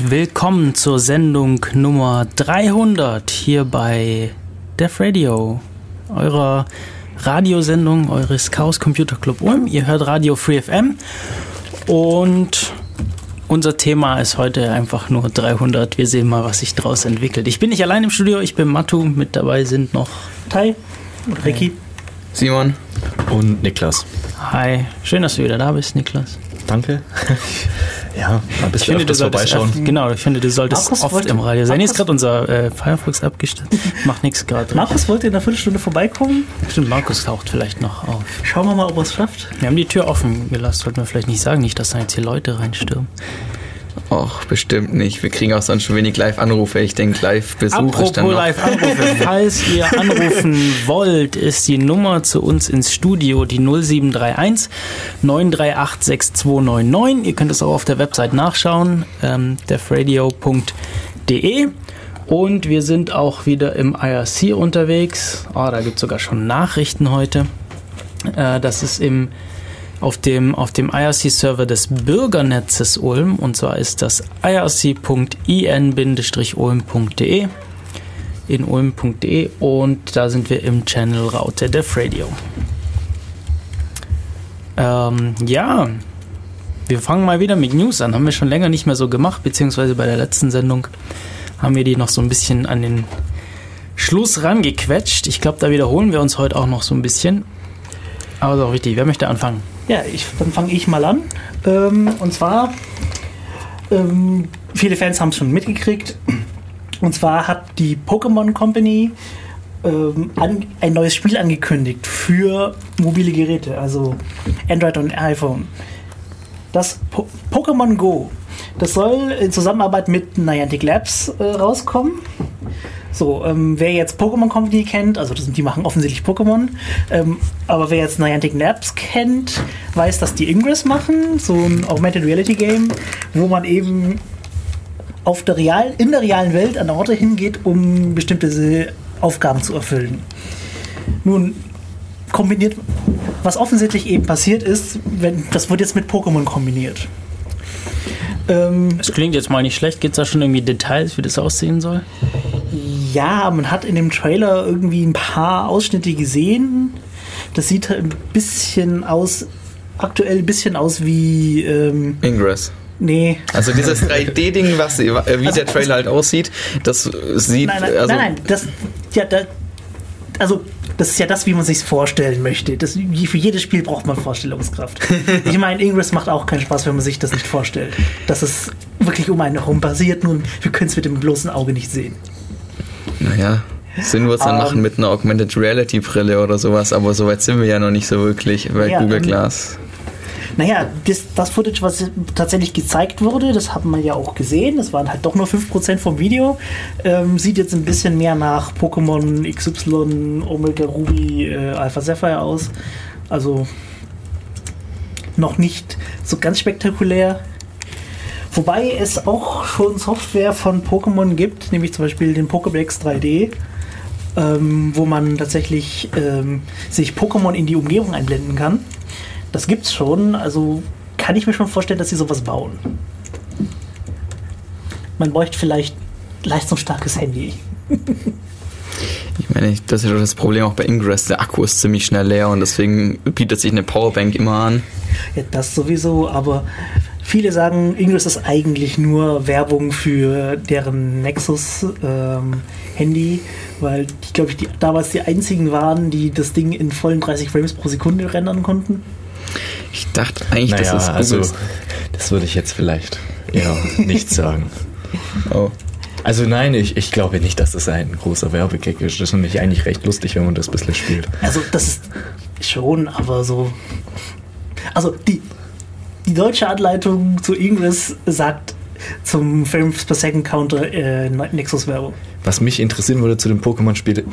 und willkommen zur Sendung Nummer 300 hier bei Def Radio, eurer Radiosendung eures Chaos Computer Club Ulm. Ihr hört Radio Free FM und unser Thema ist heute einfach nur 300. Wir sehen mal, was sich daraus entwickelt. Ich bin nicht allein im Studio, ich bin Matu. Mit dabei sind noch Tai, Ricky, Simon und Niklas. Hi, schön, dass du wieder da bist, Niklas. Danke. Ja, ein bisschen ich finde, vorbeischauen. Genau, ich finde, du solltest Markus oft im Radio sein. Hier ist gerade unser äh, Firefox abgestellt. Macht nichts gerade. Markus wollte in einer Viertelstunde vorbeikommen. Stimmt, Markus taucht vielleicht noch auf. Schauen wir mal, ob er es schafft. Wir haben die Tür offen gelassen, sollten wir vielleicht nicht sagen, nicht, dass da jetzt hier Leute reinstürmen. Och, bestimmt nicht. Wir kriegen auch sonst schon wenig Live-Anrufe. Ich denke, Live-Besuch ist dann noch. Live-Anrufe. Falls ihr anrufen wollt, ist die Nummer zu uns ins Studio die 0731 938 6299. Ihr könnt es auch auf der Website nachschauen, ähm, defradio.de. Und wir sind auch wieder im IRC unterwegs. Oh, da gibt es sogar schon Nachrichten heute. Äh, das ist im auf dem, auf dem IRC-Server des Bürgernetzes Ulm und zwar ist das irc.in-ulm.de in ulm.de und da sind wir im Channel Raute Def Radio. Ähm, ja, wir fangen mal wieder mit News an. Haben wir schon länger nicht mehr so gemacht, beziehungsweise bei der letzten Sendung haben wir die noch so ein bisschen an den Schluss rangequetscht. Ich glaube, da wiederholen wir uns heute auch noch so ein bisschen. Aber ist auch wichtig. Wer möchte anfangen? Ja, ich, dann fange ich mal an. Ähm, und zwar, ähm, viele Fans haben es schon mitgekriegt. Und zwar hat die Pokémon Company ähm, an, ein neues Spiel angekündigt für mobile Geräte, also Android und iPhone. Das po Pokémon Go. Das soll in Zusammenarbeit mit Niantic Labs äh, rauskommen. So, ähm, wer jetzt Pokémon Company kennt, also das, die machen offensichtlich Pokémon, ähm, aber wer jetzt Niantic Naps kennt, weiß, dass die Ingress machen, so ein Augmented Reality Game, wo man eben auf der real, in der realen Welt an Orte hingeht, um bestimmte Aufgaben zu erfüllen. Nun, kombiniert, was offensichtlich eben passiert ist, wenn, das wird jetzt mit Pokémon kombiniert. Ähm, das klingt jetzt mal nicht schlecht. Gibt es da schon irgendwie Details, wie das aussehen soll? Ja, man hat in dem Trailer irgendwie ein paar Ausschnitte gesehen. Das sieht halt ein bisschen aus, aktuell ein bisschen aus wie. Ähm, Ingress. Nee. Also dieses 3D-Ding, was wie also, der Trailer halt aussieht, das sieht. Nein, nein, also nein, nein das, ja, da, also das ist ja das, wie man sich vorstellen möchte. Das, für jedes Spiel braucht man Vorstellungskraft. ich meine, Ingress macht auch keinen Spaß, wenn man sich das nicht vorstellt. Dass es wirklich um einen herum basiert, nur wir können es mit dem bloßen Auge nicht sehen. Naja, Sinn wird es dann um, machen mit einer Augmented Reality Brille oder sowas, aber so weit sind wir ja noch nicht so wirklich bei ja, Google ähm, Glass. Naja, das, das Footage, was tatsächlich gezeigt wurde, das haben wir ja auch gesehen. Das waren halt doch nur 5% vom Video. Ähm, sieht jetzt ein bisschen mehr nach Pokémon XY, Omega Ruby, äh, Alpha Sapphire aus. Also noch nicht so ganz spektakulär. Wobei es auch schon Software von Pokémon gibt, nämlich zum Beispiel den Pokédex 3D, ähm, wo man tatsächlich ähm, sich Pokémon in die Umgebung einblenden kann. Das gibt's schon, also kann ich mir schon vorstellen, dass sie sowas bauen. Man bräuchte vielleicht leistungsstarkes Handy. Ich meine, das ist ja das Problem auch bei Ingress. Der Akku ist ziemlich schnell leer und deswegen bietet sich eine Powerbank immer an. Ja, das sowieso, aber Viele sagen, Ingress ist eigentlich nur Werbung für deren Nexus-Handy, ähm, weil die, glaube ich, die, damals die einzigen waren, die das Ding in vollen 30 Frames pro Sekunde rendern konnten. Ich dachte eigentlich, naja, das ist also das würde ich jetzt vielleicht eher nicht sagen. Oh. Also nein, ich, ich glaube nicht, dass das ein großer Werbegag ist. Das ist nämlich eigentlich recht lustig, wenn man das ein bisschen spielt. Also das ist schon, aber so... Also die, die deutsche Anleitung zu Ingress sagt zum Frames per Second Counter äh, Nexus-Werbung. Was mich interessieren würde zu dem Pokémon-Spiel,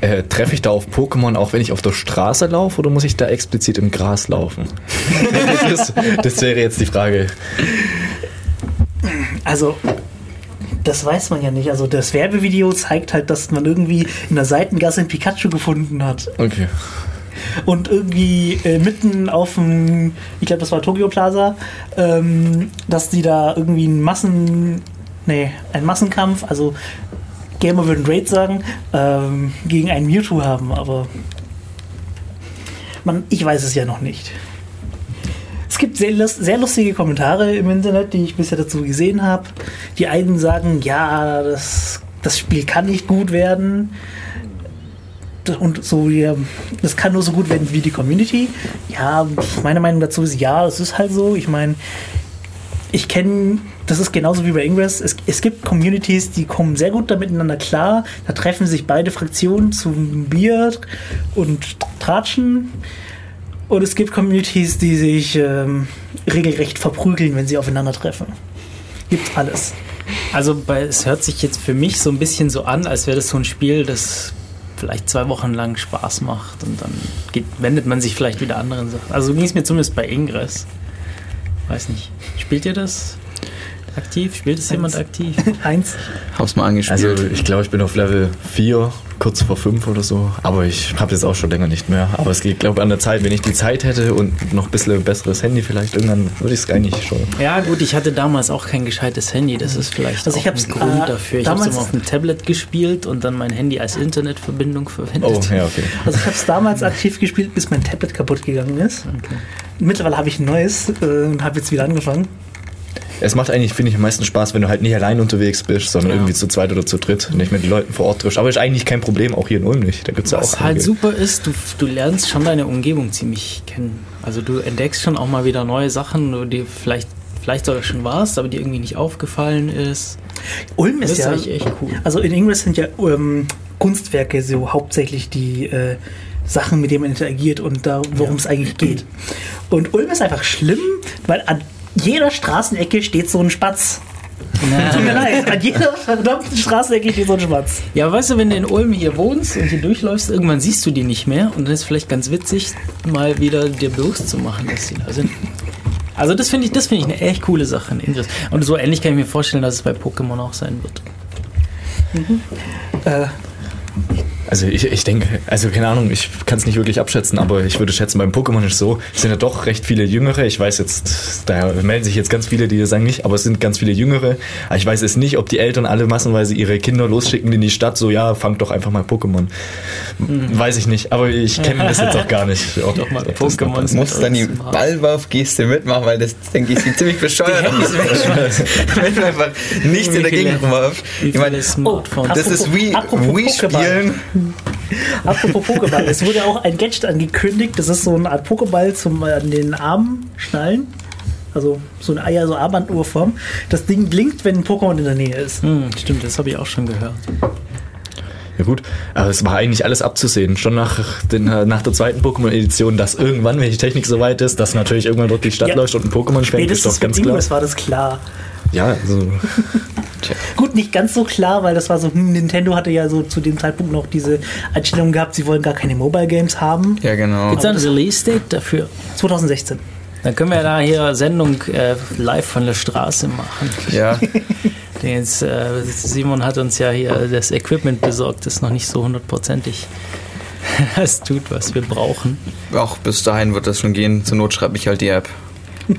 äh, treffe ich da auf Pokémon auch wenn ich auf der Straße laufe oder muss ich da explizit im Gras laufen? das, das wäre jetzt die Frage. Also, das weiß man ja nicht. Also das Werbevideo zeigt halt, dass man irgendwie in der Seitengasse ein Pikachu gefunden hat. Okay. und irgendwie äh, mitten auf dem, ich glaube, das war Tokyo Plaza, ähm, dass die da irgendwie einen Massen, nee, einen Massenkampf, also Gamer würden Raid sagen, ähm, gegen einen Mewtwo haben, aber man, ich weiß es ja noch nicht. Es gibt sehr, sehr lustige Kommentare im Internet, die ich bisher dazu gesehen habe. Die einen sagen, ja, das, das Spiel kann nicht gut werden. Und so, ja, das kann nur so gut werden wie die Community. Ja, meine Meinung dazu ist, ja, es ist halt so. Ich meine, ich kenne, das ist genauso wie bei Ingress, es, es gibt Communities, die kommen sehr gut da miteinander klar. Da treffen sich beide Fraktionen zum Bier und tratschen. Und es gibt Communities, die sich ähm, regelrecht verprügeln, wenn sie aufeinandertreffen. Gibt alles. Also bei, es hört sich jetzt für mich so ein bisschen so an, als wäre das so ein Spiel, das vielleicht zwei Wochen lang Spaß macht und dann geht, wendet man sich vielleicht wieder anderen Sachen. Also ging es mir zumindest bei Ingress. Weiß nicht. Spielt ihr das aktiv? Spielt es jemand aktiv? Eins. Hab's mal angespielt. Also ich glaube, ich bin auf Level 4, kurz vor 5 oder so. Aber ich habe jetzt auch schon länger nicht mehr. Aber es geht, glaube ich, an der Zeit, wenn ich die Zeit hätte und noch ein bisschen besseres Handy vielleicht, irgendwann würde ich es eigentlich schon. Ja gut, ich hatte damals auch kein gescheites Handy. Das ist vielleicht Also auch ich hab's, ein Grund äh, dafür. Ich habe es damals- immer auf dem Tablet gespielt und dann mein Handy als Internetverbindung verwendet. Oh, ja, okay. Also ich habe es damals aktiv gespielt, bis mein Tablet kaputt gegangen ist. Mittlerweile habe ich ein neues äh, und habe jetzt wieder angefangen. Es macht eigentlich, finde ich, am meisten Spaß, wenn du halt nicht allein unterwegs bist, sondern Ja. irgendwie zu zweit oder zu dritt, nicht mit den Leuten vor Ort triffst. Aber ist eigentlich kein Problem, auch hier in Ulm nicht. Da gibt es ja Was auch halt super ist, du, du lernst schon deine Umgebung ziemlich kennen. Also du entdeckst schon auch mal wieder neue Sachen, die vielleicht, vielleicht sogar schon warst, aber die irgendwie nicht aufgefallen ist. Ulm ist ist ja eigentlich echt cool. Also in Ingress sind ja ähm, Kunstwerke so hauptsächlich die äh, Sachen, mit denen man interagiert und da, worum es eigentlich geht. Und Ulm ist einfach schlimm, weil an jeder Straßenecke steht so ein Spatz. Tut mir leid, an jeder verdammten Straßenecke steht so ein Spatz. Ja, weißt du, wenn du in Ulm hier wohnst und hier durchläufst, irgendwann siehst du die nicht mehr und dann ist es vielleicht ganz witzig, mal wieder dir bewusst zu machen, dass sie da sind. Also das finde ich, das finde ich eine echt coole Sache Ingress. Und so ähnlich kann ich mir vorstellen, dass es bei Pokémon auch sein wird. Äh, Also ich, ich denke, also keine Ahnung, ich kann es nicht wirklich abschätzen, aber ich würde schätzen, beim Pokémon ist so, es sind ja doch recht viele Jüngere. Ich weiß jetzt, da melden sich jetzt ganz viele, die sagen nicht, aber es sind ganz viele Jüngere. Aber ich weiß jetzt nicht, ob die Eltern alle massenweise ihre Kinder losschicken in die Stadt, so ja, fangt doch einfach mal Pokémon. Weiß ich nicht, aber ich kenne das jetzt auch gar nicht. Ob, Doch mal Pokémon. Du musst dann die Ballwurfgeste mitmachen, weil das, denke ich, sieht ziemlich bescheuert aus, wenn du einfach nichts in der Gegend rumwirfst. Wie Ich meine, Smartphones. das ist wie Apropos Wii-Spielen. apropos Pokéball, es wurde auch ein Gadget angekündigt, das ist so eine Art Pokéball zum äh, an den Armen schnallen. Also so eine Eier, so Armbanduhrform. Das Ding blinkt, wenn ein Pokémon in der Nähe ist. Hm, stimmt, das habe ich auch schon gehört. Ja gut, aber es war eigentlich alles abzusehen. Schon nach, den, äh, nach der zweiten Pokémon-Edition, dass irgendwann, wenn die Technik soweit ist, dass natürlich irgendwann dort die Stadt Ja. läuft und ein Pokémon schwenkt, ist Spätestens doch ganz klar. Ingress war das klar. Ja, also, Gut, nicht ganz so klar, weil das war so, hm, Nintendo hatte ja so zu dem Zeitpunkt noch diese Einstellung gehabt, sie wollen gar keine Mobile Games haben. Ja, genau. Gibt es ein Release-Date dafür? 2016. Dann können wir da hier Sendung äh, live von der Straße machen. Ja, Jetzt, äh, Simon hat uns ja hier das Equipment besorgt, das noch nicht so hundertprozentig das tut, was wir brauchen. auch bis dahin wird das schon gehen. Zur Not schreibe ich halt die App.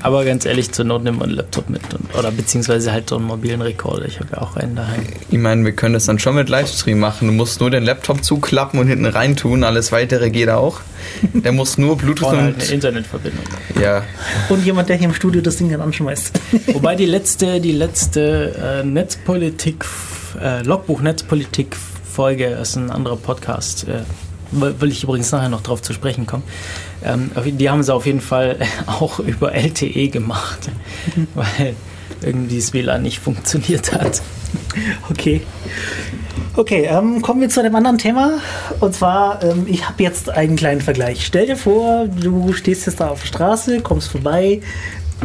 Aber ganz ehrlich, zur Not nehmen wir einen Laptop mit. Und, oder beziehungsweise halt so einen mobilen Rekorder. Ich habe ja auch einen daheim. Ich meine, wir können das dann schon mit Livestream machen. Du musst nur den Laptop zuklappen und hinten reintun. Alles weitere geht auch. Der muss nur Bluetooth Oder halt eine und. Internetverbindung. Ja, Und jemand, der hier im Studio das Ding dann anschmeißt. Wobei die letzte, die letzte äh, Netzpolitik, äh, Logbuch-Netzpolitik-Folge ist ein anderer Podcast. Äh, will ich übrigens nachher noch drauf zu sprechen kommen. Ähm, die haben sie auf jeden Fall auch über LTE gemacht, weil irgendwie das WLAN nicht funktioniert hat. Okay. Okay, ähm, kommen wir zu einem anderen Thema. Und zwar, ähm, ich habe jetzt einen kleinen Vergleich. Stell dir vor, du stehst jetzt da auf der Straße, kommst vorbei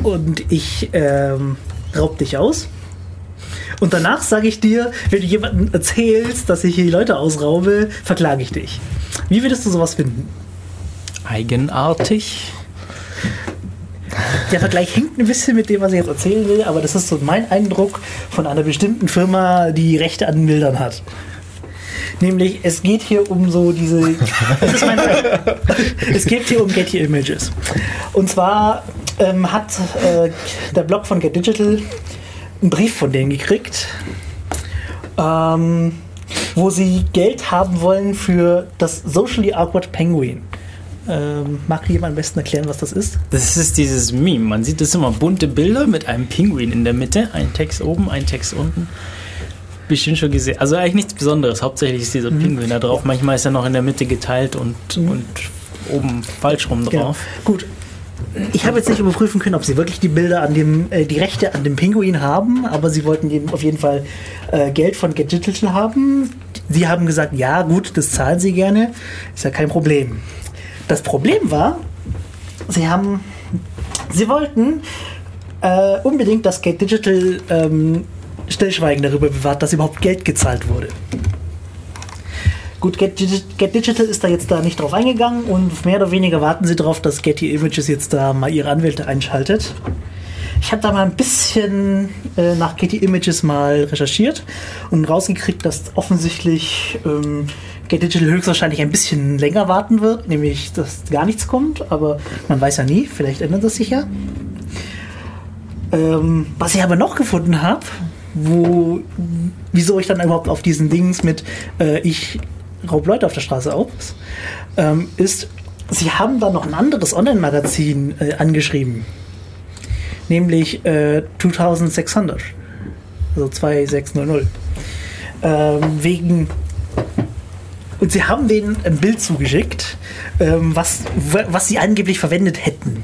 und ich ähm, raub dich aus. Und danach sage ich dir, wenn du jemandem erzählst, dass ich hier die Leute ausraube, verklage ich dich. Wie würdest du sowas finden? Eigenartig. Der Vergleich hängt ein bisschen mit dem, was ich jetzt erzählen will, aber das ist so mein Eindruck von einer bestimmten Firma, die Rechte an Bildern hat. Nämlich, es geht hier um so diese. es, ist mein, es geht hier um Getty Images. Und zwar ähm, hat äh, der Blog von Get Digital einen Brief von denen gekriegt, ähm, wo sie Geld haben wollen für das Socially Awkward Penguin. Ähm, mag jemand am besten erklären, was das ist? Das ist dieses Meme. Man sieht das immer bunte Bilder mit einem Pinguin in der Mitte, ein Text oben, ein Text unten. Bestimmt schon gesehen. Also eigentlich nichts Besonderes. Hauptsächlich ist dieser mhm. Pinguin da drauf. Manchmal ist er noch in der Mitte geteilt und, mhm. und oben falsch rum genau. drauf. Genau. Gut. Ich habe jetzt nicht überprüfen können, ob sie wirklich die Bilder an dem, äh, die Rechte an dem Pinguin haben, aber sie wollten auf jeden Fall äh, Geld von Get Digital haben. Sie haben gesagt, ja gut, das zahlen sie gerne, ist ja kein Problem. Das Problem war, sie haben, sie wollten äh, unbedingt, dass Gate Digital ähm, Stillschweigen darüber bewahrt, dass überhaupt Geld gezahlt wurde. Gut, Get, Get, Digital ist da jetzt da nicht drauf eingegangen und mehr oder weniger warten sie darauf, dass Getty Images jetzt da mal ihre Anwälte einschaltet. Ich habe da mal ein bisschen äh, nach Getty Images mal recherchiert und rausgekriegt, dass offensichtlich ähm, Get Digital höchstwahrscheinlich ein bisschen länger warten wird, nämlich dass gar nichts kommt, aber man weiß ja nie, vielleicht ändert das sich ja. Ähm, was ich aber noch gefunden habe, wo, wieso ich dann überhaupt auf diesen Dings mit äh, ich raub Leute auf der Straße aus, ähm, ist, sie haben da noch ein anderes Online-Magazin äh, angeschrieben, nämlich äh, 2600, also 2600, ähm, wegen und sie haben denen ein Bild zugeschickt, ähm, was, was sie angeblich verwendet hätten.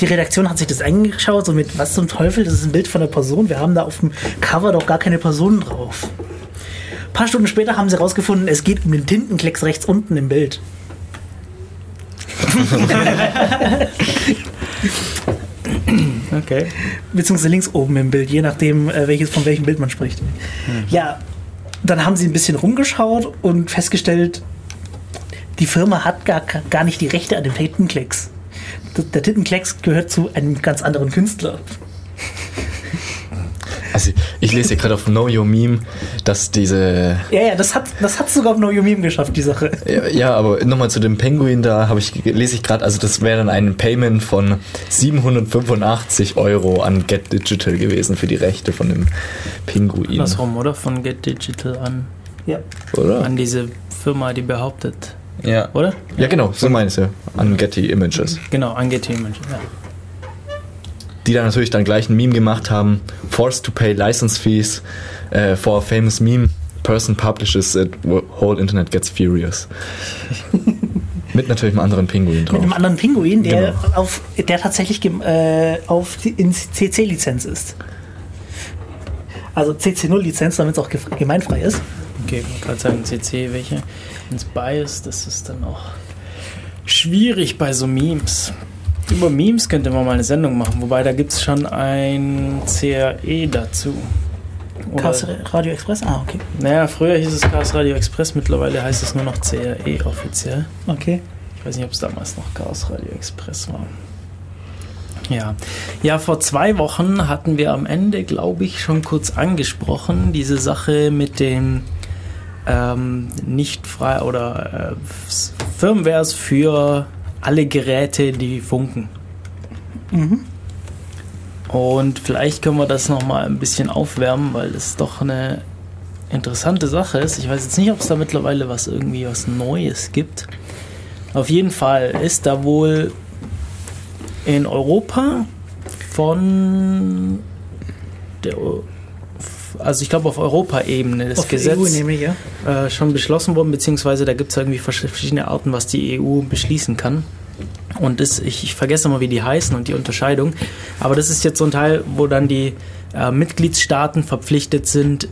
Die Redaktion hat sich das angeschaut, so mit was zum Teufel, das ist ein Bild von einer Person. Wir haben da auf dem Cover doch gar keine Person drauf. Ein paar Stunden später haben sie herausgefunden, es geht um den Tintenklecks rechts unten im Bild. okay. Beziehungsweise links oben im Bild, je nachdem, äh, welches, von welchem Bild man spricht. Mhm. Ja, dann haben sie ein bisschen rumgeschaut und festgestellt, die Firma hat gar, gar nicht die Rechte an dem Tintenklecks. Der Tintenklecks gehört zu einem ganz anderen Künstler. Also ich lese hier gerade auf Know Your Meme, dass diese... Ja, ja, das hat das hat sogar auf Know Your Meme geschafft, die Sache. Ja, ja aber nochmal zu dem Penguin, da habe ich lese ich gerade, also das wäre dann ein Payment von 785 Euro an Get Digital gewesen für die Rechte von dem Pinguin. Andersrum, oder? Von Get Digital an... Ja. Oder? An diese Firma, die behauptet... Ja. Oder? Ja, genau, so meinst du. An Getty Images. Genau, an Getty Images, ja die dann natürlich dann gleich ein Meme gemacht haben, forced to pay license fees uh, for a famous meme, person publishes it, whole internet gets furious. Mit natürlich einem anderen Pinguin drauf. Mit einem anderen Pinguin, der, genau. auf, der tatsächlich äh, auf in CC-Lizenz ist. Also CC0-Lizenz, damit es auch gemeinfrei ist. Okay, man kann sagen CC, welche ins Bias, das ist dann auch schwierig bei so Memes. Über Memes könnte man mal eine Sendung machen, wobei da gibt es schon ein CRE dazu. Chaos Radio Express? Ah, okay. Naja, früher hieß es Chaos Radio Express, mittlerweile heißt es nur noch CRE offiziell. Okay. Ich weiß nicht, ob es damals noch Chaos Radio Express war. Ja. ja, vor zwei Wochen hatten wir am Ende, glaube ich, schon kurz angesprochen, diese Sache mit den ähm, nicht frei oder äh, Firmwares für alle Geräte, die funken. Mhm. Und vielleicht können wir das nochmal ein bisschen aufwärmen, weil es doch eine interessante Sache ist. Ich weiß jetzt nicht, ob es da mittlerweile was irgendwie was Neues gibt. Auf jeden Fall ist da wohl in Europa von der also ich glaube auf Europaebene das auf Gesetz EU ich, ja. äh, schon beschlossen worden, beziehungsweise da gibt es irgendwie verschiedene Arten, was die EU beschließen kann. Und das, ich, ich vergesse immer, wie die heißen und die Unterscheidung. Aber das ist jetzt so ein Teil, wo dann die äh, Mitgliedstaaten verpflichtet sind,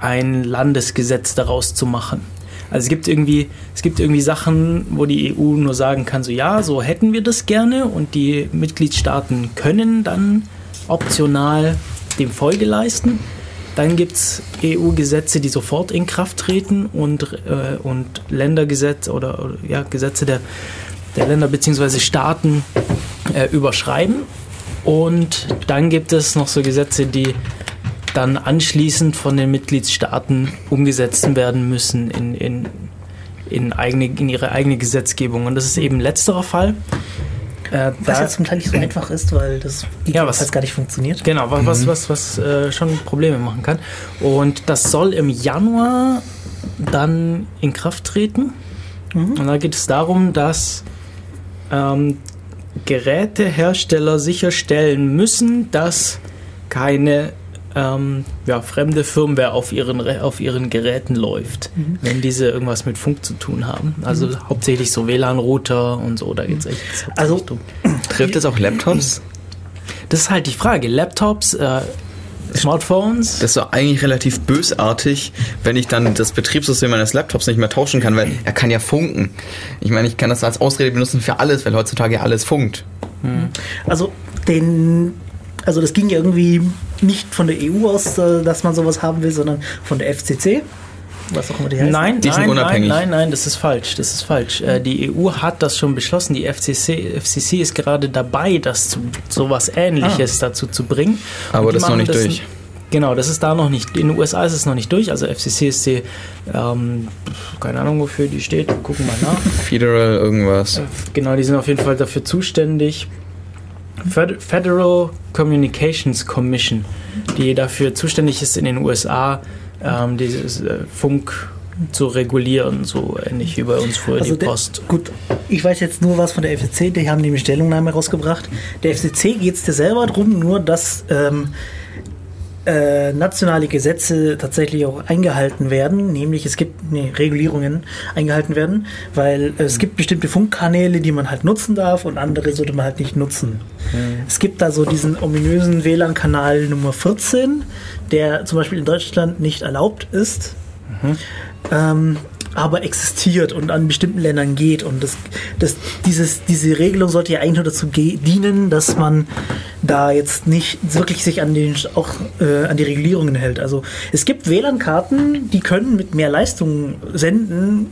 ein Landesgesetz daraus zu machen. Also es gibt irgendwie, es gibt irgendwie Sachen, wo die EU nur sagen kann, so ja, so hätten wir das gerne und die Mitgliedstaaten können dann optional dem Folge leisten. Dann gibt es EU-Gesetze, die sofort in Kraft treten und, äh, und Ländergesetze oder, oder, ja, Gesetze der, der Länder bzw. Staaten äh, überschreiben. Und dann gibt es noch so Gesetze, die dann anschließend von den Mitgliedstaaten umgesetzt werden müssen in, in, in, eigene, in ihre eigene Gesetzgebung. Und das ist eben letzterer Fall. Äh, was ja zum Teil nicht so einfach ist, weil das ja, was, gar nicht funktioniert. Genau, was, mhm. was, was, was äh, schon Probleme machen kann. Und das soll im Januar dann in Kraft treten. Mhm. Und da geht es darum, dass ähm, Gerätehersteller sicherstellen müssen, dass keine ähm, ja, fremde Firmware auf ihren, auf ihren Geräten läuft, mhm. wenn diese irgendwas mit Funk zu tun haben. Also mhm. hauptsächlich so WLAN-Router und so, da geht es echt also, um. Trifft es auch Laptops? Das ist halt die Frage. Laptops, äh, Smartphones. Das ist doch eigentlich relativ bösartig, wenn ich dann das Betriebssystem meines Laptops nicht mehr tauschen kann, weil er kann ja funken. Ich meine, ich kann das als Ausrede benutzen für alles, weil heutzutage ja alles funkt. Hm. Also den also das ging ja irgendwie nicht von der EU aus, äh, dass man sowas haben will, sondern von der FCC. Was auch immer die heißt. Nein, die nein, unabhängig. nein, nein, nein, das ist falsch. Das ist falsch. Äh, die EU hat das schon beschlossen. Die FCC, FCC ist gerade dabei, das zu sowas Ähnliches ah. dazu zu bringen. Aber das ist noch nicht das durch. Genau, das ist da noch nicht. In den USA ist es noch nicht durch. Also FCC ist die, ähm, keine Ahnung wofür die steht. Gucken wir mal nach. Federal irgendwas. Äh, genau, die sind auf jeden Fall dafür zuständig. Federal Communications Commission, die dafür zuständig ist in den USA, ähm, dieses äh, Funk zu regulieren, so ähnlich wie bei uns früher also die Post. gut, ich weiß jetzt nur was von der FCC, die haben nämlich Stellungnahme rausgebracht. Der FCC geht es dir selber darum, nur dass ähm, äh, nationale Gesetze tatsächlich auch eingehalten werden, nämlich es gibt nee, Regulierungen eingehalten werden, weil äh, es mhm. gibt bestimmte Funkkanäle, die man halt nutzen darf und andere sollte man halt nicht nutzen. Mhm. Es gibt da so diesen ominösen WLAN-Kanal Nummer 14, der zum Beispiel in Deutschland nicht erlaubt ist. Mhm. Ähm, aber existiert und an bestimmten Ländern geht. Und das, das, dieses, diese Regelung sollte ja eigentlich nur dazu dienen, dass man da jetzt nicht wirklich sich an, den, auch, äh, an die Regulierungen hält. Also es gibt WLAN-Karten, die können mit mehr Leistung senden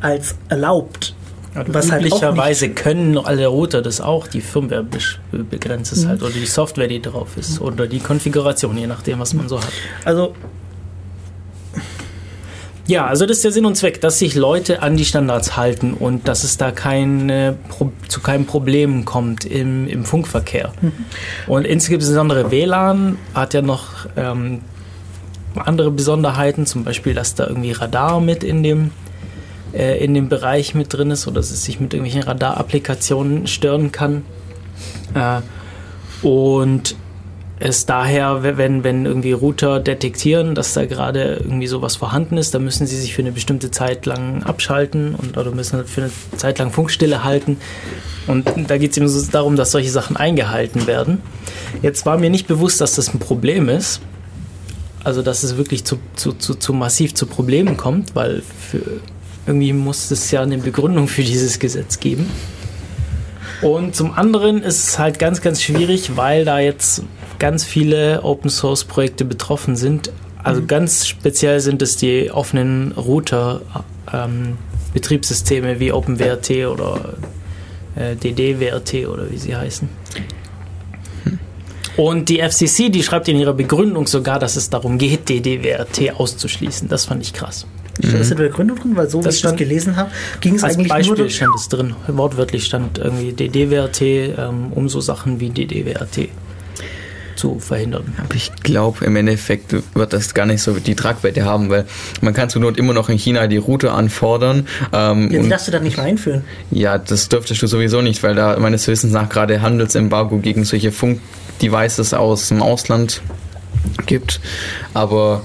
als erlaubt. Also was halt üblicherweise halt können alle Router das auch, die Firmware begrenzt es mhm. halt oder die Software, die drauf ist oder die Konfiguration, je nachdem, was man so hat. Also ja, also das ist der Sinn und Zweck, dass sich Leute an die Standards halten und dass es da keine, zu keinem Problem kommt im, im Funkverkehr. Mhm. Und insbesondere WLAN hat ja noch ähm, andere Besonderheiten, zum Beispiel, dass da irgendwie Radar mit in dem, äh, in dem Bereich mit drin ist oder dass es sich mit irgendwelchen Radar-Applikationen stören kann. Äh, und es daher, wenn, wenn irgendwie Router detektieren, dass da gerade irgendwie sowas vorhanden ist, dann müssen sie sich für eine bestimmte Zeit lang abschalten und oder müssen für eine Zeit lang Funkstille halten. Und da geht es eben so darum, dass solche Sachen eingehalten werden. Jetzt war mir nicht bewusst, dass das ein Problem ist. Also dass es wirklich zu, zu, zu, zu massiv zu Problemen kommt, weil für, irgendwie muss es ja eine Begründung für dieses Gesetz geben. Und zum anderen ist es halt ganz, ganz schwierig, weil da jetzt ganz viele Open Source Projekte betroffen sind. Also mhm. ganz speziell sind es die offenen Router ähm, Betriebssysteme wie OpenWrt oder äh, DDWRT oder wie sie heißen. Hm. Und die FCC, die schreibt in ihrer Begründung sogar, dass es darum geht, DDWRT auszuschließen. Das fand ich krass. Steht das in der Begründung drin? Weil so das wie ich das gelesen habe, ging es eigentlich Beispiel nur... stand es drin. Wortwörtlich stand irgendwie DDWRT ähm, um so Sachen wie DDWRT zu verhindern. Aber ich glaube, im Endeffekt wird das gar nicht so die Tragweite haben, weil man kann zur Not immer noch in China die Route anfordern. Ähm, die darfst du dann nicht mehr einführen. Ja, das dürftest du sowieso nicht, weil da meines Wissens nach gerade Handelsembargo gegen solche Funkdevices aus dem Ausland gibt. Aber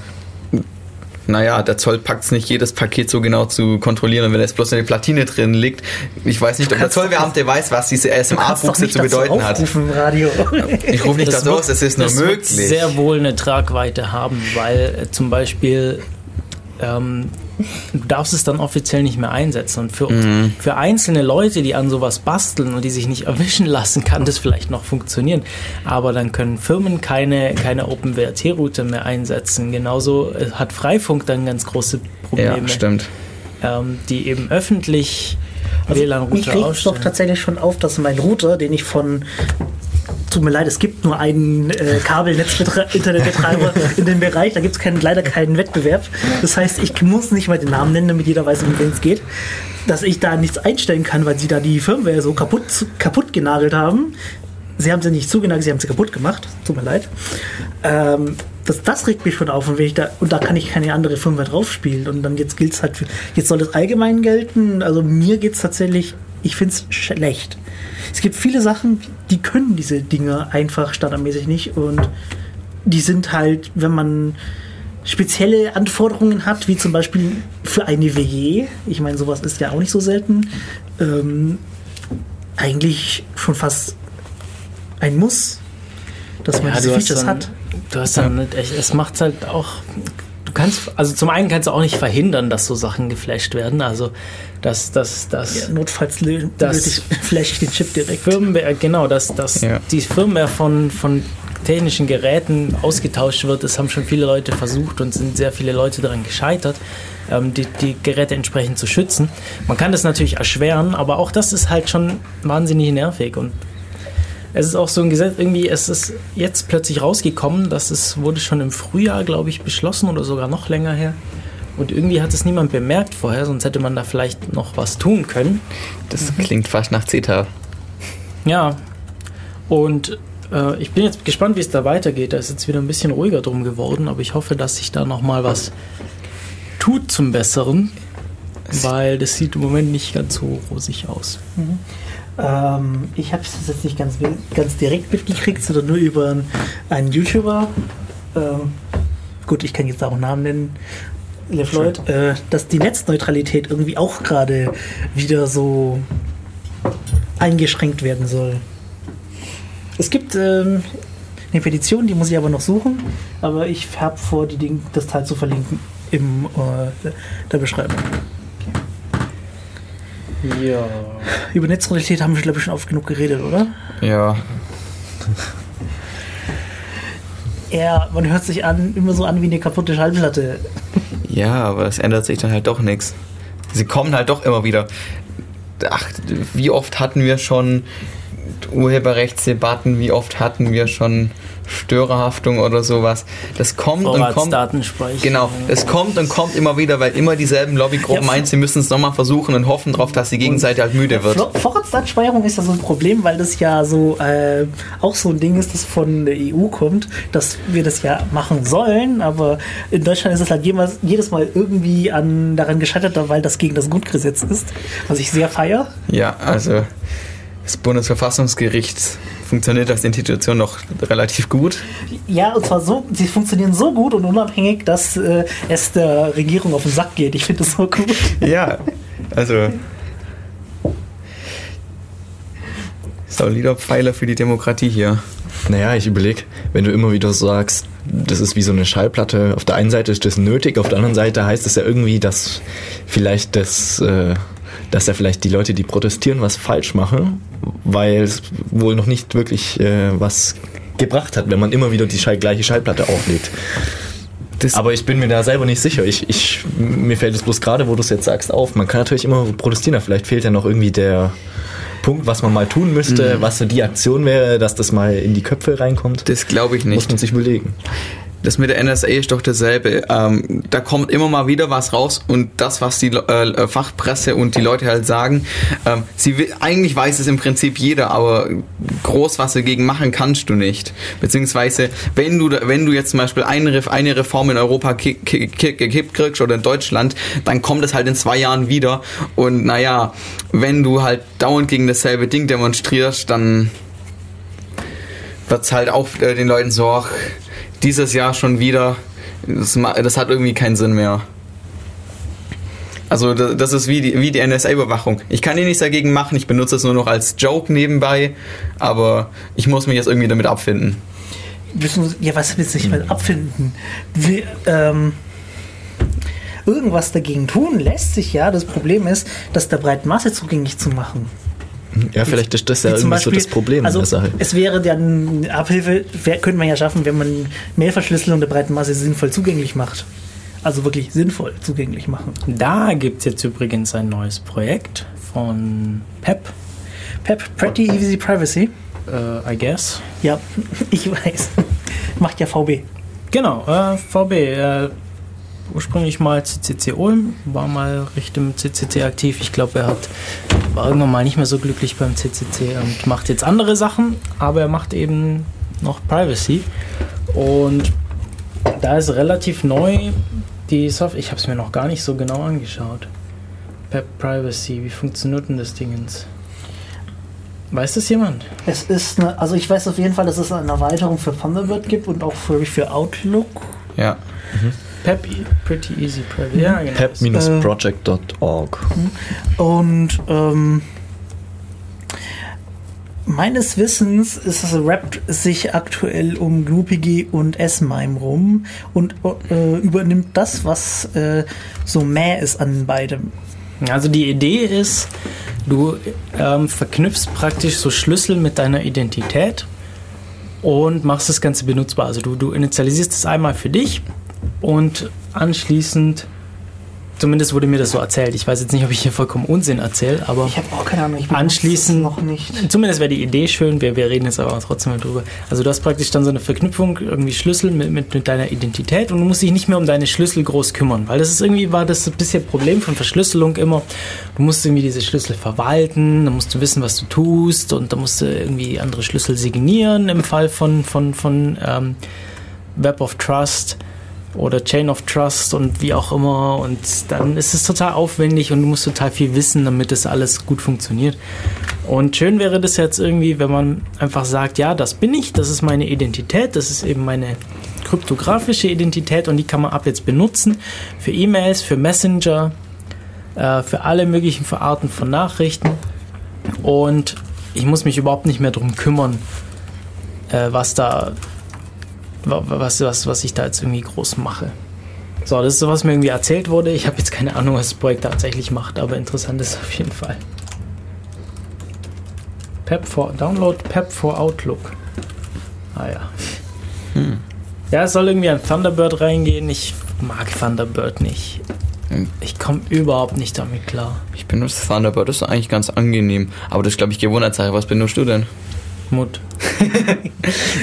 naja, der Zoll packt es nicht, jedes Paket so genau zu kontrollieren, wenn jetzt bloß eine Platine drin liegt. Ich weiß nicht, ob der Zollbeamte weiß, was diese SMA-Buchse zu bedeuten hat. Radio. Ich rufe nicht das dazu aus, es ist nur das möglich. Wird sehr wohl eine Tragweite haben, weil äh, zum Beispiel ähm, du darfst es dann offiziell nicht mehr einsetzen. Und für, mhm. für einzelne Leute, die an sowas basteln und die sich nicht erwischen lassen, kann das vielleicht noch funktionieren. Aber dann können Firmen keine, keine OpenWrt-Route mehr einsetzen. Genauso äh, hat Freifunk dann ganz große Probleme. Ja, stimmt. Ähm, die eben öffentlich also WLAN-Router Ich regt doch tatsächlich schon auf, dass mein Router, den ich von tut mir leid, es gibt nur einen äh, Kabelnetz-Internetbetreiber in dem Bereich. Da gibt es leider keinen Wettbewerb. Das heißt, ich muss nicht mal den Namen nennen, damit jeder weiß, um wen es geht. Dass ich da nichts einstellen kann, weil sie da die Firmware so kaputt, kaputt genagelt haben. Sie haben sie nicht zugenagelt, sie haben sie kaputt gemacht. Tut mir leid. Ähm, das, das regt mich schon auf und, ich da, und da kann ich keine andere Firmware draufspielen. Und dann jetzt gilt es halt für, jetzt soll es allgemein gelten. Also mir geht es tatsächlich, ich finde es schlecht. Es gibt viele Sachen, die können diese Dinge einfach standardmäßig nicht und die sind halt, wenn man spezielle Anforderungen hat, wie zum Beispiel für eine WG, ich meine, sowas ist ja auch nicht so selten, ähm, eigentlich schon fast ein Muss, dass man Ja, diese Features dann- hat. Du hast dann, nicht echt- es macht halt auch, du kannst, also zum einen kannst du auch nicht verhindern, dass so Sachen geflasht werden, also dass, dass, dass Ja, notfalls lö- Das- flash ich den Chip direkt. Firmware, genau, dass, dass Ja. die Firmware von, von technischen Geräten ausgetauscht wird, das haben schon viele Leute versucht und sind sehr viele Leute daran gescheitert, ähm, die, die Geräte entsprechend zu schützen. Man kann das natürlich erschweren, aber auch das ist halt schon wahnsinnig nervig und es ist auch so ein Gesetz, irgendwie, es ist jetzt plötzlich rausgekommen, dass es wurde schon im Frühjahr, glaube ich, beschlossen oder sogar noch länger her. Und irgendwie hat es niemand bemerkt vorher, sonst hätte man da vielleicht noch was tun können. Das klingt fast nach CETA. Ja, und äh, ich bin jetzt gespannt, wie es da weitergeht. Da ist jetzt wieder ein bisschen ruhiger drum geworden, aber ich hoffe, dass sich da nochmal was tut zum Besseren, weil das sieht im Moment nicht ganz so rosig aus. Ähm, ich habe es jetzt nicht ganz, ganz direkt mitgekriegt, sondern nur über einen YouTuber. Ähm, gut, ich kann jetzt auch Namen nennen. LeFloid, äh, dass die Netzneutralität irgendwie auch gerade wieder so eingeschränkt werden soll. Es gibt ähm, eine Petition, die muss ich aber noch suchen, aber ich habe vor, die Ding, das Teil zu verlinken im äh, der Beschreibung. Ja. Über Netzneutralität haben wir, glaube ich, schon oft genug geredet, oder? Ja, Ja, man hört sich an, immer so an wie eine kaputte Schallplatte. ja, aber es ändert sich dann halt doch nichts. Sie kommen halt doch immer wieder. Ach, wie oft hatten wir schon Urheberrechtsdebatten, wie oft hatten wir schon Störerhaftung oder sowas. Das kommt und kommt. Genau, es kommt und kommt immer wieder, weil immer dieselben Lobbygruppen Ja, meinen, sie müssen es nochmal versuchen und hoffen darauf, dass die Gegenseite halt müde wird. Vor- Vorratsdatenspeicherung ist ja so ein Problem, weil das ja so äh, auch so ein Ding ist, das von der EU kommt, dass wir das ja machen sollen, aber in Deutschland ist es halt jemals, jedes Mal irgendwie an, daran gescheitert, weil das gegen das Grundgesetz ist, was ich sehr feier. Ja, also das Bundesverfassungsgericht funktioniert als Institution noch relativ gut. Ja, und zwar so, sie funktionieren so gut und unabhängig, dass äh, es der Regierung auf den Sack geht. Ich finde das so gut. Ja, also solider Pfeiler für die Demokratie hier. Naja, ich überlege, wenn du immer wieder sagst, das ist wie so eine Schallplatte, auf der einen Seite ist das nötig, auf der anderen Seite heißt es ja irgendwie, dass vielleicht das, äh, dass ja vielleicht die Leute, die protestieren, was falsch machen, weil es wohl noch nicht wirklich äh, was gebracht hat, wenn man immer wieder die gleiche Schallplatte auflegt. Das- Aber ich bin mir da selber nicht sicher. Ich, ich, mir fällt es bloß gerade, wo du es jetzt sagst, auf. Man kann natürlich immer protestieren, aber vielleicht fehlt ja noch irgendwie der Punkt, was man mal tun müsste, was so die Aktion wäre, dass das mal in die Köpfe reinkommt. Das glaube ich Muss nicht. man sich überlegen. Das mit der NSA ist doch dasselbe. Ähm, da kommt immer mal wieder was raus und das, was die äh, Fachpresse und die Leute halt sagen, ähm, sie will, eigentlich weiß es im Prinzip jeder, aber groß was dagegen machen kannst du nicht. Beziehungsweise, wenn du, wenn du jetzt zum Beispiel eine, eine Reform in Europa ki- ki- ki- gekippt kriegst oder in Deutschland, dann kommt es halt in zwei Jahren wieder und naja, wenn du halt dauernd gegen dasselbe Ding demonstrierst, dann wird's halt auch äh, den Leuten so, ach, dieses Jahr schon wieder, das, das hat irgendwie keinen Sinn mehr. Also da- das ist wie die, wie die NSA-Überwachung. Ich kann hier nichts dagegen machen, ich benutze es nur noch als Joke nebenbei, aber ich muss mich jetzt irgendwie damit abfinden. Ja, was willst du nicht mal abfinden? Wir, ähm, irgendwas dagegen tun lässt sich ja. Das Problem ist, das der breiten Masse zugänglich zu machen. Ja, vielleicht ist das ja irgendwie so das Problem also in der Sache. Es wäre dann Abhilfe, könnte man ja schaffen, wenn man Mailverschlüsselung der breiten Masse sinnvoll zugänglich macht. Also wirklich sinnvoll zugänglich machen. Da gibt es jetzt übrigens ein neues Projekt von PEP. PEP, Pretty Easy Privacy. äh, I guess. Ja, ich weiß. Macht ja VB. Genau, äh, VB. Äh, ursprünglich mal CCC Ulm, war mal Richtung CCC aktiv. Ich glaube, er hat, war irgendwann mal nicht mehr so glücklich beim CCC und macht jetzt andere Sachen, aber er macht eben noch Privacy. Und da ist relativ neu die Software. Ich habe es mir noch gar nicht so genau angeschaut. Pep Privacy, wie funktioniert denn das Dingens? Weiß das jemand? Es ist eine, also ich weiß auf jeden Fall, dass es eine Erweiterung für Thunderbird gibt und auch für, für Outlook. Ja. Pep, Pretty Easy Privacy. Ja, genau. pep-project.org. Und ähm, meines Wissens ist es rappt sich aktuell um GnuPG und S-MIME rum und äh, übernimmt das, was äh, so mäh ist an beidem. Also die Idee ist, du ähm, verknüpfst praktisch so Schlüssel mit deiner Identität und machst das Ganze benutzbar. Also du, du initialisierst es einmal für dich und anschließend, zumindest wurde mir das so erzählt, ich weiß jetzt nicht, ob ich hier vollkommen Unsinn erzähle, aber Ich habe auch keine Ahnung. Ich Anschließend- noch nicht. Zumindest wäre die Idee schön, wir, wir reden jetzt aber trotzdem mal drüber. Also du hast praktisch dann so eine Verknüpfung, irgendwie Schlüssel mit, mit, mit deiner Identität und du musst dich nicht mehr um deine Schlüssel groß kümmern, weil das ist irgendwie, war das ein bisschen Problem von Verschlüsselung immer. Du musst irgendwie diese Schlüssel verwalten, dann musst du wissen, was du tust und dann musst du irgendwie andere Schlüssel signieren im Fall von, von, von ähm, Web of Trust oder Chain of Trust und wie auch immer. Und dann ist es total aufwendig und du musst total viel wissen, damit das alles gut funktioniert. Und schön wäre das jetzt irgendwie, wenn man einfach sagt, ja, das bin ich, das ist meine Identität, das ist eben meine kryptografische Identität und die kann man ab jetzt benutzen für E-Mails, für Messenger, äh, für alle möglichen Arten von Nachrichten. Und ich muss mich überhaupt nicht mehr darum kümmern, äh, was da was, was, was ich da jetzt irgendwie groß mache. So, das ist so, was mir irgendwie erzählt wurde. Ich habe jetzt keine Ahnung, was das Projekt tatsächlich macht, aber interessant ist auf jeden Fall. Pep for Download Pep for Outlook. Ah ja. Ja, es soll irgendwie an Thunderbird reingehen. Ich mag Thunderbird nicht. Hm. Ich komme überhaupt nicht damit klar. Ich benutze Thunderbird, das ist eigentlich ganz angenehm. Aber das ist, glaube ich, Gewohnheitssache. Was benutzt du denn? Mut.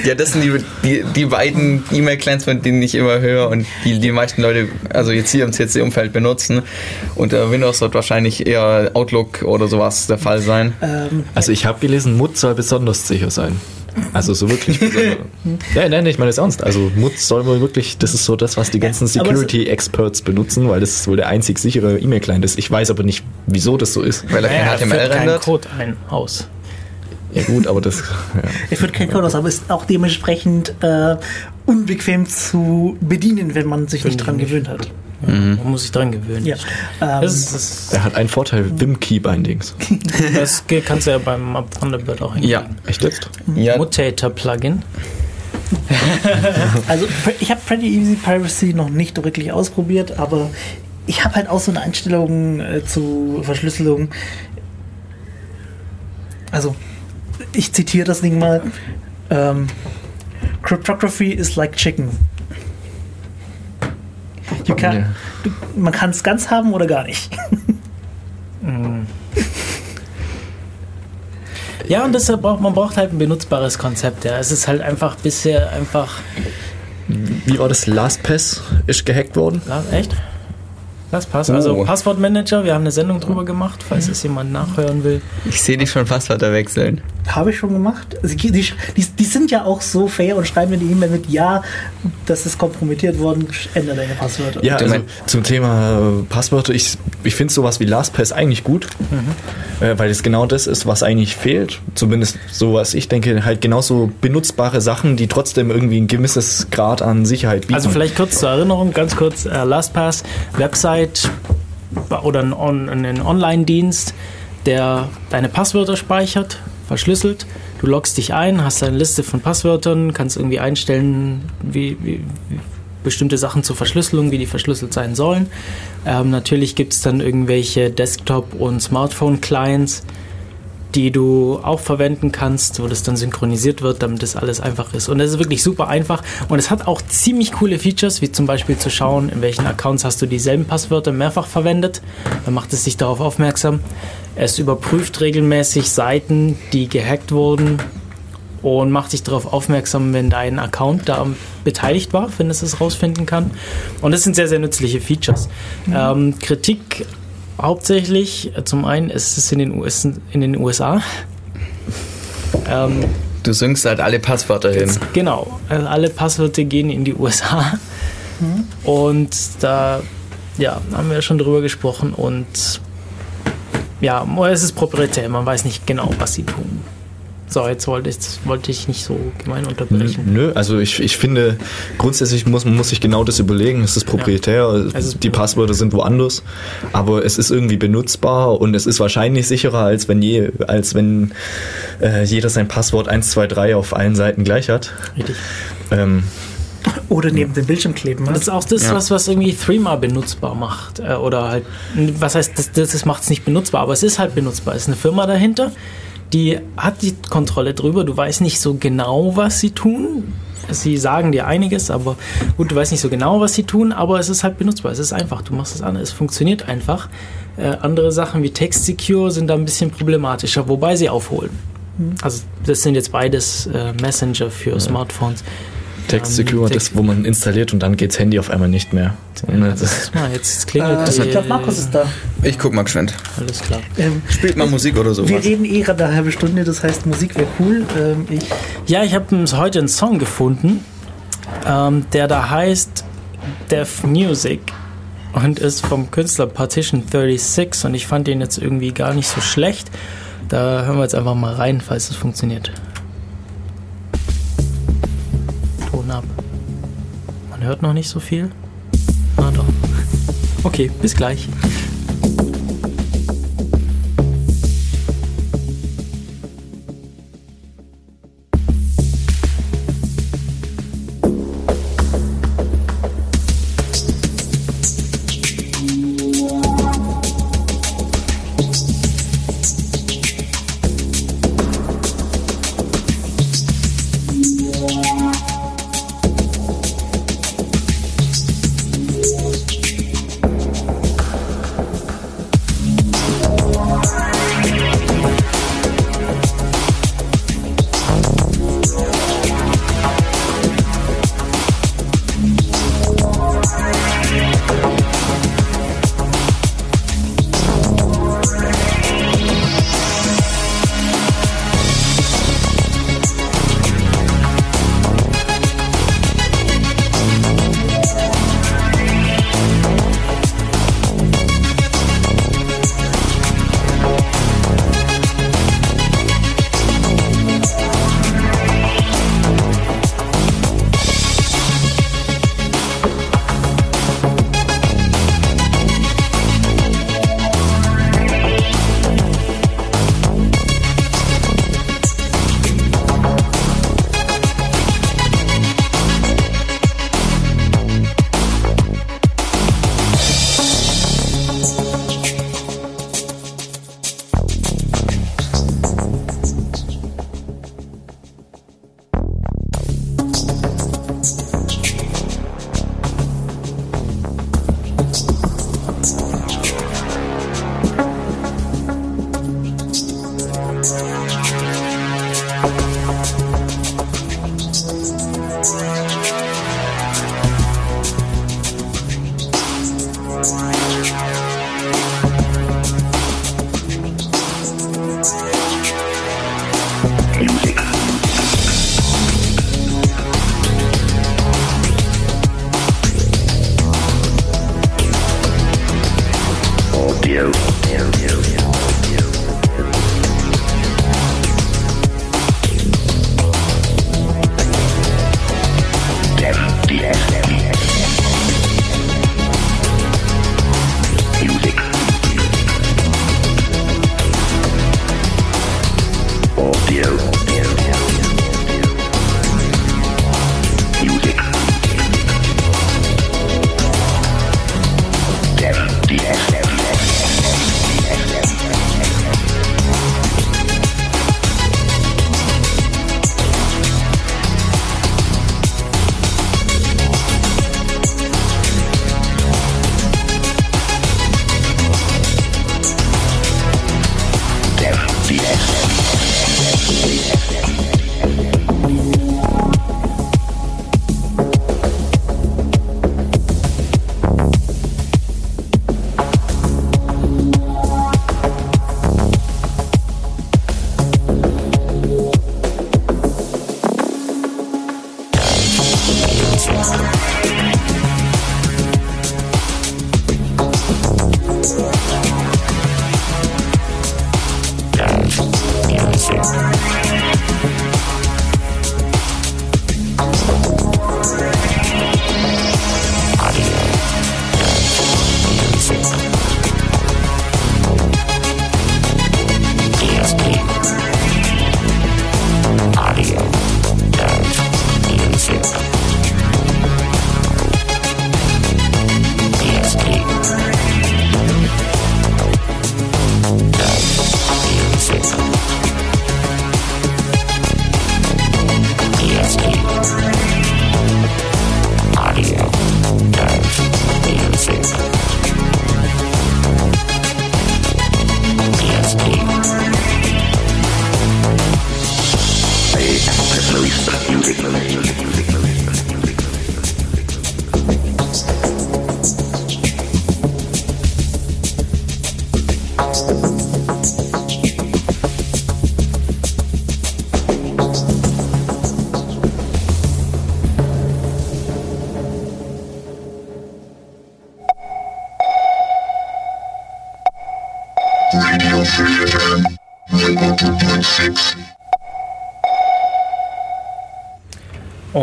Ja, das sind die, die, die beiden E-Mail-Clients, von denen ich immer höre und die die meisten Leute, also jetzt hier im CC-Umfeld benutzen. Unter Windows wird wahrscheinlich eher Outlook oder sowas der Fall sein. Ähm, Also ich habe gelesen, Mut soll besonders sicher sein. Also so wirklich besonders. ja, nein, ich meine das ernst. Also Mut soll wohl wirklich, das ist so das, was die ganzen es- Security-Experts benutzen, weil das wohl der einzig sichere E-Mail-Client ist. Ich weiß aber nicht, wieso das so ist. Weil er Naja, kein HTML keinen rendert. Code ein aus. Ja gut, aber das... Ja. er führt kein Code aus, aber ist auch dementsprechend äh, unbequem zu bedienen, wenn man sich nicht dran gewöhnt hat. Man muss sich dran gewöhnen. Ja. Ähm, Das, ist, das, Er hat einen Vorteil, Vim-Key-Bindings. das kannst du ja beim Thunderbird auch Ja, Echt jetzt? ja Mutator-Plugin. Also ich habe Pretty Easy Piracy noch nicht wirklich ausprobiert, aber ich habe halt auch so eine Einstellung äh, zu Verschlüsselung. Also ich zitiere das Ding mal. Ähm, Cryptography is like chicken. You can, Ja. du, man kann es ganz haben oder gar nicht. Ja, und deshalb braucht man braucht halt ein benutzbares Konzept. Ja. Es ist halt einfach bisher einfach. Wie war das? LastPass ist gehackt worden. Ja, echt? Das passt. Also Oh. Passwortmanager, wir haben eine Sendung drüber gemacht, falls es jemand nachhören will. ich sehe dich schon Passwörter wechseln. Habe ich schon gemacht. Also die, die, die sind ja auch so fair und schreiben mir die E-Mail mit Ja, das ist kompromittiert worden, ändere deine Passwörter. Ja, also mein- zum Thema äh, Passwörter, ich, ich finde sowas wie LastPass eigentlich gut, äh, weil es genau das ist, was eigentlich fehlt. Zumindest so, was ich denke, halt genauso benutzbare Sachen, die trotzdem irgendwie ein gewisses Grad an Sicherheit bieten. Also vielleicht kurz zur Erinnerung, ganz kurz, äh, LastPass, Website oder ein, On ein Online-Dienst, der deine Passwörter speichert, verschlüsselt. Du loggst dich ein, hast eine Liste von Passwörtern, kannst irgendwie einstellen, wie, wie, wie bestimmte Sachen zur Verschlüsselung, wie die verschlüsselt sein sollen. Ähm, natürlich gibt es dann irgendwelche Desktop- und Smartphone-Clients, die du auch verwenden kannst, wo das dann synchronisiert wird, damit das alles einfach ist. Und das ist wirklich super einfach. Und es hat auch ziemlich coole Features, wie zum Beispiel zu schauen, in welchen Accounts hast du dieselben Passwörter mehrfach verwendet. Dann macht es dich darauf aufmerksam. Es überprüft regelmäßig Seiten, die gehackt wurden und macht dich darauf aufmerksam, wenn dein Account da beteiligt war, wenn es es rausfinden kann. Und das sind sehr, sehr nützliche Features. Mhm. Ähm, Kritik hauptsächlich, äh, zum einen ist es in den, US, in den USA. Ähm, du synkst halt alle Passwörter hin. Genau, also alle Passwörter gehen in die USA. Mhm. Und da ja, haben wir schon drüber gesprochen und ja, es ist proprietär, man weiß nicht genau, was sie tun. So, jetzt wollte ich, wollte ich nicht so gemein unterbrechen. Nö, also ich, ich finde, grundsätzlich muss man muss sich genau das überlegen. Es ist proprietär, ja, ist die Passwörter sind woanders, aber es ist irgendwie benutzbar und es ist wahrscheinlich sicherer, als wenn, je, als wenn äh, jeder sein Passwort 1, 2, 3 auf allen Seiten gleich hat. Richtig. Ähm, oder neben dem Bildschirm kleben. Das ist auch das, ja. was, was irgendwie Threema benutzbar macht. Äh, oder halt, was heißt, das, das macht es nicht benutzbar, aber es ist halt benutzbar. Es ist eine Firma dahinter, die hat die Kontrolle drüber. Du weißt nicht so genau, was sie tun. Sie sagen dir einiges, aber gut, du weißt nicht so genau, was sie tun, aber es ist halt benutzbar. Es ist einfach. Du machst es an. Es funktioniert einfach. Äh, andere Sachen wie Text Secure sind da ein bisschen problematischer, wobei sie aufholen. Mhm. Also das sind jetzt beides äh, Messenger für ja. Smartphones. Text Secure, ähm, das, wo man installiert und dann geht das Handy auf einmal nicht mehr. Ja, das ist mal, jetzt klingelt äh, Ich glaube, Markus ist da. Ich guck mal geschwind. Alles klar. Ähm, Spielt mal Musik oder so. Wir reden eh gerade eine halbe Stunde, das heißt, Musik wäre cool. Ähm, ich ja, ich habe heute einen Song gefunden, ähm, der da heißt Deaf Music und ist vom Künstler Partition 36 und ich fand den jetzt irgendwie gar nicht so schlecht. Da hören wir jetzt einfach mal rein, falls es funktioniert. Ab. Man hört noch nicht so viel. Na doch. Okay, bis gleich.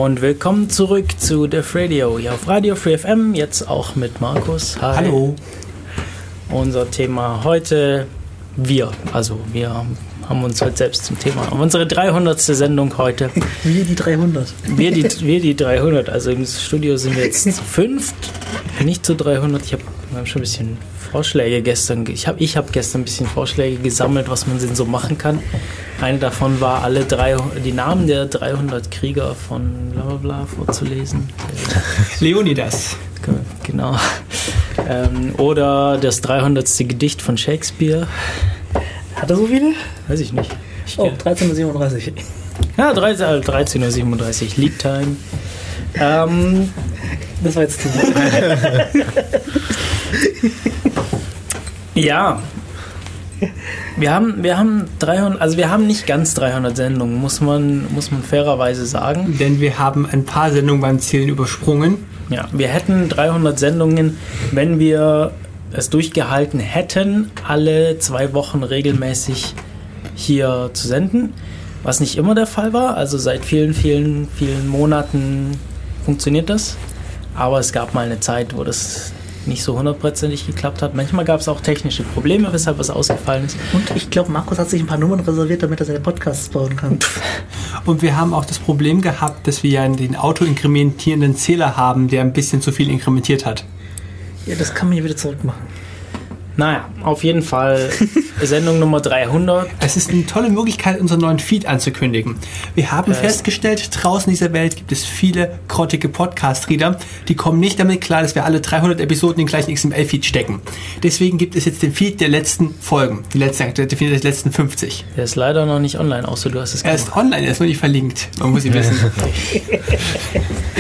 Und willkommen zurück zu Def Radio. Hier auf Radio Free FM, jetzt auch mit Markus. Hi. Hallo. Unser Thema heute wir. Also wir haben uns heute selbst zum Thema. Unsere 300. Sendung heute. Wir die 300. Wir die, wir die 300. Also im Studio sind wir jetzt zu fünft, nicht zu 300. Ich habe hab schon ein bisschen Vorschläge gestern. Ich habe ich hab gestern ein bisschen Vorschläge gesammelt, was man denn so machen kann. Eine davon war, alle drei, die Namen der 300 Krieger von bla bla bla vorzulesen. Leonidas. Genau. Ähm, oder das 300. Gedicht von Shakespeare. Hat er so viele? Weiß ich nicht. Ich oh, 13.37 Ja, 13.37 13 Uhr, Lead Time. Ähm, das war jetzt zu Ja. Wir haben, wir haben 300, also wir haben nicht ganz 300 Sendungen, muss man, muss man fairerweise sagen. Denn wir haben ein paar Sendungen beim Zielen übersprungen. Ja, wir hätten 300 Sendungen, wenn wir es durchgehalten hätten, alle zwei Wochen regelmäßig hier zu senden, was nicht immer der Fall war. Also seit vielen, vielen, vielen Monaten funktioniert das. Aber es gab mal eine Zeit, wo das nicht so hundertprozentig geklappt hat. Manchmal gab es auch technische Probleme, weshalb was ausgefallen ist. Und ich glaube, Markus hat sich ein paar Nummern reserviert, damit er seine Podcasts bauen kann. Und wir haben auch das Problem gehabt, dass wir ja den autoinkrementierenden Zähler haben, der ein bisschen zu viel inkrementiert hat. Ja, das kann man ja wieder zurückmachen. Naja, auf jeden Fall Sendung Nummer 300. Es ist eine tolle Möglichkeit, unseren neuen Feed anzukündigen. Wir haben äh, festgestellt, draußen in dieser Welt gibt es viele grottige Podcast-Reader, die kommen nicht damit klar, dass wir alle 300 Episoden in den gleichen XML-Feed stecken. Deswegen gibt es jetzt den Feed der letzten Folgen, die letzten, der Feed der letzten 50. Der ist leider noch nicht online, außer du hast es Er ist online, er ist nur nicht verlinkt. Man muss ihn wissen.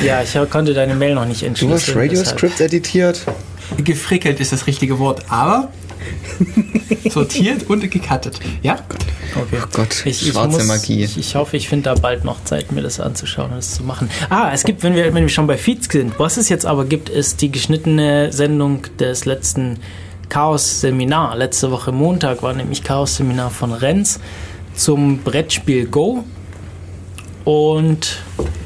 ja, ich konnte deine Mail noch nicht entschlüsseln. Du hast Radio-Script editiert? Gefrickelt ist das richtige Wort, aber sortiert und gecuttet. Ja? Okay. Oh Gott, ich, schwarze muss, Magie. Ich, ich, hoffe, ich finde da bald noch Zeit, mir das anzuschauen und das zu machen. Ah, es gibt, wenn wir, wenn wir schon bei Feeds sind, was es jetzt aber gibt, ist die geschnittene Sendung des letzten Chaos-Seminar. Letzte Woche Montag war nämlich Chaos-Seminar von Renz zum Brettspiel Go. Und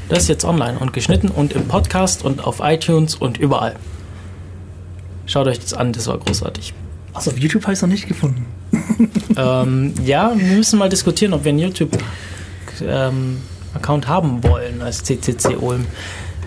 das ist jetzt online und geschnitten und im Podcast und auf iTunes und überall. Schaut euch das an, das war großartig. Also auf YouTube habe ich es noch nicht gefunden. ähm, ja, wir müssen mal diskutieren, ob wir einen YouTube-Account ähm, haben wollen als CCC Ulm.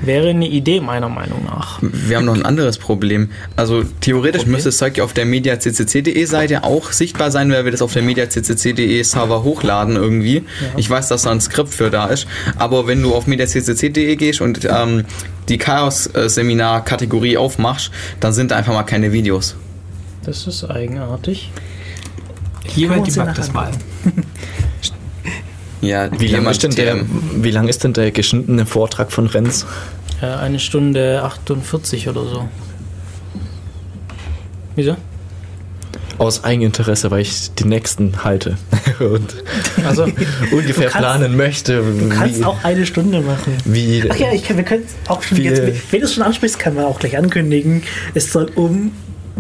Wäre eine Idee, meiner Meinung nach. Wir haben noch ein anderes Problem. Also theoretisch okay. müsste das Zeug auf der mediaccc.de Seite auch sichtbar sein, weil wir das auf der mediaccc.de Server hochladen irgendwie. Ja. Ich weiß, dass da ein Skript für da ist. Aber wenn du auf mediaccc.de gehst und ähm, die Chaos-Seminar-Kategorie aufmachst, dann sind da einfach mal keine Videos. Das ist eigenartig. Jemand debuggt das mal. Ja, wie lang, ist denn der, wie lang ist denn der geschnittene Vortrag von Renz? Äh, eine Stunde 48 oder so. Wieso? aus Eigeninteresse, weil ich die nächsten halte und Also, ungefähr kannst- planen möchte. Du kannst wie, auch eine Stunde machen. wie Ach ja, ich kann, wir können es auch schon Wie- jetzt, wenn du es schon ansprichst, kann man auch gleich ankündigen. Es soll um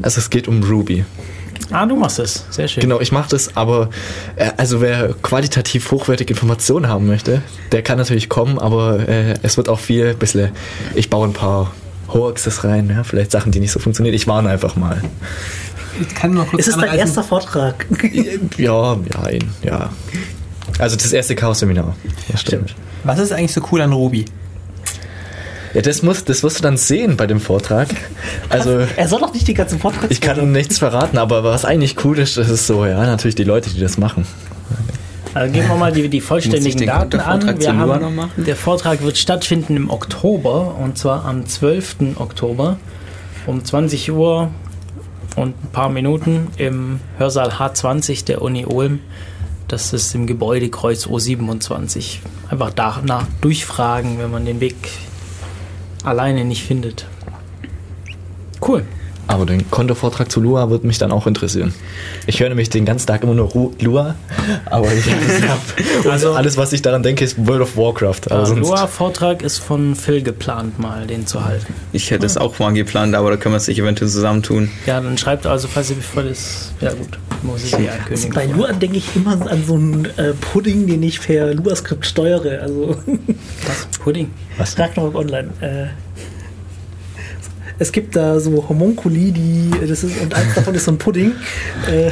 also es geht um Ruby. Ah, du machst es. Sehr schön. Genau, ich mache das, aber äh, also wer qualitativ hochwertige Informationen haben möchte, der kann natürlich kommen, aber äh, es wird auch viel, bisschen, ich baue ein paar Hoaxes rein, ja, vielleicht Sachen, die nicht so funktionieren. Ich warne einfach mal. Ich kann noch kurz Es ist dein anreißen. erster Vortrag. Ja, ja, ja. Also das erste Chaos-Seminar. Ja, stimmt. Was ist eigentlich so cool an Ruby? Ja, das, muss, das wirst du dann sehen bei dem Vortrag. Also Er soll doch nicht die ganzen Vortrag. ich kann nichts verraten, aber was eigentlich cool ist, das ist so, ja, natürlich die Leute, die das machen. Also gehen wir mal die, die vollständigen Daten an. Wir haben, der Vortrag wird stattfinden im Oktober und zwar am 12. Oktober um 20 Uhr und ein paar Minuten im Hörsaal H20 der Uni Ulm. Das ist im Gebäude Kreuz O27. Einfach danach durchfragen, wenn man den Weg alleine nicht findet. Cool. Aber den Kontovortrag zu Lua wird mich dann auch interessieren. Ich höre nämlich den ganzen Tag immer nur Ru Lua, aber ich hab, also alles, was ich daran denke, ist World of Warcraft. Sonst, Lua-Vortrag ist von Phil geplant, mal den zu halten. Ich hätte es auch mal geplant, aber da können wir es sich eventuell zusammentun. Ja, dann schreibt also, falls ihr bevor das. Ja, gut, muss ich eh ankündigen. Bei Lua denke ich immer an so einen äh, Pudding, den ich per Lua-Skript steuere. Also Was? Pudding? was? Ragnarok Online. Äh, es gibt da so Homunkuli, die das ist und eins davon ist so ein Pudding. Äh,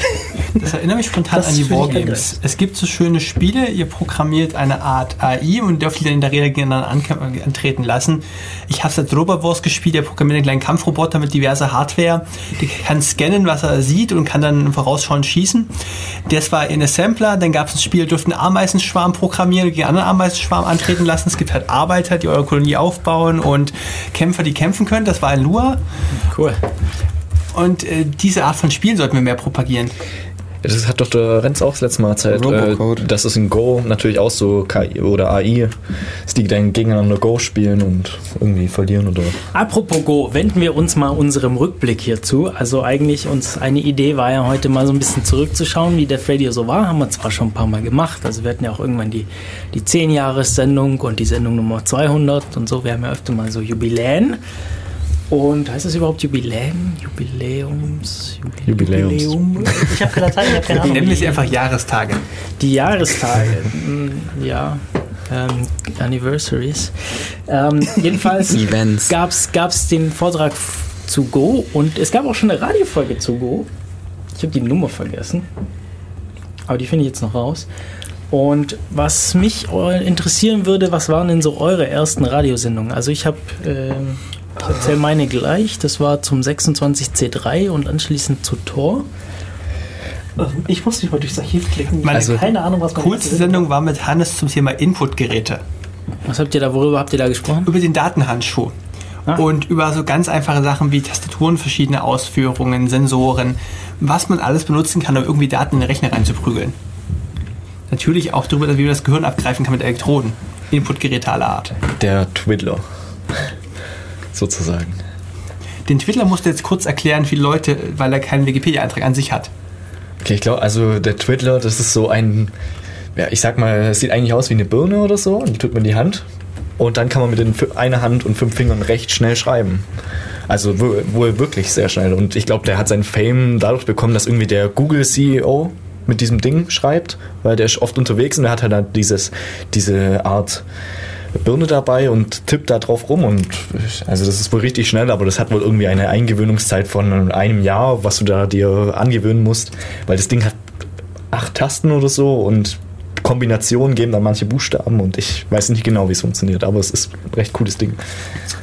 Das erinnert mich spontan Das an die Wargames. Es gibt so schöne Spiele, ihr programmiert eine Art AI und dürft die dann in der Regel gegeneinander antreten lassen. Ich habe seit Robot Wars gespielt, der programmiert einen kleinen Kampfroboter mit diverser Hardware. Der kann scannen, was er sieht und kann dann vorausschauend schießen. Das war in Assembler, dann gab es ein Spiel, dürften einen Ameisenschwarm programmieren und gegen einen anderen Ameisenschwarm antreten lassen. Es gibt halt Arbeiter, die eure Kolonie aufbauen und Kämpfer, die kämpfen können. Das war ein Lua. Cool. Und äh, diese Art von Spielen sollten wir mehr propagieren. Das hat doch der Renz auch das letzte Mal erzählt. Robocode. Äh, dass es in Go natürlich auch so KI oder AI ist, die dann gegeneinander Go spielen und irgendwie verlieren oder. Apropos Go, wenden wir uns mal unserem Rückblick hierzu. Also eigentlich uns eine Idee war ja heute mal so ein bisschen zurückzuschauen, wie der Radio so war. Haben wir zwar schon ein paar Mal gemacht. Also wir hatten ja auch irgendwann die, die 10-Jahres-Sendung und die Sendung Nummer 200 und so. Wir haben ja öfter mal so Jubiläen. Und heißt das überhaupt Jubiläen? Jubiläums? Jubiläums. Jubiläum. Ich habe keine Zeit, ich habe keine Ahnung. Nennen wir sie einfach Jahrestage. Die Jahrestage, mm, ja, ähm, Anniversaries. Ähm, jedenfalls gab's gab's den Vortrag zu Go und es gab auch schon eine Radiofolge zu Go. Ich habe die Nummer vergessen, aber die finde ich jetzt noch raus. Und was mich interessieren würde, was waren denn so eure ersten Radiosendungen? Also ich habe, ähm, ich erzähle meine gleich, das war zum 26C3 und anschließend zu Tor. Ich muss mich mal durchs Archiv klicken. Ich habe keine Ahnung, was meine Coolste Sendung war mit Hannes zum Thema Inputgeräte. Was habt ihr da, worüber habt ihr da gesprochen? Über den Datenhandschuh. Ah. Und über so ganz einfache Sachen wie Tastaturen, verschiedene Ausführungen, Sensoren, was man alles benutzen kann, um irgendwie Daten in den Rechner reinzuprügeln. Natürlich auch darüber, wie man das Gehirn abgreifen kann mit Elektroden. Inputgeräte aller Art. Der Twiddler. Sozusagen. Den Twitter musste jetzt kurz erklären, viele Leute, weil er keinen Wikipedia-Eintrag an sich hat. Okay, ich glaube, also der Twiddler, das ist so ein, ja, ich sag mal, es sieht eigentlich aus wie eine Birne oder so, und die tut man in die Hand. Und dann kann man mit den, einer Hand und fünf Fingern recht schnell schreiben. Also wo- wohl wirklich sehr schnell. Und ich glaube, der hat seinen Fame dadurch bekommen, dass irgendwie der Google-CEO mit diesem Ding schreibt, weil der ist oft unterwegs und der hat halt dann dieses, diese Art Birne dabei und tippt da drauf rum und also das ist wohl richtig schnell, aber das hat wohl irgendwie eine Eingewöhnungszeit von einem Jahr, was du da dir angewöhnen musst, weil das Ding hat acht Tasten oder so und Kombinationen geben dann manche Buchstaben und ich weiß nicht genau, wie es funktioniert, aber es ist ein recht cooles Ding.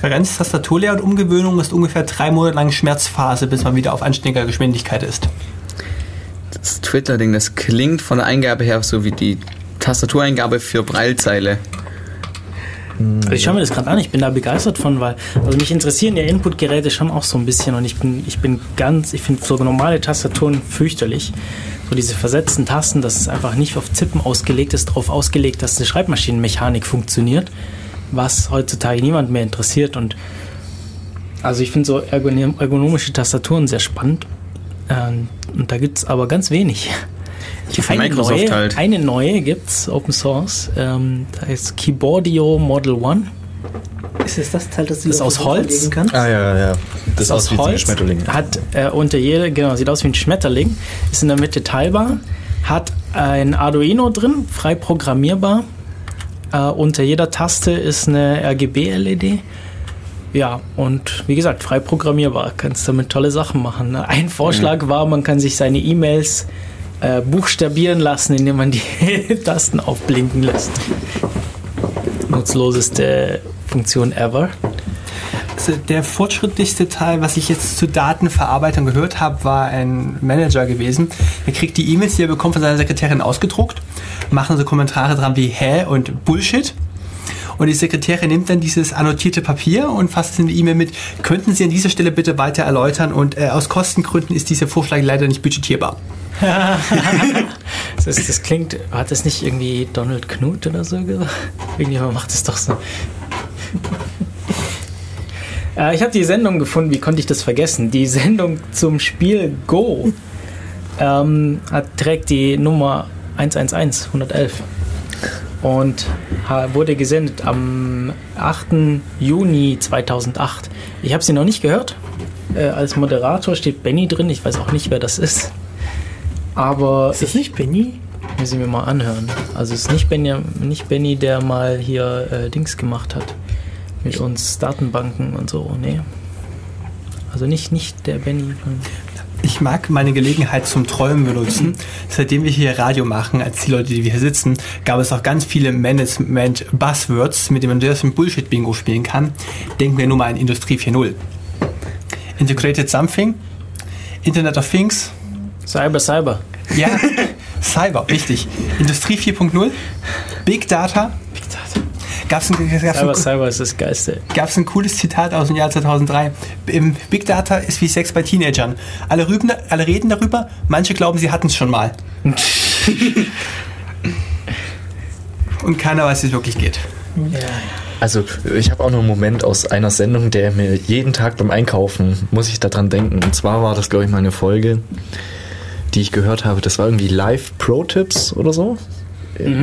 Referenz Tastaturlayout Umgewöhnung ist ungefähr drei Monate lang Schmerzphase, bis man wieder auf anständiger Geschwindigkeit ist. Das Twitter-Ding, das klingt von der Eingabe her so wie die Tastatureingabe für Braillezeile. Also ich schaue mir das gerade an, ich bin da begeistert von, weil also mich interessieren ja Inputgeräte schon auch so ein bisschen und ich bin, ich bin ganz, ich finde so normale Tastaturen fürchterlich. So diese versetzten Tasten, das ist einfach nicht auf Zippen ausgelegt ist, darauf ausgelegt, dass eine Schreibmaschinenmechanik funktioniert, was heutzutage niemand mehr interessiert und also ich finde so ergonom- ergonomische Tastaturen sehr spannend. Ähm, und da gibt es aber ganz wenig. Von eine, Microsoft neue, halt. eine neue gibt es, Open Source. Ähm, da ist Keyboardio Model One. Ist es das Teil, das du Das aus Holz? legen kannst? Ah, ja, ja. Das Ist aussieht wie ein Schmetterling. Hat äh, unter jeder, genau, sieht aus wie ein Schmetterling. Ist in der Mitte teilbar. Hat ein Arduino drin, frei programmierbar. Äh, unter jeder Taste ist eine RGB-LED. Ja, und wie gesagt, frei programmierbar. Kannst damit tolle Sachen machen. Ein Vorschlag war, man kann sich seine E-Mails äh, buchstabieren lassen, indem man die Tasten aufblinken lässt. Nutzloseste Funktion ever. Also der fortschrittlichste Teil, was ich jetzt zur Datenverarbeitung gehört habe, war ein Manager gewesen. Der kriegt die E-Mails, die er bekommt, von seiner Sekretärin ausgedruckt, machen so Kommentare dran wie Hä und Bullshit. Und die Sekretärin nimmt dann dieses annotierte Papier und fasst in die E-Mail mit, könnten Sie an dieser Stelle bitte weiter erläutern und äh, aus Kostengründen ist dieser Vorschlag leider nicht budgetierbar. Das, ist, das klingt, hat das nicht irgendwie Donald Knut oder so gesagt? Irgendjemand macht es doch so. äh, ich habe die Sendung gefunden, wie konnte ich das vergessen? Die Sendung zum Spiel Go ähm, hat, trägt die Nummer 111, 111 und wurde gesendet am 8. Juni 2008. Ich habe sie noch nicht gehört. Äh, als Moderator steht Benny drin. Ich weiß auch nicht, wer das ist. Aber Ist das nicht Benny? Müssen wir mal anhören. Also es ist nicht Benny, nicht Benny der mal hier äh, Dings gemacht hat. Mit uns Datenbanken und so. Nee. Also nicht, nicht der Benny. Ich mag meine Gelegenheit zum Träumen benutzen. Seitdem wir hier Radio machen, als die Leute, die wir hier sitzen, gab es auch ganz viele Management-Buzzwords, mit denen man sehr schön Bullshit-Bingo spielen kann. Denken wir nur mal an Industrie 4.0. Integrated Something, Internet of Things, Cyber, Cyber. ja, Cyber, richtig. Industrie 4.0, Big Data. Gab es ein, gab's Cyber, ein, Cyber ist das Geilste. gab's ein cooles Zitat aus dem Jahr 2003. Im Big Data ist wie Sex bei Teenagern. Alle, rüben, alle reden darüber, manche glauben, sie hatten es schon mal. Und keiner weiß, wie es wirklich geht. Also, ich habe auch noch einen Moment aus einer Sendung, der mir jeden Tag beim Einkaufen, muss ich daran denken. Und zwar war das, glaube ich, mal eine Folge, die ich gehört habe. Das war irgendwie Live Pro Tips oder so.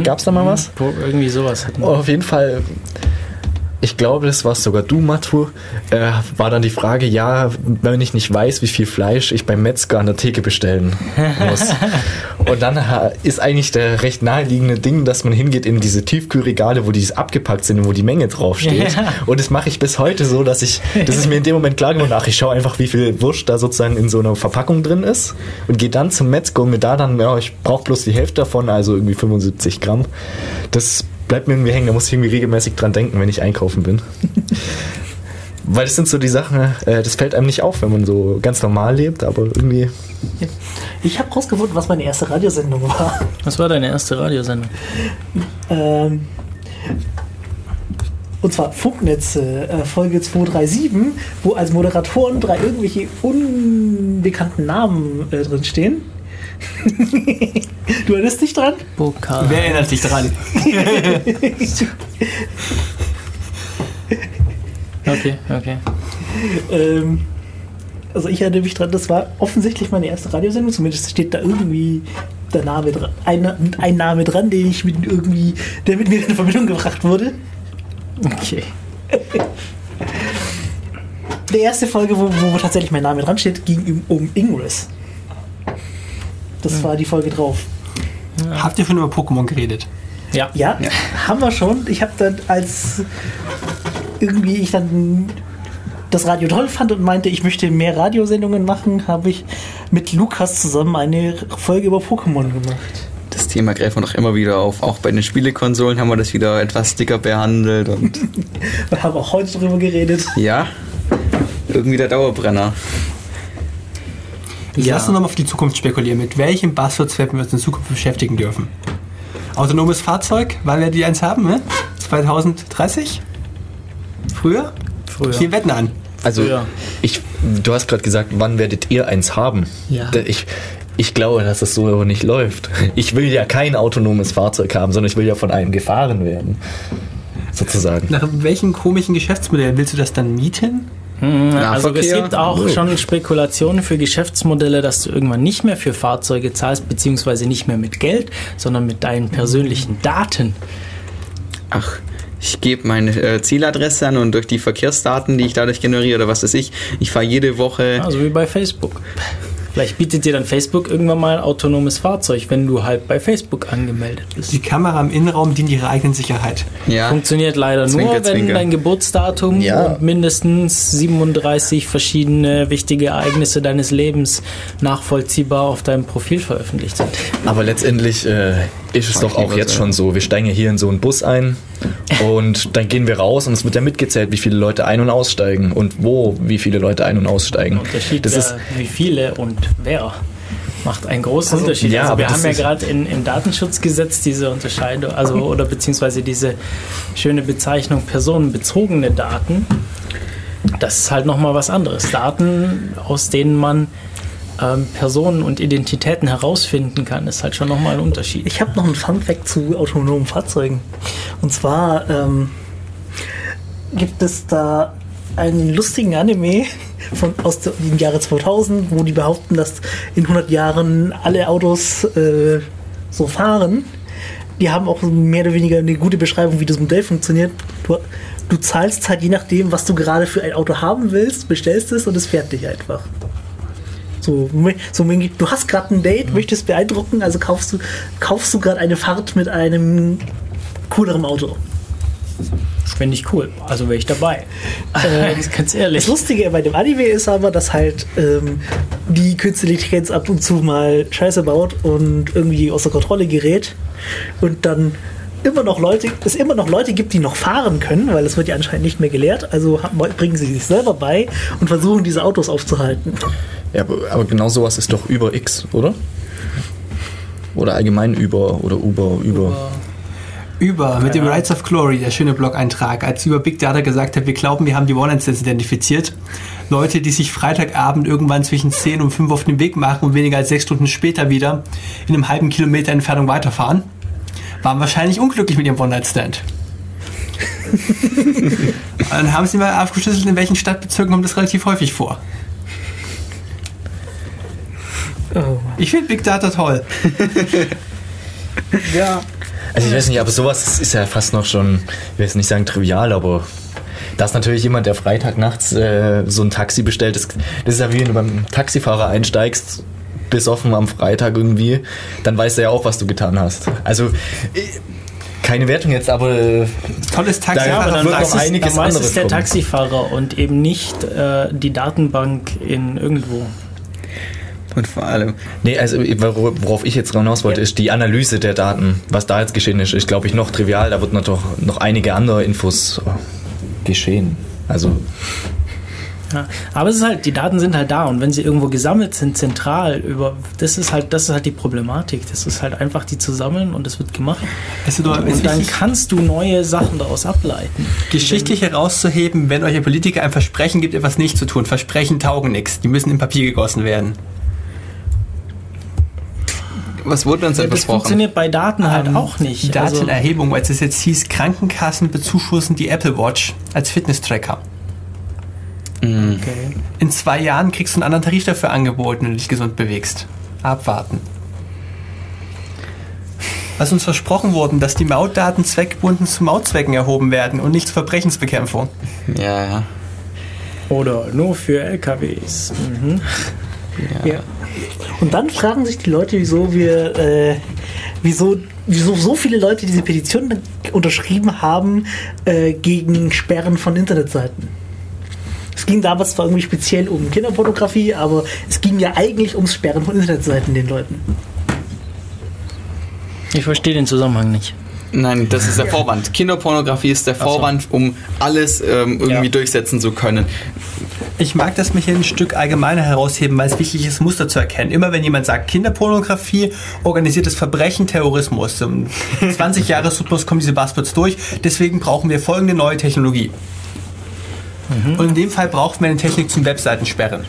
Gab's da mal was? Wo irgendwie sowas hatten. Auf jeden Fall, ich glaube, das warst sogar du, Matu, äh, war dann die Frage, ja, wenn ich nicht weiß, wie viel Fleisch ich beim Metzger an der Theke bestellen muss. Und dann ha- ist eigentlich der recht naheliegende Ding, dass man hingeht in diese Tiefkühlregale, wo die abgepackt sind und wo die Menge draufsteht. Ja. Und das mache ich bis heute so, dass ich, das ist mir in dem Moment klar geworden, ach, ich schaue einfach, wie viel Wurst da sozusagen in so einer Verpackung drin ist und gehe dann zum Metzger und mir da dann, ja, ich brauche bloß die Hälfte davon, also irgendwie 75 Gramm. Das bleibt mir irgendwie hängen, da muss ich irgendwie regelmäßig dran denken, wenn ich einkaufen bin. Weil das sind so die Sachen, äh, das fällt einem nicht auf, wenn man so ganz normal lebt, aber irgendwie. Ich habe rausgefunden, was meine erste Radiosendung war. Was war deine erste Radiosendung? Ähm, und zwar Funknetze, äh, Folge 237, wo als Moderatoren drei irgendwelche unbekannten Namen äh, drin stehen. Du erinnerst dich dran? Pokal. Wer erinnert sich dran? Okay, okay. Ähm, also ich erinnere mich dran, das war offensichtlich meine erste Radiosendung, zumindest steht da irgendwie der Name dran, ein, ein Name dran, den ich mit irgendwie, der mit mir in Verbindung gebracht wurde. Okay. Die erste Folge, wo, wo tatsächlich mein Name dran steht, ging um, um Ingress. Das war die Folge drauf. Habt ihr schon über Pokémon geredet? Ja. Ja, haben wir schon. Ich habe dann, als irgendwie ich dann das Radio toll fand und meinte, ich möchte mehr Radiosendungen machen, habe ich mit Lukas zusammen eine Folge über Pokémon gemacht. Das Thema greifen wir noch immer wieder auf. Auch bei den Spielekonsolen haben wir das wieder etwas dicker behandelt und Wir haben auch heute drüber geredet. ja, irgendwie der Dauerbrenner. Ja. Ja. Lass uns nochmal auf die Zukunft spekulieren. Mit welchem Buzzword werden wir uns in Zukunft beschäftigen dürfen? Autonomes Fahrzeug, wann werden die eins haben? Ne? 2030? Früher? Früher. Wir wetten an. Also, Ja. ich, du hast gerade gesagt, wann werdet ihr eins haben? Ja. Ich, ich glaube, dass das so aber nicht läuft. Ich will ja kein autonomes Fahrzeug haben, sondern ich will ja von einem gefahren werden. Sozusagen. Nach welchem komischen Geschäftsmodell willst du das dann mieten? Also es gibt auch schon Spekulationen für Geschäftsmodelle, dass du irgendwann nicht mehr für Fahrzeuge zahlst, beziehungsweise nicht mehr mit Geld, sondern mit deinen persönlichen Daten. Ach, ich gebe meine äh, Zieladresse an und durch die Verkehrsdaten, die ich dadurch generiere oder was weiß ich, ich fahre jede Woche. Also wie bei Facebook. Vielleicht bietet dir dann Facebook irgendwann mal ein autonomes Fahrzeug, wenn du halt bei Facebook angemeldet bist. Die Kamera im Innenraum dient ihrer eigenen Sicherheit. Ja, Funktioniert leider Zwinker, nur, wenn zwinker. dein Geburtsdatum Ja. und mindestens 37 verschiedene wichtige Ereignisse deines Lebens nachvollziehbar auf deinem Profil veröffentlicht sind. Aber letztendlich äh, ist es doch auch jetzt schon so. Wir steigen ja hier in so einen Bus ein und dann gehen wir raus und es wird ja mitgezählt, wie viele Leute ein- und aussteigen und wo wie viele Leute ein- und aussteigen. Unterschied, Das wer, ist, wie viele und wer. Macht einen großen Unterschied. ja, also aber wir haben ja gerade im Datenschutzgesetz diese Unterscheidung, also oder beziehungsweise diese schöne Bezeichnung personenbezogene Daten. Das ist halt nochmal was anderes. Daten, aus denen man ähm, Personen und Identitäten herausfinden kann, ist halt schon nochmal ein Unterschied. Ich habe noch einen Fun-Fact zu autonomen Fahrzeugen. Und zwar ähm, gibt es da einen lustigen Anime von, aus dem Jahre 2000, wo die behaupten, dass in 100 Jahren alle Autos äh, so fahren. Die haben auch mehr oder weniger eine gute Beschreibung, wie das Modell funktioniert. Du, du zahlst halt je nachdem, was du gerade für ein Auto haben willst, bestellst es und es fährt dich einfach. So, so du hast gerade ein Date, möchtest beeindrucken, also kaufst du, kaufst du gerade eine Fahrt mit einem cooleren Auto. Finde ich cool. Also wäre ich dabei. Ähm, Ganz Das ehrlich. Lustige bei dem Anime ist aber, dass halt ähm, die künstliche Intelligenz ab und zu mal Scheiße baut und irgendwie außer Kontrolle gerät und dann immer noch Leute, es immer noch Leute gibt, die noch fahren können, weil es wird ja anscheinend nicht mehr gelehrt. Also bringen sie sich selber bei und versuchen diese Autos aufzuhalten. ja, aber, genau sowas ist doch über X, oder? Oder allgemein über oder Uber, über. Über, mit dem Rights of Glory, der schöne Blog-Eintrag, als über Big Data gesagt hat, wir glauben, wir haben die One-Instance identifiziert. Leute, die sich Freitagabend irgendwann zwischen 10 und 5 auf den Weg machen und weniger als 6 Stunden später wieder in einem halben Kilometer Entfernung weiterfahren, waren wahrscheinlich unglücklich mit ihrem One-Night-Stand. Dann haben sie mal aufgeschlüsselt, in welchen Stadtbezirken kommt das relativ häufig vor. Oh. Ich finde Big Data toll. ja. Also ich weiß nicht, aber sowas ist, ist ja fast noch schon, ich will jetzt nicht sagen trivial, aber dass natürlich jemand, der Freitag nachts äh, so ein Taxi bestellt, das, das ist ja wie wenn du beim Taxifahrer einsteigst, besoffen am Freitag irgendwie, dann weiß er ja auch, was du getan hast. Also äh, keine Wertung jetzt, aber äh, Tolles Taxi. Da- Ja, aber dann wird noch es, einiges dann anderes der kommen. Taxifahrer und eben nicht äh, die Datenbank in irgendwo. Und vor allem, nee, also wor- worauf ich jetzt hinaus wollte, Ja. ist die Analyse der Daten. Was da jetzt geschehen ist, ist glaube ich noch trivial, da wird noch, noch einige andere Infos geschehen. Also Ja. Aber es ist halt, die Daten sind halt da und wenn sie irgendwo gesammelt sind, zentral, über das ist halt, das ist halt die Problematik. Das ist halt einfach die zu sammeln und es wird gemacht. Nur ist Und dann kannst du neue Sachen daraus ableiten. geschichtlich herauszuheben, wenn euch ein Politiker ein Versprechen gibt, etwas nicht zu tun. Versprechen taugen nichts. Die müssen in Papier gegossen werden. was wurde uns denn Das versprochen? funktioniert bei Daten halt Ähm, auch nicht. Also, Datenerhebung, als es jetzt hieß, Krankenkassen bezuschussen die Apple Watch als Fitness-Tracker. Okay. In zwei Jahren kriegst du einen anderen Tarif dafür angeboten, wenn du dich gesund bewegst. Abwarten. Was uns versprochen wurden, dass die Mautdaten zweckgebunden zu Mautzwecken erhoben werden und nicht zur Verbrechensbekämpfung. Ja, ja. Oder nur für LKWs. Mhm. Ja. Und dann fragen sich die Leute, wieso wir, äh, wieso, wieso so viele Leute diese Petition unterschrieben haben äh, gegen Sperren von Internetseiten. Es ging damals zwar irgendwie speziell um Kinderpornografie, aber es ging ja eigentlich ums Sperren von Internetseiten den Leuten. Ich verstehe den Zusammenhang nicht. Nein, das ist der Vorwand. Kinderpornografie ist der Vorwand, um alles ähm, irgendwie Ja. durchsetzen zu können. Ich mag das mich hier ein Stück allgemeiner herausheben, weil es wichtig ist, Muster zu erkennen. Immer wenn jemand sagt Kinderpornografie, organisiertes Verbrechen, Terrorismus, im 20 Jahres-Rhythmus kommen diese Buzzwords durch. Deswegen brauchen wir folgende neue Technologie. Und in dem Fall braucht man eine Technik zum Webseitensperren.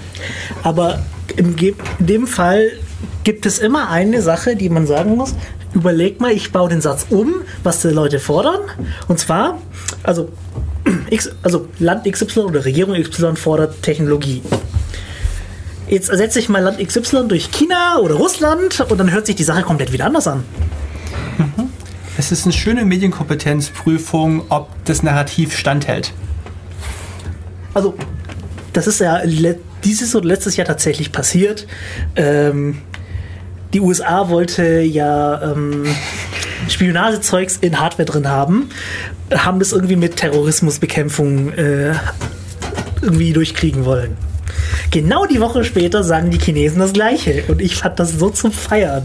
Aber in dem Fall gibt es immer eine Sache, die man sagen muss. Überleg mal, ich baue den Satz um, was die Leute fordern. Und zwar, also X, also Land XY oder Regierung XY fordert Technologie. Jetzt ersetze ich mal Land XY durch China oder Russland und dann hört sich die Sache komplett wieder anders an. Es ist eine schöne Medienkompetenzprüfung, ob das Narrativ standhält. Also, das ist ja dieses oder letztes Jahr tatsächlich passiert. Ähm, die USA wollte ja ähm, Spionagezeugs in Hardware drin haben, haben das irgendwie mit Terrorismusbekämpfung äh, irgendwie durchkriegen wollen. Genau die Woche später sagen die Chinesen das Gleiche und ich fand das so zum Feiern.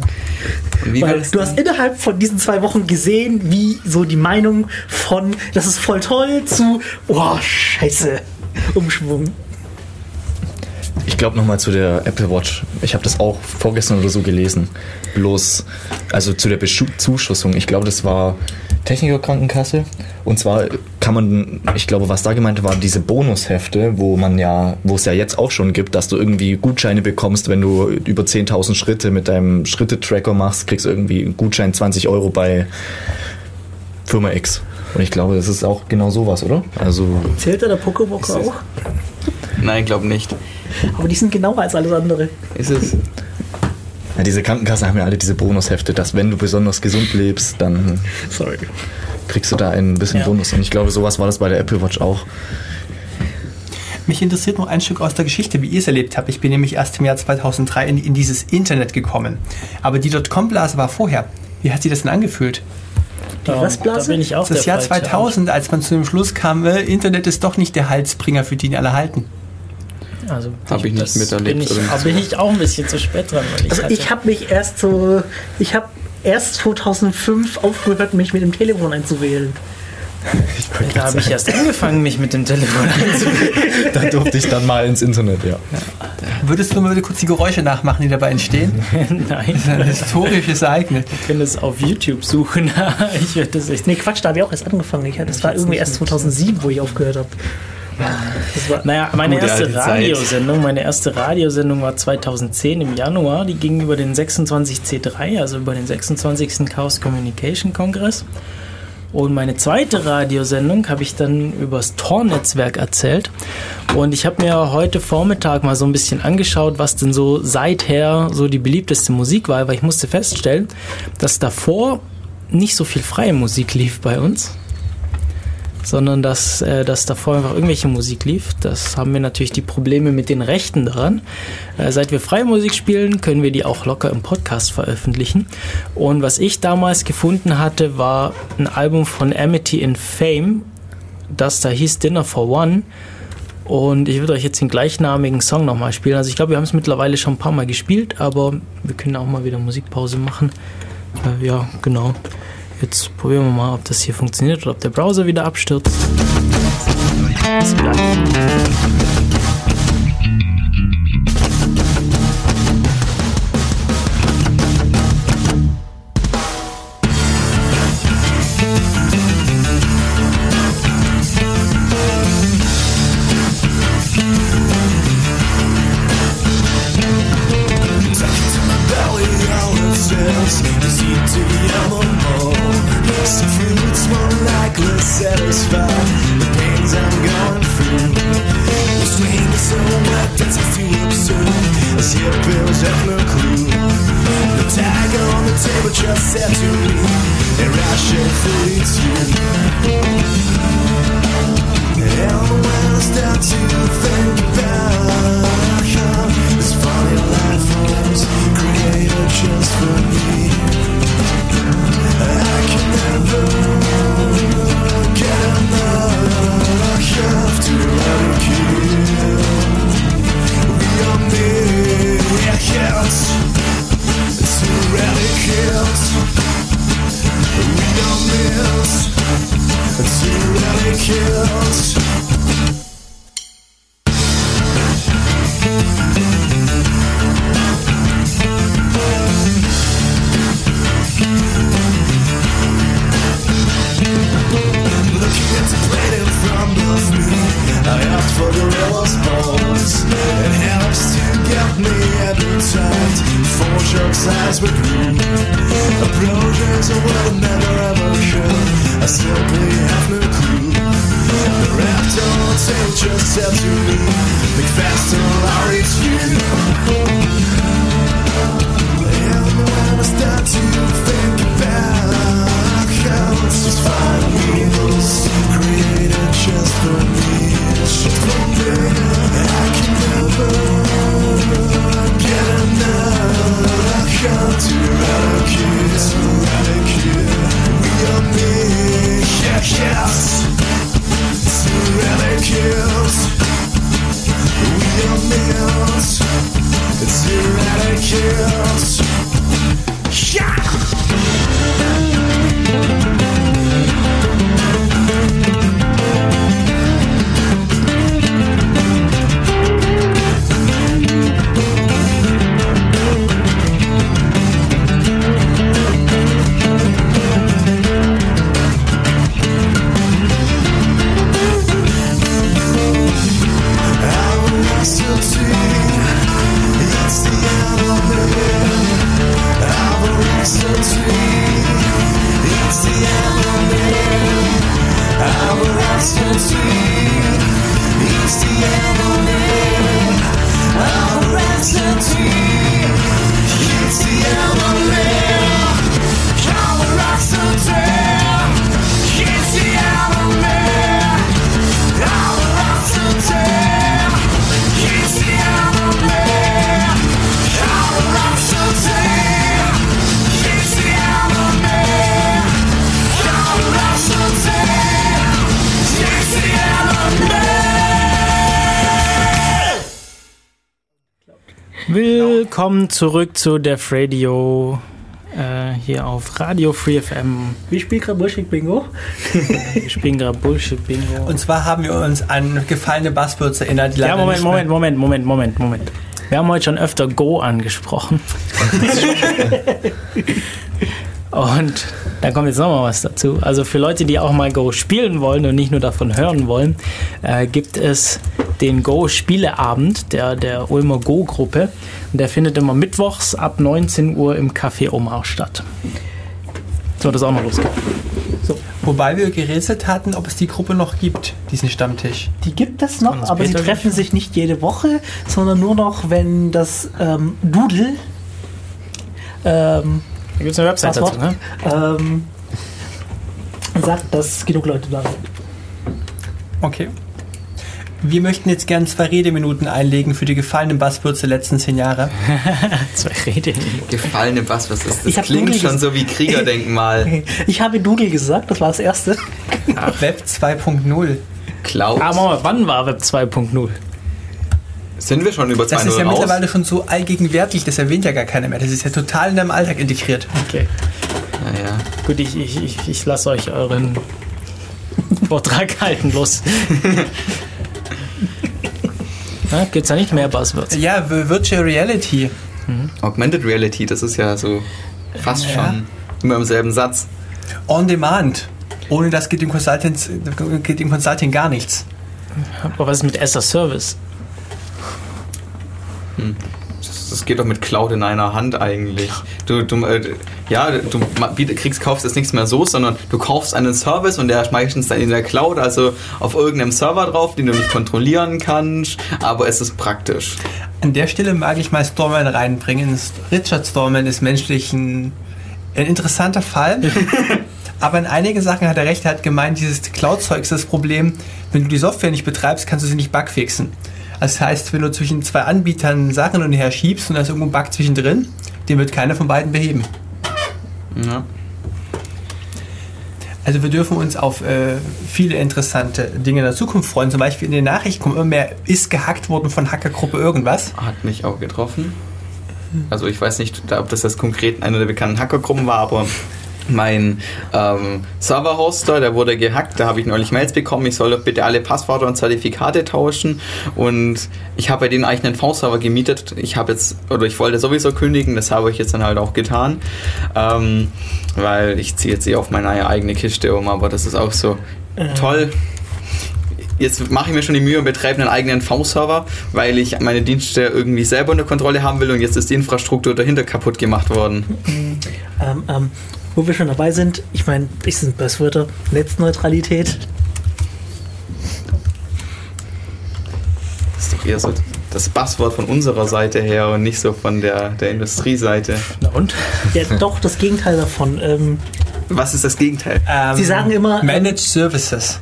Und Weil du hast innerhalb von diesen zwei Wochen gesehen, wie so die Meinung von, das ist voll toll, zu, oh, scheiße, umschwungen. Ich glaube nochmal zu der Apple Watch. Ich habe das auch vorgestern oder so gelesen. Bloß, also zu der Bezuschussung. Ich glaube, das war Technikerkrankenkasse. Und zwar kann man, ich glaube, was da gemeint war, diese Bonushefte, wo man ja, wo es ja jetzt auch schon gibt, dass du irgendwie Gutscheine bekommst, wenn du über 10.000 Schritte mit deinem Schritte-Tracker machst, kriegst du irgendwie einen Gutschein 20 Euro bei Firma X. Und ich glaube, das ist auch genau sowas, oder? Also, Zählt da der Pokébox auch? Nein, ich glaube nicht. Aber die sind genauer als alles andere. Ist es? ja, diese Krankenkassen haben ja alle diese Bonushefte, dass wenn du besonders gesund lebst, dann Sorry. kriegst du da ein bisschen Ja. Bonus. Und ich glaube, sowas war das bei der Apple Watch auch. Mich interessiert noch ein Stück aus der Geschichte, wie ihr es erlebt habt. Ich bin nämlich erst im Jahr 2003 in, in dieses Internet gekommen. Aber die Dotcom-Blase war vorher. Wie hat sich das denn angefühlt? Die was, Blase? Da bin ich auch Das der Jahr Falsche. 2000, als man zu dem Schluss kam, äh, Internet ist doch nicht der Halsbringer, für den alle halten. Also Hab ich nicht miterlebt, Bin ich, oder? aber bin ich auch ein bisschen zu spät dran. Weil ich Also ich habe mich erst so, ich habe erst 2005 aufgehört, mich mit dem Telefon einzuwählen. Da habe ich erst angefangen, mich mit dem Telefon einzuwählen. Da durfte ich dann mal ins Internet, ja. Würdest du mal kurz die Geräusche nachmachen, die dabei entstehen? Nein, Ein historisches Ereignis. wir können es auf YouTube suchen. ich werde das echt Nee, Quatsch, da habe ich auch erst angefangen. Ich, das war irgendwie erst 2007, wo ich aufgehört habe. Das war, Naja, meine erste. Radiosendung, meine erste Radiosendung war 2010 im Januar. Die ging über den 26C3, also über den 26. Chaos Communication Kongress. Und meine zweite Radiosendung habe ich dann übers Tor-Netzwerk erzählt. Und ich habe mir heute Vormittag mal so ein bisschen angeschaut, was denn so seither so die beliebteste Musik war, weil ich musste feststellen, dass davor nicht so viel freie Musik lief bei uns sondern dass, äh, dass davor einfach irgendwelche Musik lief. Das haben wir natürlich die Probleme mit den Rechten daran. Äh, seit wir freie Musik spielen, können wir die auch locker im Podcast veröffentlichen. Und was ich damals gefunden hatte, war ein Album von Amity in Fame, das da hieß Dinner for One. Und ich würde euch jetzt den gleichnamigen Song nochmal spielen. Also ich glaube, wir haben es mittlerweile schon ein paar Mal gespielt, aber wir können auch mal wieder Musikpause machen. Äh, ja, genau. Jetzt probieren wir mal, ob das hier funktioniert oder ob der Browser wieder abstürzt. Bis gleich. Willkommen zurück zu Def Radio. Äh, hier auf Radio Free FM. Wir spielen gerade Bullshit Bingo. Wir spielen gerade Bullshit Bingo. Und zwar haben wir uns an gefallene Buzzwords erinnert. Die Ja, Moment, Moment, Moment, Moment, Moment, Moment. Wir haben heute schon öfter Go angesprochen. Und da kommt jetzt nochmal was dazu. Also für Leute, die auch mal Go spielen wollen und nicht nur davon hören wollen, äh, gibt es den Go-Spieleabend der, der Ulmer Go-Gruppe. Und der findet immer mittwochs ab 19 Uhr im Café Omar statt. So, das auch noch losgehen. Wobei wir gerätselt hatten, ob es die Gruppe noch gibt, diesen Stammtisch. Die gibt es noch, aber sie Peter treffen sich nicht jede Woche, sondern nur noch, wenn das ähm, Doodle ähm, Da gibt es eine Website dazu, ne? ähm, sagt, dass genug Leute da sind. Okay. Wir möchten jetzt gern zwei Redeminuten einlegen für die gefallenen Buzzwords der letzten zehn Jahre. Zwei Rede. Gefallene ist das? Hab klingt Google schon so wie Kriegerdenkmal. Ich habe Doodle gesagt, das war das erste. Web 2.0. Cloud. Aber Moment, wann war Web 2.0 Sind wir schon über Das ist 2.0 ja raus? mittlerweile schon so allgegenwärtig, das erwähnt ja gar keiner mehr. Das ist ja total in deinem Alltag integriert. Okay. Naja. Gut, ich, ich, ich, ich lasse euch euren Vortrag halten, los. Ja, gibt's da nicht mehr Buzzwords? Ja, Vi- Virtual Reality. Augmented Reality, das ist ja so fast Ja. schon immer im selben Satz. On Demand. Ohne das geht Consultants, geht im Consulting gar nichts. Aber was ist mit as a Service? Das, das geht doch mit Cloud in einer Hand eigentlich. Du, du, äh, ja, du kriegst, kaufst jetzt nichts mehr so, sondern du kaufst einen Service und der ist meistens dann in der Cloud, also auf irgendeinem Server drauf, den du nicht kontrollieren kannst, aber es ist praktisch. An der Stelle mag ich mal Storman reinbringen. Richard Storman ist menschlich ein, ein interessanter Fall. Aber in einigen Sachen hat er recht. Er hat gemeint, dieses Cloud-Zeug ist das Problem. Wenn du die Software nicht betreibst, kannst du sie nicht bugfixen. Das heißt, wenn du zwischen zwei Anbietern Sachen hin und her schiebst und da ist irgendwo ein Bug zwischendrin, den wird keiner von beiden beheben. Ja. Also wir dürfen uns auf äh, viele interessante Dinge in der Zukunft freuen. Zum Beispiel in den Nachrichten kommt immer mehr, ist gehackt worden von Hackergruppe irgendwas. Hat mich auch getroffen. Also ich weiß nicht, ob das jetzt konkret eine der bekannten Hackergruppen war, aber mein ähm, Server-Hoster, der wurde gehackt, da habe ich neulich Mails bekommen, ich soll doch bitte alle Passwörter und Zertifikate tauschen. Und ich habe bei denen eigentlich einen V-Server gemietet, ich habe jetzt, oder ich wollte sowieso kündigen, das habe ich jetzt dann halt auch getan, ähm, weil ich ziehe jetzt eh auf meine eigene Kiste um, aber das ist auch so toll, jetzt mache ich mir schon die Mühe und betreibe einen eigenen V-Server, weil ich meine Dienste irgendwie selber unter Kontrolle haben will und jetzt ist die Infrastruktur dahinter kaputt gemacht worden. Ähm, ähm, wo wir schon dabei sind, ich meine, ich sind Buzzwörter, Netzneutralität. Das ist doch eher so das Passwort von unserer Seite her und nicht so von der, der Industrieseite. Na und? Ja, doch, das Gegenteil davon. Ähm, Was ist das Gegenteil? Ähm, Sie sagen immer, Managed Services.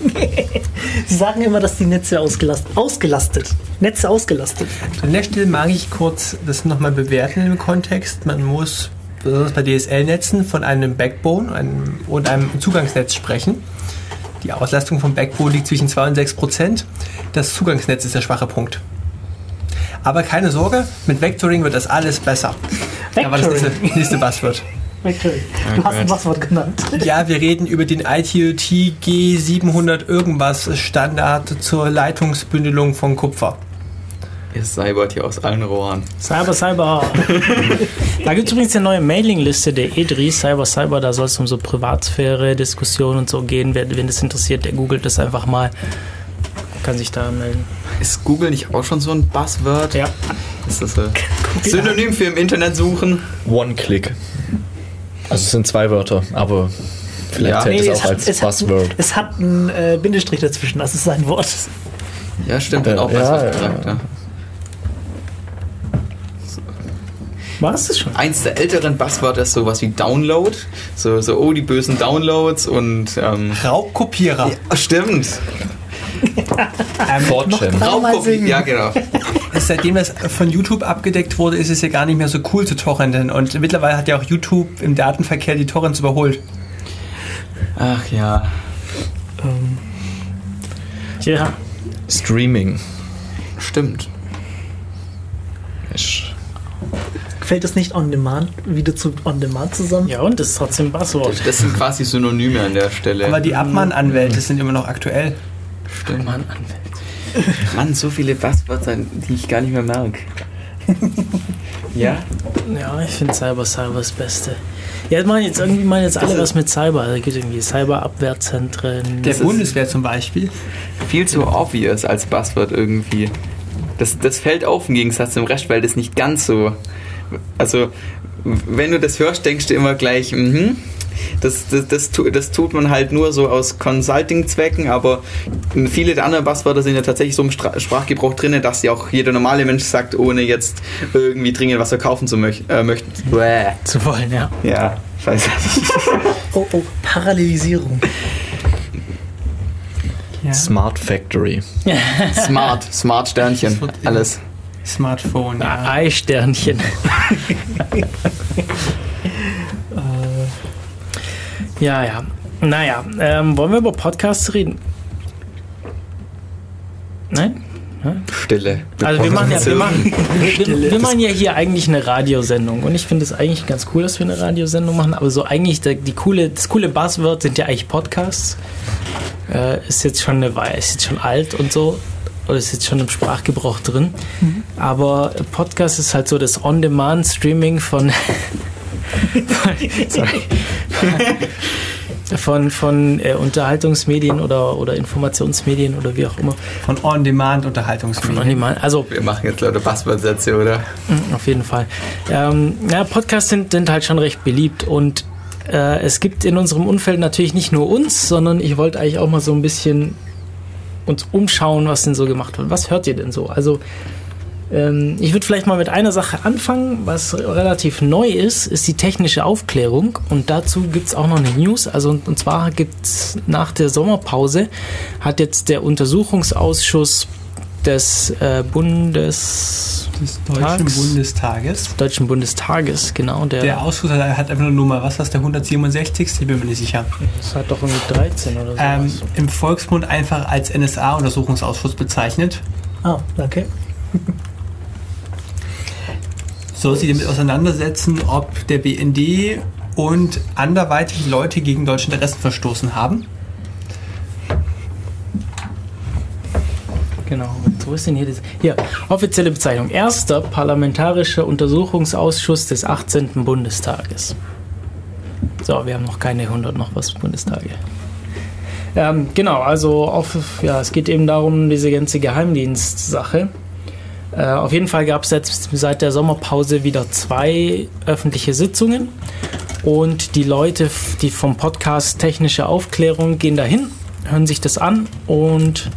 Sie sagen immer, dass die Netze ausgelastet, ausgelastet, Netze ausgelastet. An der Stelle mag ich kurz das nochmal bewerten im Kontext. Man muss besonders bei DSL-Netzen von einem Backbone einem, und einem Zugangsnetz sprechen. Die Auslastung vom Backbone liegt zwischen 2 und 6 Prozent. Das Zugangsnetz ist der schwache Punkt. Aber keine Sorge, mit Vectoring wird das alles besser. Aber das nächste, Vectoring. nächste Buzzword. Vectoring. Du hast ein. Passwort genannt. Ja, wir reden über den ITOT G700 irgendwas Standard zur Leitungsbündelung von Kupfer. Ihr cybert hier aus allen Rohren. Cyber, Cyber. da gibt es übrigens eine neue Mailingliste der E3, Cyber, Cyber. Da soll es um so Privatsphäre, Diskussionen und so gehen. Wer, wen das interessiert, der googelt das einfach mal. Kann sich da melden. Ist Google nicht auch schon so ein Buzzword? Ja. Ist das ein Synonym für im Internet suchen? One-Click. Also es sind zwei Wörter, aber vielleicht Ja. zählt Nee, es auch als es, hat, Buzzword. es hat einen äh, Bindestrich dazwischen, das ist sein Wort. Ja, stimmt, Ja, hat auch ja, was ja. gesagt. Ja. War es das schon? Eins der älteren Buzzwörter ist sowas wie Download. So, so oh, die bösen Downloads und ähm, Raubkopierer. ja, stimmt. Ähm, 4chan. Dreimal Raubkopie. singen. Ja, genau. Seitdem das von YouTube abgedeckt wurde, ist es ja gar nicht mehr so cool zu torrenten. Und mittlerweile hat ja auch YouTube im Datenverkehr die Torrents überholt. Ach ja. Ja. Streaming. Stimmt. Ist Fällt es nicht on demand wieder zu on demand zusammen? Ja, und das ist trotzdem ein Buzzword. Das sind quasi Synonyme an der Stelle. Aber die Abmahn-Anwälte sind immer noch aktuell. Stimmt. Mann, Mann, so viele Buzzwörter, die ich gar nicht mehr merke. ja? Ja, ich finde Cyber, Cyber das Beste. Ja, meinen jetzt irgendwie meinen jetzt alle was mit Cyber. Also gibt irgendwie Cyberabwehrzentren. Der ist- Bundeswehr zum Beispiel. Viel zu obvious als Buzzword irgendwie. Das, das fällt auf im Gegensatz zum Rest, weil das nicht ganz so. Also, wenn du das hörst, denkst du immer gleich, mhm. Das, das, das, das tut man halt nur so aus Consulting-Zwecken, aber viele der anderen Buzzwörter sind ja tatsächlich so im Stra Sprachgebrauch drin, dass ja auch jeder normale Mensch sagt, ohne jetzt irgendwie dringend was verkaufen zu möch äh, möchten. Bäh. zu wollen, ja. Ja, scheiße. Oh, oh, Parallelisierung. Ja. Smart Factory. Smart, Smart Sternchen, alles. Smartphone, ja. Eisternchen. ja, ja. Naja, ähm, wollen wir über Podcasts reden? Nein? Stille. Also wir machen ja, wir machen, wir, wir machen ja hier eigentlich eine Radiosendung und ich finde es eigentlich ganz cool, dass wir eine Radiosendung machen, aber so eigentlich der, die coole, das coole Buzzword sind ja eigentlich Podcasts. Äh, ist jetzt schon eine Weile, ist jetzt schon alt und so oder ist jetzt schon im Sprachgebrauch drin. Aber Podcast ist halt so das On-Demand-Streaming von, sorry, von, von äh, Unterhaltungsmedien oder, oder Informationsmedien oder wie auch immer. Von Von On-Demand-Unterhaltungsmedien. On-Demand. Also Wir machen jetzt lauter Buzzword-Sätze, oder? Mhm, Auf jeden Fall. Ähm, ja, Podcasts sind, sind halt schon recht beliebt und äh, es gibt in unserem Umfeld natürlich nicht nur uns, sondern ich wollte eigentlich auch mal so ein bisschen uns umschauen, was denn so gemacht wird. Was hört ihr denn so? Also ähm, ich würde vielleicht mal mit einer Sache anfangen, was relativ neu ist, ist die technische Aufklärung und dazu gibt es auch noch eine News. Also und, und zwar gibt es nach der Sommerpause hat jetzt der Untersuchungsausschuss des äh, Bundes Des Deutschen Tags. Bundestages. Deutschen Bundestages, genau. Der, Der Ausschuss hat hat einfach nur Nummer, was war das, der 167? Ich bin mir nicht sicher. das hat doch irgendwie 13 oder so. Ähm, Im Volksmund einfach als NSA-Untersuchungsausschuss bezeichnet. Ah, okay. Soll sich damit auseinandersetzen, ob der BND und anderweitig Leute gegen deutsche Interessen verstoßen haben. Genau. Wo ist denn hier das? Hier, offizielle Bezeichnung. Erster Parlamentarischer Untersuchungsausschuss des 18. Bundestages. So, wir haben noch keine 100 noch was Bundestage. Ähm, genau, also auf, ja, es geht eben darum, diese ganze Geheimdienstsache. Äh, auf jeden Fall gab es jetzt seit der Sommerpause wieder zwei öffentliche Sitzungen. Und die Leute, die vom Podcast Technische Aufklärung gehen dahin, hören sich das an und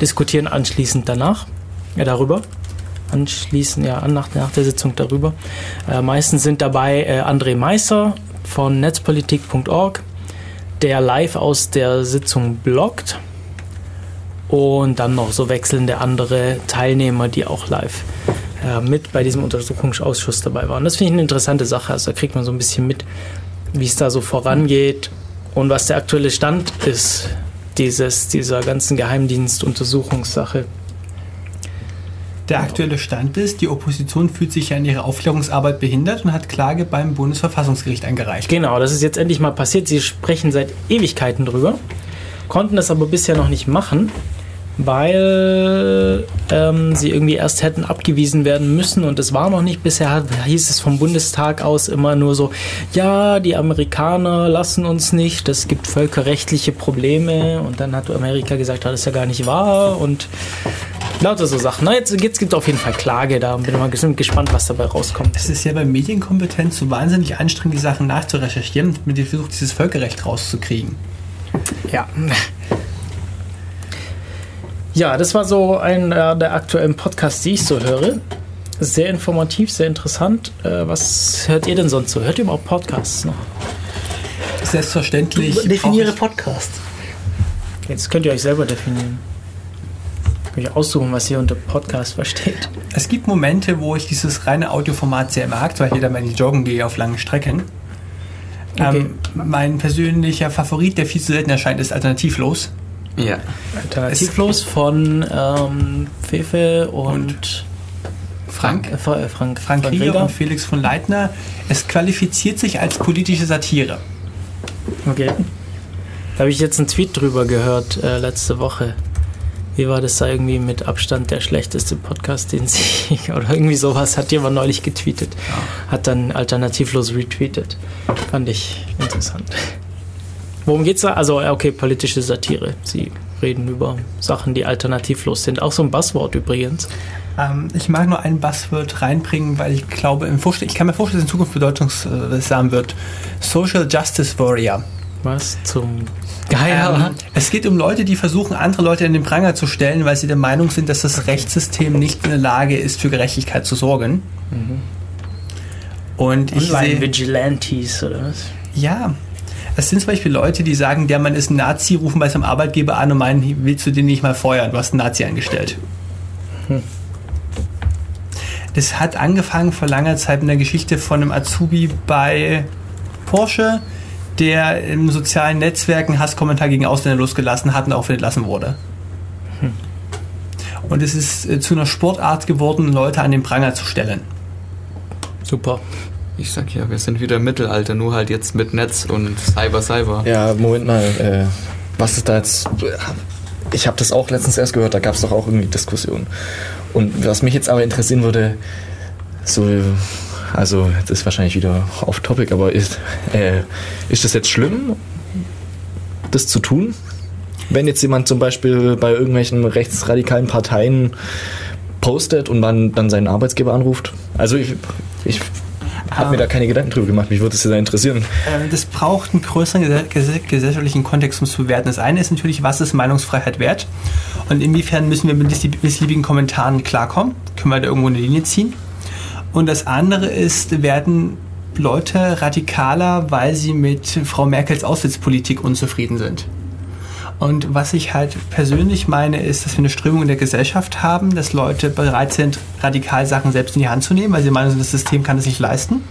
diskutieren anschließend danach, ja, darüber. Anschließend, ja, nach, nach der Sitzung darüber. Äh, meistens sind dabei äh, André Meisser von netzpolitik.org, der live aus der Sitzung bloggt. Und dann noch so wechselnde andere Teilnehmer, die auch live äh, mit bei diesem Untersuchungsausschuss dabei waren. Das finde ich eine interessante Sache. Also da kriegt man so ein bisschen mit, wie es da so vorangeht und was der aktuelle Stand ist dieses, dieser ganzen Geheimdienstuntersuchungssache. Der aktuelle Stand ist, die Opposition fühlt sich ja in ihrer Aufklärungsarbeit behindert und hat Klage beim Bundesverfassungsgericht eingereicht. Genau, das ist jetzt endlich mal passiert. Sie sprechen seit Ewigkeiten drüber, konnten das aber bisher noch nicht machen, weil ähm, sie irgendwie erst hätten abgewiesen werden müssen und es war noch nicht. Bisher hat, hieß es vom Bundestag aus immer nur so, ja, die Amerikaner lassen uns nicht, es gibt völkerrechtliche Probleme und dann hat Amerika gesagt, ja, das ist ja gar nicht wahr und lauter so Sachen. Na, jetzt, jetzt gibt es auf jeden Fall Klage, da bin ich mal ges- gespannt, was dabei rauskommt. Es ist ja bei Medienkompetenz so wahnsinnig anstrengend, die Sachen nachzurecherchieren, mit dem Versuch, dieses Völkerrecht rauszukriegen. Ja. Ja, das war so ein äh, der aktuellen Podcasts, die ich so höre. Sehr informativ, sehr interessant. Äh, was hört ihr denn sonst so? Hört ihr überhaupt Podcasts noch? Selbstverständlich. Definiere Podcast. Jetzt könnt ihr euch selber definieren. Könnt ihr aussuchen, was ihr unter Podcast versteht. Es gibt Momente, wo ich dieses reine Audioformat sehr mag, weil ich jeder, wenn ich joggen gehe auf langen Strecken. Okay. Ähm, mein persönlicher Favorit, der viel zu selten erscheint, ist alternativlos. Ja. Alternativlos von ähm, Fefe und, Frank? Äh, Fra- äh, Frank, Frank Rieger Rieger. und Felix von Leitner. Es qualifiziert sich als politische Satire. Okay. Da habe ich jetzt einen Tweet drüber gehört äh, letzte Woche. Wie war das da irgendwie mit Abstand der schlechteste Podcast, den sie oder irgendwie sowas hat jemand neulich getweetet. Hat dann alternativlos retweetet. Fand ich interessant. Worum geht's da? Also, okay, politische Satire. Sie reden über Sachen, die alternativlos sind. Auch so ein Buzzword übrigens. Ähm, ich mag nur ein Buzzword reinbringen, weil ich glaube, im Vorstell ich kann mir vorstellen, dass es in Zukunft bedeutungsam wird. Social Justice Warrior. Was zum Geier? Ähm, es geht um Leute, die versuchen, andere Leute in den Pranger zu stellen, weil sie der Meinung sind, dass das Rechtssystem nicht in der Lage ist, für Gerechtigkeit zu sorgen. Und ich sehe, Online-Vigilantes oder was? ja, es sind zum Beispiel Leute, die sagen, der Mann ist ein Nazi, rufen bei seinem Arbeitgeber an und meinen, willst du den nicht mal feuern? Du hast einen Nazi angestellt. Das hat angefangen vor langer Zeit mit der Geschichte von einem Azubi bei Porsche, der im sozialen Netzwerk einen Hasskommentar gegen Ausländer losgelassen hat und auch entlassen wurde. Und es ist äh, zu einer Sportart geworden, Leute an den Pranger zu stellen. Super. Ich sag ja, wir sind wieder im Mittelalter, nur halt jetzt mit Netz und Cyber Cyber. Ja, Moment mal, äh, was ist da jetzt? Ich habe das auch letztens erst gehört, da gab es doch auch irgendwie Diskussionen. Und was mich jetzt aber interessieren würde, so, also das ist wahrscheinlich wieder off topic, aber ist, äh, ist das jetzt schlimm, das zu tun? Wenn jetzt jemand zum Beispiel bei irgendwelchen rechtsradikalen Parteien postet und man dann seinen Arbeitsgeber anruft? Also ich, ich habe mir da keine Gedanken drüber gemacht, mich würde es sehr interessieren. Äh, Das braucht einen größeren gese- gese- gesellschaftlichen Kontext, um es zu bewerten. Das eine ist natürlich, was ist Meinungsfreiheit wert? Und inwiefern müssen wir mit misslieb- missliebigen Kommentaren klarkommen? Können wir da irgendwo eine Linie ziehen? Und das andere ist, werden Leute radikaler, weil sie mit Frau Merkels Aussitzpolitik unzufrieden sind? Und was ich halt persönlich meine, ist, dass wir eine Strömung in der Gesellschaft haben, dass Leute bereit sind, radikal Sachen selbst in die Hand zu nehmen, weil sie meinen, das System kann es nicht leisten.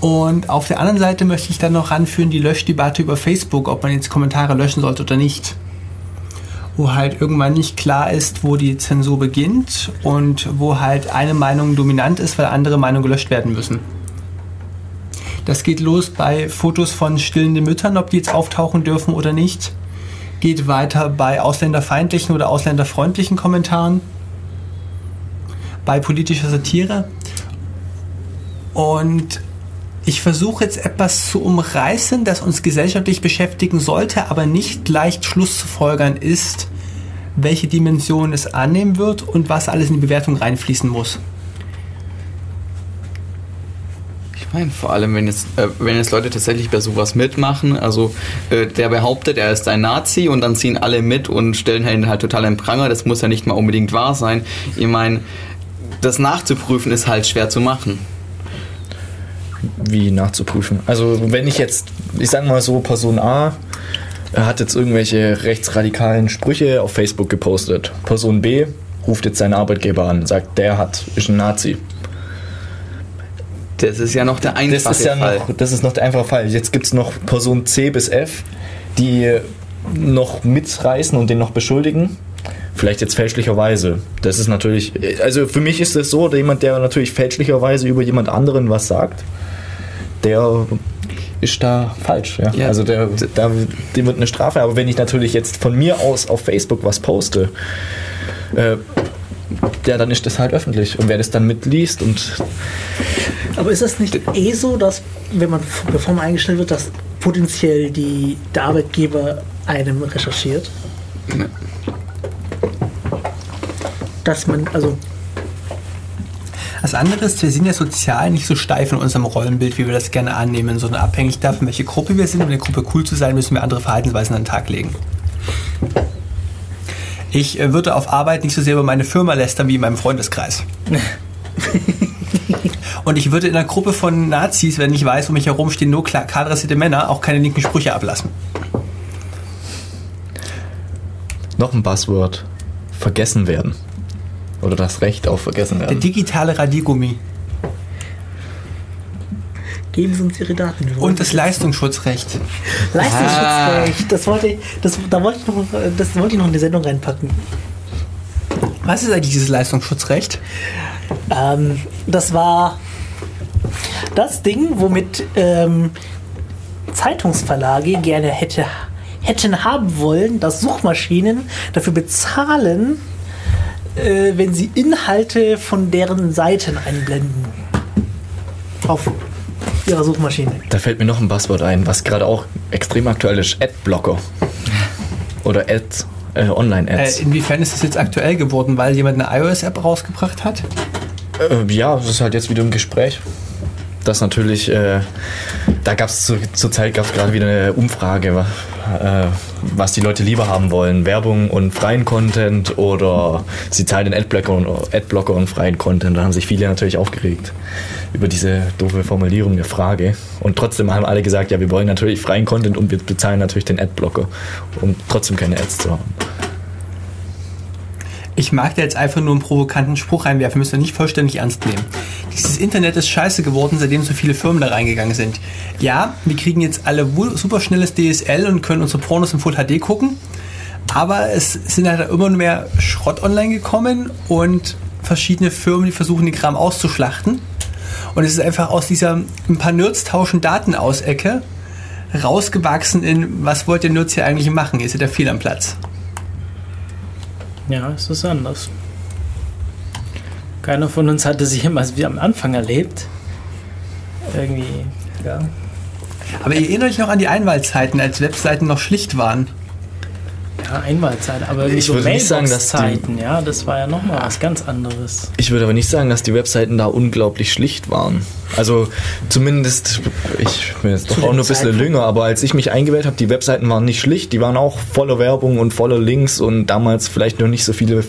Und auf der anderen Seite möchte ich dann noch ranführen die Löschdebatte über Facebook, ob man jetzt Kommentare löschen sollte oder nicht. Wo halt irgendwann nicht klar ist, wo die Zensur beginnt und wo halt eine Meinung dominant ist, weil andere Meinungen gelöscht werden müssen. Das geht los bei Fotos von stillenden Müttern, ob die jetzt auftauchen dürfen oder nicht. Geht weiter bei ausländerfeindlichen oder ausländerfreundlichen Kommentaren. Bei politischer Satire. Und ich versuche jetzt etwas zu umreißen, das uns gesellschaftlich beschäftigen sollte, aber nicht leicht Schluss zu folgern ist, welche Dimension es annehmen wird und was alles in die Bewertung reinfließen muss. Nein, vor allem, wenn jetzt, äh, wenn jetzt Leute tatsächlich bei sowas mitmachen, also äh, der behauptet, er ist ein Nazi und dann ziehen alle mit und stellen ihn halt total im Pranger, das muss ja nicht mal unbedingt wahr sein. Ich meine, das nachzuprüfen ist halt schwer zu machen. Wie nachzuprüfen? Also wenn ich jetzt, ich sag mal so, Person A hat jetzt irgendwelche rechtsradikalen Sprüche auf Facebook gepostet. Person B ruft jetzt seinen Arbeitgeber an, sagt, der hat, ist ein Nazi. Das ist ja noch der einfache Das ist ja Fall. noch, das ist noch der einfache Fall. Jetzt gibt es noch Person C bis F, die noch mitreißen und den noch beschuldigen. Vielleicht jetzt fälschlicherweise. Das ist natürlich, also für mich ist es so, jemand, der natürlich fälschlicherweise über jemand anderen was sagt, der ist da falsch. Ja? Ja. Also der, da, dem wird eine Strafe. Aber wenn ich natürlich jetzt von mir aus auf Facebook was poste, äh, ja, dann ist das halt öffentlich. Und wer das dann mitliest und Aber ist das nicht eh so, dass, wenn man, bevor man eingestellt wird, dass potenziell die, der Arbeitgeber einem recherchiert? Dass man, also, Das andere ist, wir sind ja sozial nicht so steif in unserem Rollenbild, wie wir das gerne annehmen, sondern abhängig davon, welche Gruppe wir sind. Um eine Gruppe cool zu sein, müssen wir andere Verhaltensweisen an den Tag legen. Ich äh, würde auf Arbeit nicht so sehr über meine Firma lästern wie in meinem Freundeskreis. Und ich würde in einer Gruppe von Nazis, wenn ich weiß, um mich herum stehen nur klar kahlrasierte Männer, auch keine linken Sprüche ablassen. noch ein Buzzword, vergessen werden. Oder das Recht auf vergessen Der werden. digitale Radiergummi geben Sie uns Ihre Daten. Und das Leistungsschutzrecht. Leistungsschutzrecht. Das wollte ich, das, da wollte ich noch, das wollte ich noch in die Sendung reinpacken. Was ist eigentlich dieses Leistungsschutzrecht? Ähm, das war das Ding, womit ähm, Zeitungsverlage gerne hätte, hätten haben wollen, dass Suchmaschinen dafür bezahlen, äh, wenn sie Inhalte von deren Seiten einblenden. Auf ihrer Suchmaschine. Da fällt mir noch ein Buzzword ein, was gerade auch extrem aktuell ist. Adblocker. Oder Ads, äh, Äh, Online-Ads. inwiefern ist das jetzt aktuell geworden, weil jemand eine iOS-App rausgebracht hat? Äh, ja, das ist halt jetzt wieder im Gespräch. Das natürlich, äh, da gab es zu, zur Zeit gerade wieder eine Umfrage, äh, was die Leute lieber haben wollen. Werbung und freien Content oder sie zahlen den Adblocker und, Adblocker und freien Content. Da haben sich viele natürlich aufgeregt über diese doofe Formulierung der Frage. Und trotzdem haben alle gesagt, ja, wir wollen natürlich freien Content und wir bezahlen natürlich den Adblocker, um trotzdem keine Ads zu haben. Ich mag da jetzt einfach nur einen provokanten Spruch reinwerfen, müsst ihr nicht vollständig ernst nehmen. Dieses Internet ist scheiße geworden, seitdem so viele Firmen da reingegangen sind. Ja, wir kriegen jetzt alle wu- super schnelles DSL und können unsere Pornos in Full HD gucken, aber es sind halt immer mehr Schrott online gekommen und verschiedene Firmen, die versuchen, den Kram auszuschlachten. Und es ist einfach aus dieser ein paar Nerds tauschen Daten aus Ecke rausgewachsen in, was wollt ihr Nerds hier eigentlich machen? Seid ja viel am Platz. Ja, es ist anders. Keiner von uns hatte sich immer wie am Anfang erlebt. Irgendwie, ja. Aber ihr erinnert euch noch an die Einwahlzeiten, als Webseiten noch schlicht waren. Ja, Einwahlzeit, aber Ich so würde nicht sagen, dass die- Mailbox-Zeiten, ja, das war ja nochmal was ganz anderes. Ich würde aber nicht sagen, dass die Webseiten da unglaublich schlicht waren. Also zumindest, ich bin jetzt doch auch nur ein bisschen Zeitpunkt? jünger, aber als ich mich eingewählt habe, die Webseiten waren nicht schlicht, die waren auch voller Werbung und voller Links und damals vielleicht noch nicht so viele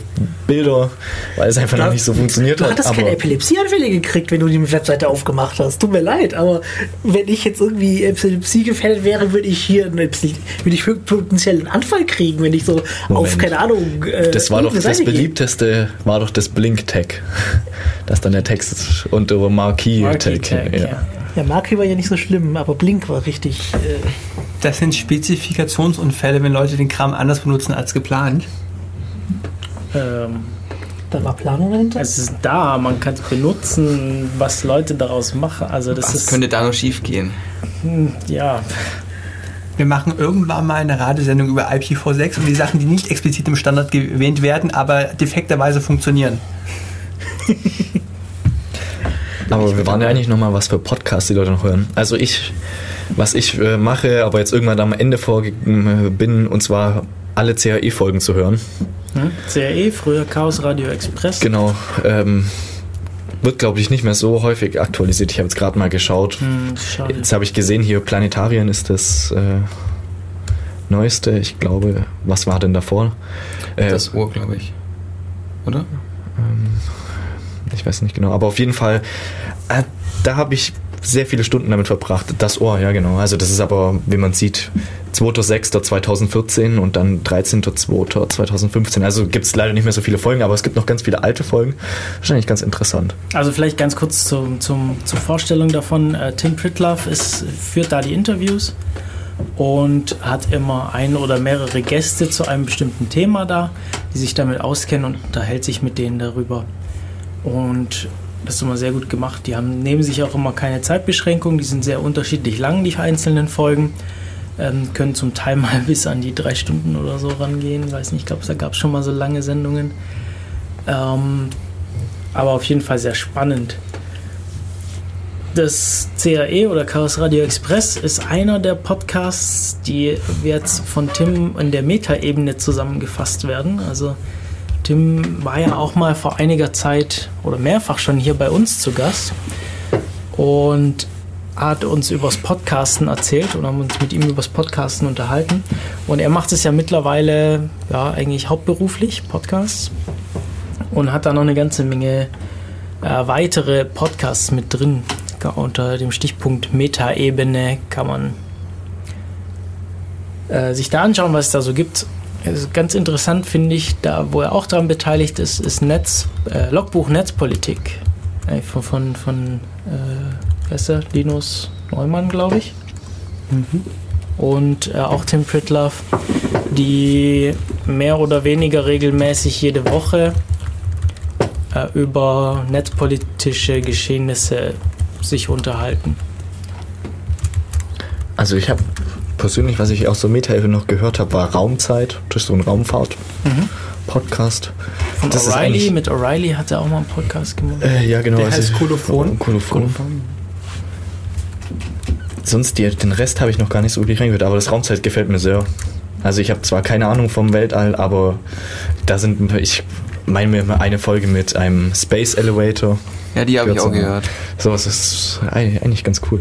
Bilder, weil es einfach noch nicht so funktioniert Du hat. hattest Aber keine Epilepsieanfälle gekriegt, wenn du die Webseite aufgemacht hast. Tut mir leid, aber wenn ich jetzt irgendwie Epilepsie gefährdet wäre, würde ich hier eine Epilepsie- würde ich potenziell einen Anfall kriegen, wenn ich so auf, Moment. keine Ahnung. Äh, das war doch das Seite beliebteste, war doch das Blink-Tag. Das dann der Text und der Marquis-Tag. Marquee-Tag, Ja. ja. Ja, Marke war ja nicht so schlimm, aber Blink war richtig. Äh, Das sind Spezifikationsunfälle, wenn Leute den Kram anders benutzen als geplant. Ähm, da war Planung dahinter. es ist da, man kann es benutzen, was Leute daraus machen. Also das Was ist, könnte da noch schief gehen? ja, Wir machen irgendwann mal eine Radiosendung über IPv6 und die Sachen, die nicht explizit im Standard erwähnt werden, aber defekterweise funktionieren. Aber wir waren ja eigentlich nochmal, was für Podcasts die Leute noch hören. Also ich, was ich äh, mache, aber jetzt irgendwann am Ende vorgegeben äh, bin, und zwar alle CAE-Folgen zu hören. hm? CRE, früher Chaos Radio Express. Genau. Ähm, wird, glaube ich, nicht mehr so häufig aktualisiert. Ich habe jetzt gerade mal geschaut. Hm. Jetzt habe ich gesehen, hier Planetarien ist das äh, Neueste. Ich glaube, was war denn davor? Äh, Das Ohr, glaube ich. Oder? Ich weiß nicht genau, aber auf jeden Fall, äh, da habe ich sehr viele Stunden damit verbracht. Das Ohr, ja genau. Also das ist aber, wie man sieht, 2.6.2014 und dann 13.2.2015. Also gibt es leider nicht mehr so viele Folgen, aber es gibt noch ganz viele alte Folgen. Wahrscheinlich ganz interessant. Also vielleicht ganz kurz zum, zum, zur Vorstellung davon. Äh, Tim Pritlove ist, führt da die Interviews und hat immer ein oder mehrere Gäste zu einem bestimmten Thema da, die sich damit auskennen und unterhält sich mit denen darüber. Und das ist immer sehr gut gemacht. Die haben neben sich auch immer keine Zeitbeschränkung. Die sind sehr unterschiedlich lang, die einzelnen Folgen. Ähm, können zum Teil mal bis an die drei Stunden oder so rangehen. Weiß nicht, ich glaube, da gab es schon mal so lange Sendungen. Ähm, aber auf jeden Fall sehr spannend. Das CAE oder Chaos Radio Express ist einer der Podcasts, die jetzt von Tim in der Metaebene zusammengefasst werden. Also Tim war ja auch mal vor einiger Zeit oder mehrfach schon hier bei uns zu Gast und hat uns übers Podcasten erzählt und haben uns mit ihm übers Podcasten unterhalten. Und er macht es ja mittlerweile ja eigentlich hauptberuflich, Podcasts, und hat da noch eine ganze Menge äh, weitere Podcasts mit drin. Unter dem Stichpunkt Metaebene kann man äh, sich da anschauen, was es da so gibt. Also ganz interessant finde ich, da wo er auch daran beteiligt ist, ist Netz, äh, Logbuch Netzpolitik äh, von, von, von äh, der? Linus Neumann, glaube ich. Und äh, auch Tim Pritlove, die mehr oder weniger regelmäßig jede Woche äh, über netzpolitische Geschehnisse sich unterhalten. Also ich habe persönlich, was ich aus der Meta-Hilfe noch gehört habe, war Raumzeit. Das ist so ein Raumfahrt-Podcast. Von Das ist O'Reilly, mit O'Reilly hat er auch mal einen Podcast gemacht. Äh, ja, genau. Der also- heißt Kolophon. Kolophon. Sonst die, den Rest habe ich noch gar nicht so wirklich reingehört, aber das Raumzeit gefällt mir sehr. Also ich habe zwar keine Ahnung vom Weltall, aber da sind ich meine mir immer eine Folge mit einem Space Elevator. Ja, die habe ich Gehört auch so. gehört. Sowas ist eig- eigentlich ganz cool.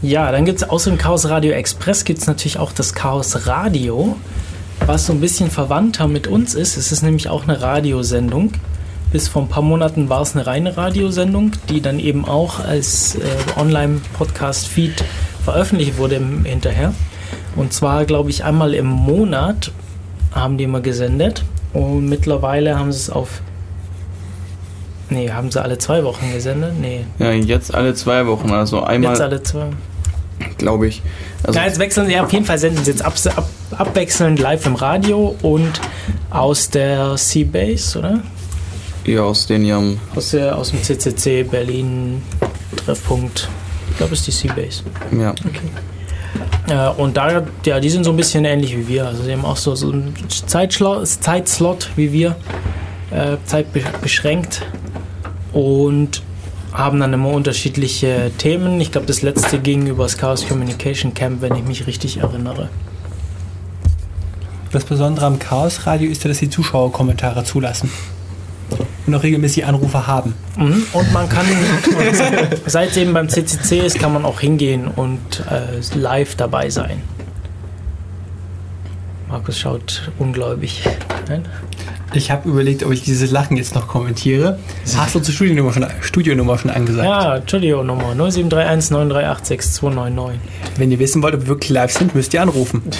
Ja, dann gibt es außer dem Chaos Radio Express gibt es natürlich auch das Chaos Radio, was so ein bisschen verwandter mit uns ist. Es ist nämlich auch eine Radiosendung. Bis vor ein paar Monaten war es eine reine Radiosendung, die dann eben auch als äh, Online-Podcast-Feed veröffentlicht wurde im, hinterher. Und zwar, glaube ich, einmal im Monat haben die immer gesendet. Und mittlerweile haben sie es auf. Nee, haben sie alle zwei Wochen gesendet? Nee, Ja, jetzt alle zwei Wochen, also einmal, jetzt alle zwei. glaube ich. Also, Ja, jetzt wechseln sie, ja, auf jeden Fall senden sie jetzt ab, ab, abwechselnd live im Radio und aus der Seabase, oder? ja, aus den ihrem, Aus, der, aus dem CCC Berlin Treffpunkt. Ich glaube, es ist die Seabase. ja. Äh, und da, ja, die sind so ein bisschen ähnlich wie wir. Also, sie haben auch so, so einen Zeitslot wie wir, äh, zeitbeschränkt und haben dann immer unterschiedliche Themen. Ich glaube, das letzte ging über das Chaos Communication Camp, wenn ich mich richtig erinnere. Das Besondere am Chaos Radio ist ja, dass die Zuschauer Kommentare zulassen. Und auch regelmäßig Anrufe haben. Mhm. Und man kann, seit es eben beim CCC ist, kann man auch hingehen und äh, live dabei sein. Markus schaut ungläubig. Nein? Ich habe überlegt, ob ich dieses Lachen jetzt noch kommentiere. Hast du zur Studionummer schon, Studionummer schon angesagt? Ja, Entschuldigung, Nummer 0731 938 6299. Wenn ihr wissen wollt, ob wir wirklich live sind, müsst ihr anrufen.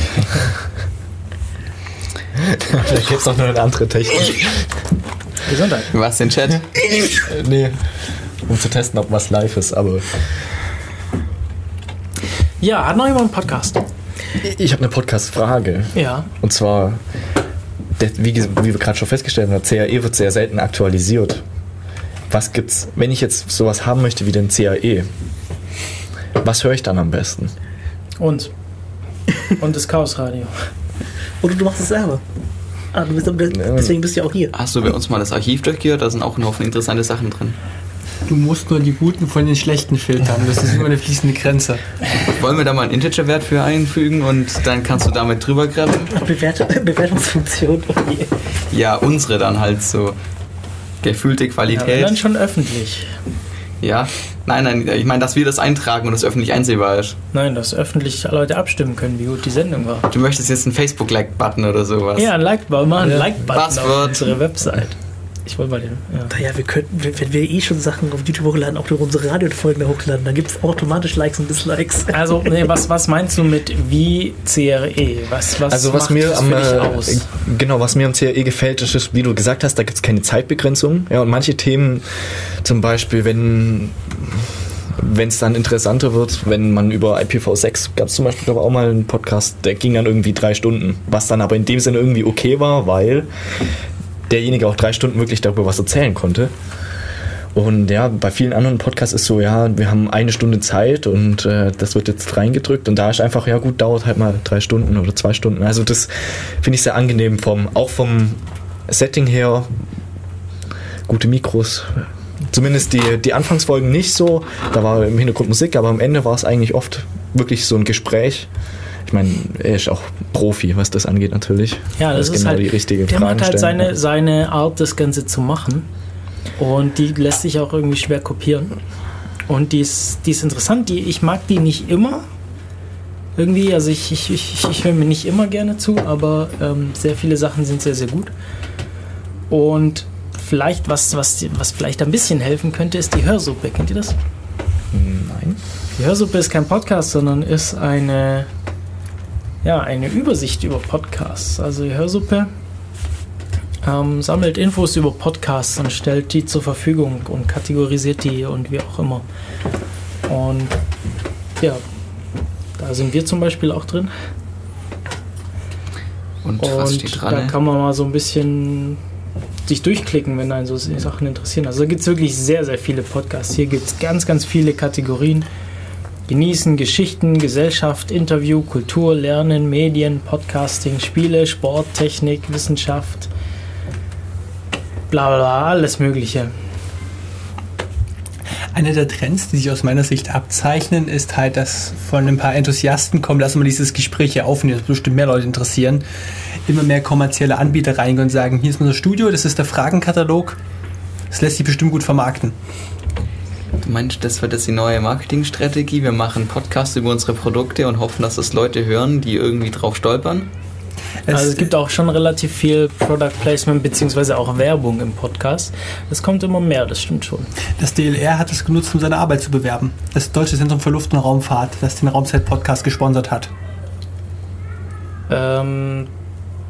Vielleicht gibt es noch eine andere Technik. Gesundheit. Was, den Chat? nee. Um zu testen, ob was live ist, aber Ja, hat noch jemand einen Podcast? Ich habe eine Podcast-Frage. Ja. Und zwar, wie, wie wir gerade schon festgestellt haben, CAE wird sehr selten aktualisiert. Was gibt's, wenn ich jetzt sowas haben möchte wie den CAE? Was höre ich dann am besten? Uns. Und das Chaosradio. Oder du machst es selber. Ah, du bist, deswegen bist du ja auch hier. Hast du bei uns mal das Archiv durchgehört? Da sind auch ein Haufen interessante Sachen drin. Du musst nur die guten von den schlechten filtern. Das ist immer eine fließende Grenze. Wollen wir da mal einen Integer-Wert für einfügen und dann kannst du damit drüber graben? Bewert Bewertungsfunktion. Ja, unsere dann halt so. Gefühlte Ja, Qualität. dann schon öffentlich. Ja. Nein, nein, ich meine, dass wir das eintragen und das öffentlich einsehbar ist. Nein, dass öffentlich Leute abstimmen können, wie gut die Sendung war. Du möchtest jetzt einen Facebook-Like-Button oder sowas. Ja, ein Like-Button, mal ein Ja. Like-Button auf unsere Website. Ich wollte mal den. Ja. Naja, wir könnten, wenn wir eh schon Sachen auf YouTube hochladen, auch nur unsere Radiofolgen hochladen, dann gibt es automatisch Likes und Dislikes. Also, nee, was, was meinst du mit wie CRE? Was, was Also was macht mir das am für dich äh, aus? genau was mir am CRE gefällt, ist, wie du gesagt hast, da gibt es keine Zeitbegrenzung. Ja, und manche Themen, zum Beispiel, wenn wenn es dann interessanter wird, wenn man über IPv6 gab es zum Beispiel glaube ich, auch mal einen Podcast, der ging dann irgendwie drei Stunden, was dann aber in dem Sinne irgendwie okay war, weil derjenige auch drei Stunden wirklich darüber was erzählen konnte. Und ja, bei vielen anderen Podcasts ist so, ja, wir haben eine Stunde Zeit und äh, das wird jetzt reingedrückt und da ist einfach, ja gut, dauert halt mal drei Stunden oder zwei Stunden. Also das finde ich sehr angenehm vom, auch vom Setting her. Gute Mikros. Zumindest die, die Anfangsfolgen nicht so. Da war im Hintergrund Musik, aber am Ende war es eigentlich oft wirklich so ein Gespräch. Ich meine, er ist auch Profi, was das angeht natürlich. Ja, das Er ist genau halt, die richtige der Fragen macht halt stellen. seine, seine Art, das Ganze zu machen. Und die lässt sich auch irgendwie schwer kopieren. Und die ist, die ist interessant. Die, ich mag die nicht immer. Irgendwie, also ich, ich, ich, ich höre mir nicht immer gerne zu, aber ähm, sehr viele Sachen sind sehr, sehr gut. Und vielleicht, was, was, was vielleicht ein bisschen helfen könnte, ist die Hörsuppe. Kennt ihr das? Nein. Die Hörsuppe ist kein Podcast, sondern ist eine, ja, eine Übersicht über Podcasts. Also die Hörsuppe ähm, sammelt Infos über Podcasts und stellt die zur Verfügung und kategorisiert die und wie auch immer. Und ja, da sind wir zum Beispiel auch drin. Und, was steht Und da dran? ne? kann man mal so ein bisschen sich durchklicken, wenn einen so Sachen interessieren. Also da gibt es wirklich sehr, sehr viele Podcasts. Hier gibt es ganz, ganz viele Kategorien. Genießen, Geschichten, Gesellschaft, Interview, Kultur, Lernen, Medien, Podcasting, Spiele, Sport, Technik, Wissenschaft, bla bla bla, alles Mögliche. Einer der Trends, die sich aus meiner Sicht abzeichnen, ist halt, dass von ein paar Enthusiasten kommen, lassen wir dieses Gespräch hier aufnehmen, das bestimmt mehr Leute interessieren, immer mehr kommerzielle Anbieter reingehen und sagen, hier ist unser Studio, das ist der Fragenkatalog, das lässt sich bestimmt gut vermarkten. Du meinst, das wird jetzt die neue Marketingstrategie? Wir machen Podcasts über unsere Produkte und hoffen, dass das Leute hören, die irgendwie drauf stolpern? Also es gibt auch schon relativ viel Product Placement beziehungsweise auch Werbung im Podcast. Es kommt immer mehr, das stimmt schon. Das DLR hat es genutzt, um seine Arbeit zu bewerben. Das Deutsche Zentrum für Luft- und Raumfahrt, das den Raumzeit-Podcast gesponsert hat. Ähm,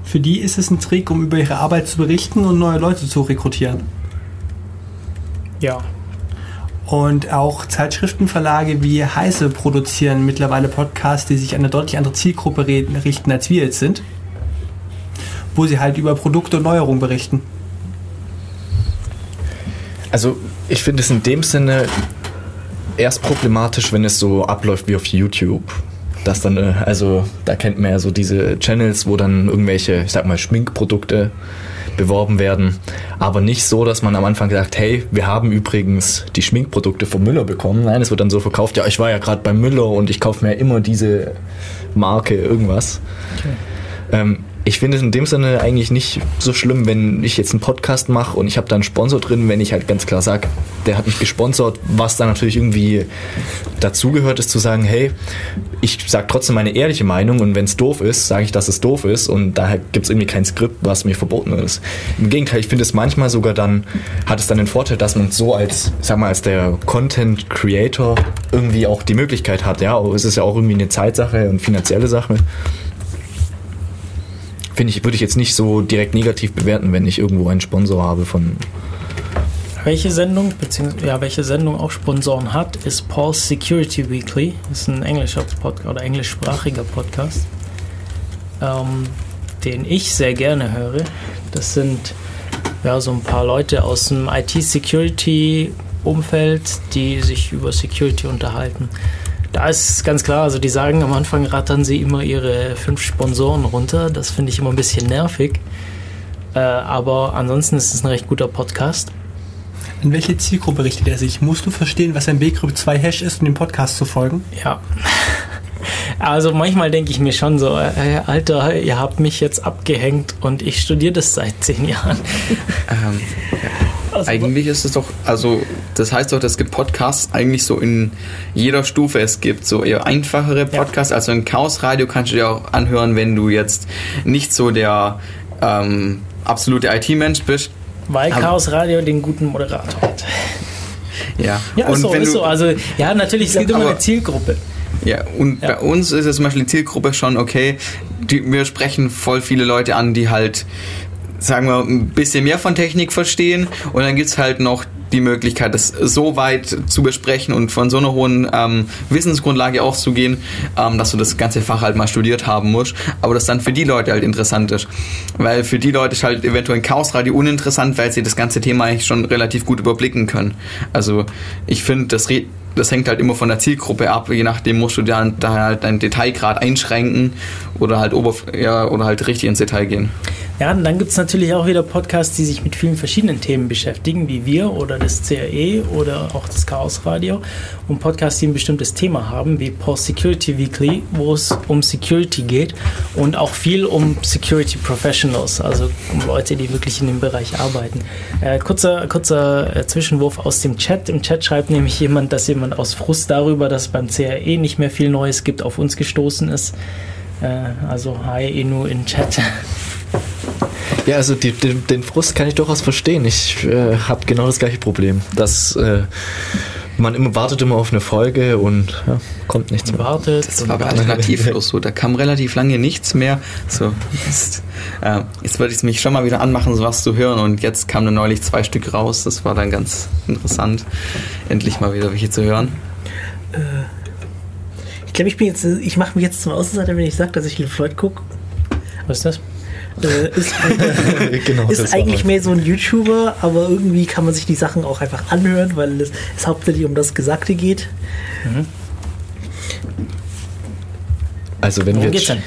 Für die ist es ein Trick, um über ihre Arbeit zu berichten und neue Leute zu rekrutieren. ja, Und auch Zeitschriftenverlage wie Heise produzieren mittlerweile Podcasts, die sich an eine deutlich andere Zielgruppe richten, als wir jetzt sind. Wo sie halt über Produkte und Neuerungen berichten. Also ich finde es in dem Sinne erst problematisch, wenn es so abläuft wie auf YouTube. Das dann, äh, also da kennt man ja so diese Channels, wo dann irgendwelche, ich sag mal, Schminkprodukte beworben werden. Aber nicht so, dass man am Anfang sagt, hey, wir haben übrigens die Schminkprodukte vom Müller bekommen. Nein, es wird dann so verkauft, ja, ich war ja gerade beim Müller und ich kaufe mir immer diese Marke irgendwas. Ähm, ich finde es in dem Sinne eigentlich nicht so schlimm, wenn ich jetzt einen Podcast mache und ich habe da einen Sponsor drin, wenn ich halt ganz klar sage, der hat mich gesponsert, was da natürlich irgendwie dazugehört, ist zu sagen, hey, ich sage trotzdem meine ehrliche Meinung und wenn es doof ist, sage ich, dass es doof ist und daher gibt es irgendwie kein Skript, was mir verboten ist. Im Gegenteil, ich finde es manchmal sogar dann, hat es dann den Vorteil, dass man so als, sag mal, als der Content Creator irgendwie auch die Möglichkeit hat, ja, es ist ja auch irgendwie eine Zeitsache und finanzielle Sache finde ich, würde ich jetzt nicht so direkt negativ bewerten, wenn ich irgendwo einen Sponsor habe von. Welche Sendung, beziehungsweise ja, welche Sendung auch Sponsoren hat, ist Paul's Security Weekly. Das ist ein englischer Podcast oder englischsprachiger Podcast, ähm, den ich sehr gerne höre. Das sind ja so ein paar Leute aus dem IT-Security-Umfeld, die sich über Security unterhalten. Da ist ganz klar, also die sagen am Anfang rattern sie immer ihre fünf Sponsoren runter. Das finde ich immer ein bisschen nervig. Äh, aber ansonsten ist es ein recht guter Podcast. An welche Zielgruppe richtet er sich? Musst du verstehen, was ein B-Group 2 Hash ist, um dem Podcast zu folgen? Ja. Also manchmal denke ich mir schon so, äh, Alter, ihr habt mich jetzt abgehängt und ich studiere das seit zehn Jahren. Ähm, Also, Eigentlich ist es doch, also das heißt doch, es gibt Podcasts eigentlich so in jeder Stufe. Es gibt so eher einfachere Podcasts, also ein Chaos-Radio kannst du dir auch anhören, wenn du jetzt nicht so der ähm, absolute IT-Mensch bist. weil Aber- Chaos Radio den guten Moderator hat. Ja, Ja, ist so, wenn ist so. Also, ja, natürlich, es gibt immer eine Zielgruppe. Ja, und Ja. bei uns ist es zum Beispiel die Zielgruppe schon, okay, die, wir sprechen voll viele Leute an, die halt, sagen wir, ein bisschen mehr von Technik verstehen. Und dann gibt's halt noch die Möglichkeit, das so weit zu besprechen und von so einer hohen ähm, Wissensgrundlage auszugehen, ähm, dass du das ganze Fach halt mal studiert haben musst, aber das dann für die Leute halt interessant ist. Weil für die Leute ist halt eventuell ein Chaosradio uninteressant, weil sie das ganze Thema eigentlich schon relativ gut überblicken können. Also ich finde, das, das hängt halt immer von der Zielgruppe ab, je nachdem musst du dann da halt deinen Detailgrad einschränken oder halt oberf ja, oder halt richtig ins Detail gehen. Ja, und dann gibt es natürlich auch wieder Podcasts, die sich mit vielen verschiedenen Themen beschäftigen, wie wir oder das CRE oder auch das Chaos Radio. Und Podcasts, die ein bestimmtes Thema haben, wie Post Security Weekly, wo es um Security geht und auch viel um Security Professionals, also um Leute, die wirklich in dem Bereich arbeiten. Äh, kurzer kurzer äh, Zwischenwurf aus dem Chat. Im Chat schreibt nämlich jemand, dass jemand aus Frust darüber, dass beim CRE nicht mehr viel Neues gibt, auf uns gestoßen ist. Äh, also hi Inu in Chat. Ja, also die, den, den Frust kann ich durchaus verstehen. Ich äh, habe genau das gleiche Problem, dass äh, man immer wartet immer auf eine Folge und ja, kommt nichts mehr. wartet. Das war aber alternativlos so. Da kam relativ lange nichts mehr. So, jetzt, äh, jetzt würde ich mich schon mal wieder anmachen, sowas zu hören. Und jetzt kamen dann neulich zwei Stück raus. Das war dann ganz interessant, endlich mal wieder welche zu hören. Ich glaube, ich bin jetzt, ich mache mich jetzt zum Außenseiter, wenn ich sage, dass ich Lil Floyd gucke. Was ist das? Äh, ist genau, ist eigentlich mehr so ein YouTuber, aber irgendwie kann man sich die Sachen auch einfach anhören, weil es, es hauptsächlich um das Gesagte geht. Also wenn Worum wir geht's jetzt, denn?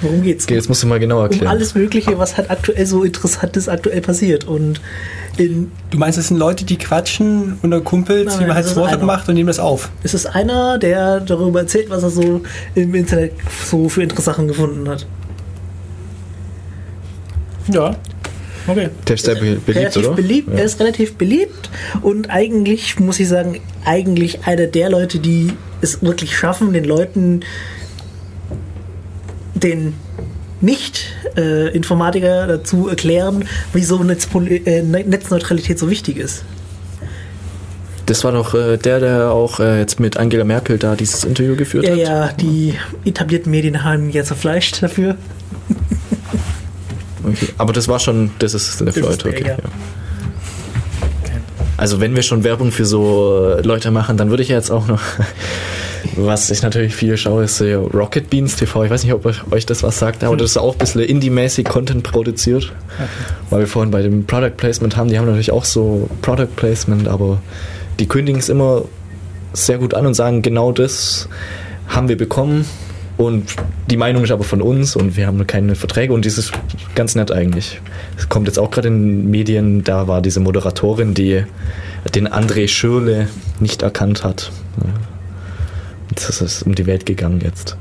Worum geht's? Okay, jetzt musst du mal genauer Um erklären. alles Mögliche, was halt aktuell so Interessantes aktuell passiert. Und in, Du meinst, es sind Leute, die quatschen unter Kumpels, wie man halt Smalltalk einer. macht und nehmen das auf. es ist einer, der darüber erzählt, was er so im Internet so für interessante Sachen gefunden hat. Ja. Okay. Der ist sehr be- beliebt, relativ oder? beliebt. Ja. Er ist relativ beliebt und eigentlich muss ich sagen, eigentlich einer der Leute, die es wirklich schaffen, den Leuten den Nicht-Informatiker dazu erklären, wieso Netzpoli äh, Ne- Netzneutralität so wichtig ist. Das war doch äh, der, der auch äh, jetzt mit Angela Merkel da dieses Interview geführt Ja, hat. ja, die etablierten Medien haben jetzt zerfleischt dafür. Okay. Aber das war schon, das ist ist Floyd, okay. ja. Also wenn wir schon Werbung für so äh, Leute machen, dann würde ich jetzt auch noch, was ich natürlich viel schaue, ist äh, Rocket Beans TV. Ich weiß nicht, ob euch, euch das was sagt, aber das ist auch ein bisschen indie-mäßig Content produziert. Weil wir vorhin bei dem Product Placement haben, die haben natürlich auch so Product Placement, aber die kündigen es immer sehr gut an und sagen, genau das haben wir bekommen und die Meinung ist aber von uns und wir haben keine Verträge und das ist ganz nett eigentlich. Es kommt jetzt auch gerade in den Medien, da war diese Moderatorin, die den André Schürle nicht erkannt hat. Das ist um die Welt gegangen jetzt.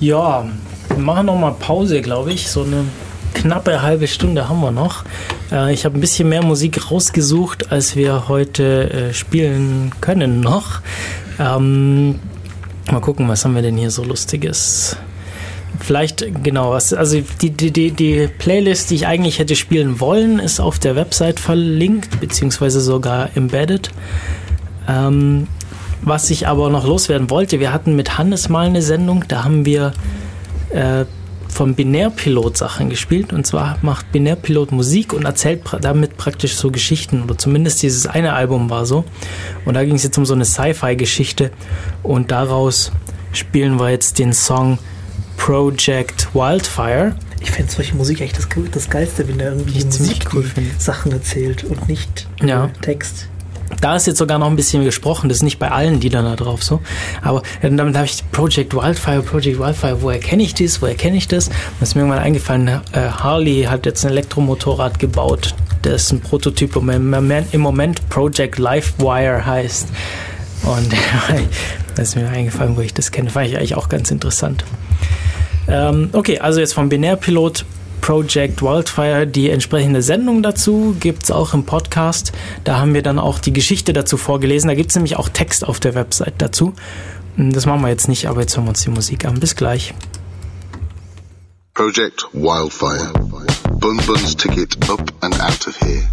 Ja, wir machen noch mal Pause, glaube ich. So eine knappe halbe Stunde haben wir noch. Äh, ich habe ein bisschen mehr Musik rausgesucht, als wir heute äh, spielen können noch. Ähm, mal gucken, was haben wir denn hier so Lustiges? Vielleicht, genau, was, also die, die, die, Playlist, die ich eigentlich hätte spielen wollen, ist auf der Website verlinkt, beziehungsweise sogar embedded. Ähm, was ich aber noch loswerden wollte, wir hatten mit Hannes mal eine Sendung, da haben wir äh, vom Binärpilot Sachen gespielt. Und zwar macht Binärpilot Musik und erzählt damit praktisch so Geschichten. Oder zumindest dieses eine Album war so. Und da ging es jetzt um so eine Sci-Fi-Geschichte. Und daraus spielen wir jetzt den Song Project Wildfire. Ich finde solche Musik echt das, das Geilste, wenn er irgendwie die Musik cool die. Sachen erzählt und nicht Ja. Text. Da ist jetzt sogar noch ein bisschen gesprochen, das ist nicht bei allen Liedern da drauf so. Aber damit habe ich Project Wildfire, Project Wildfire, woher kenne ich das, woher kenne ich das? Und ist mir irgendwann eingefallen, äh, Harley hat jetzt ein Elektromotorrad gebaut, dessen Prototyp im Moment, im Moment Project Livewire heißt. Und das ist mir eingefallen, wo ich das kenne, fand ich eigentlich auch ganz interessant. Ähm, okay, also jetzt vom Binärpilot Project Wildfire die entsprechende Sendung dazu gibt es auch im Podcast. Da haben wir dann auch die Geschichte dazu vorgelesen. Da gibt es nämlich auch Text auf der Website dazu. Das machen wir jetzt nicht, aber jetzt hören wir uns die Musik an. Bis gleich. Project Wildfire. Bun Bun's ticket up and out of here.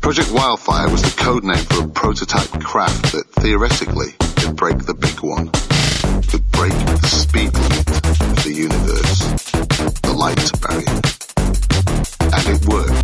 Project Wildfire was the code name for a prototype craft that theoretically could break the big one, could break the speed limit of the universe, the light barrier. And it worked.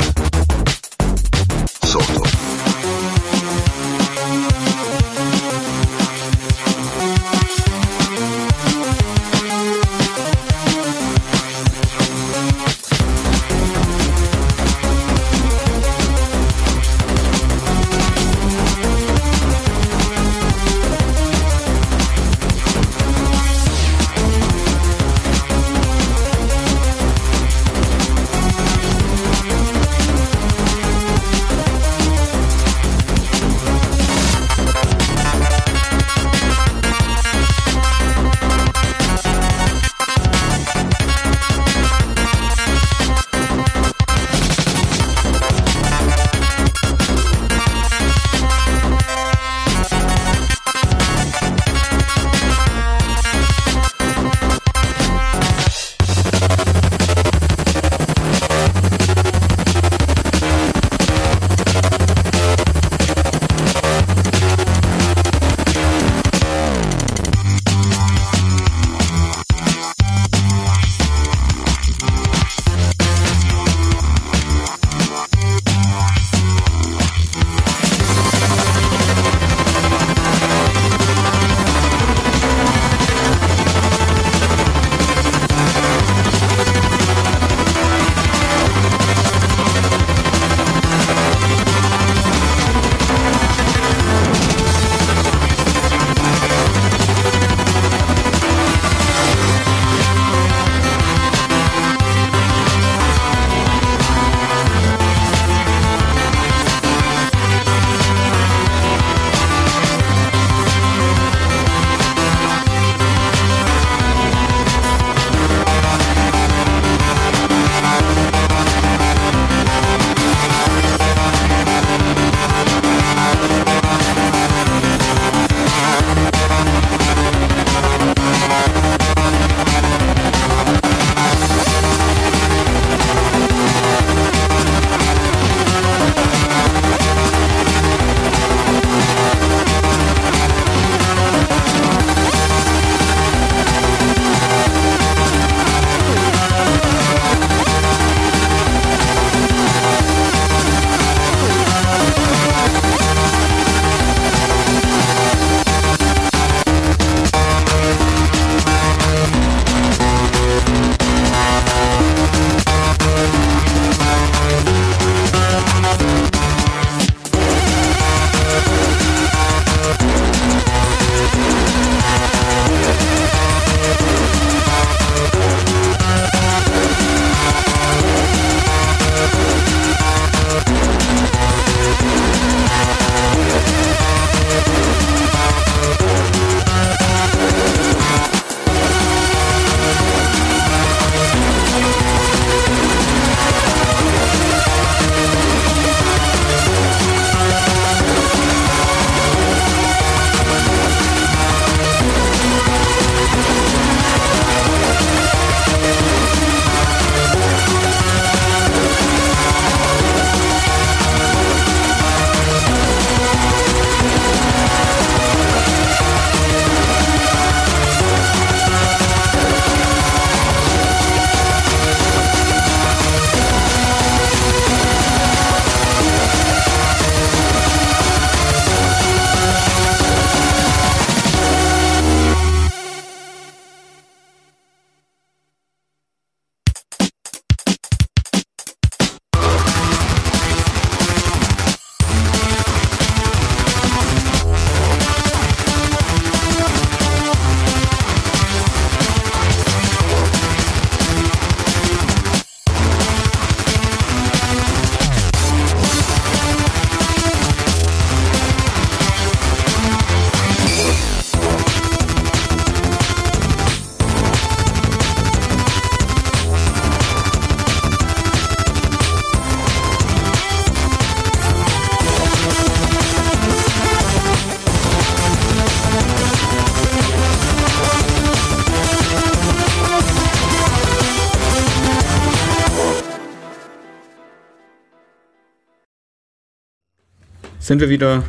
Wir wieder?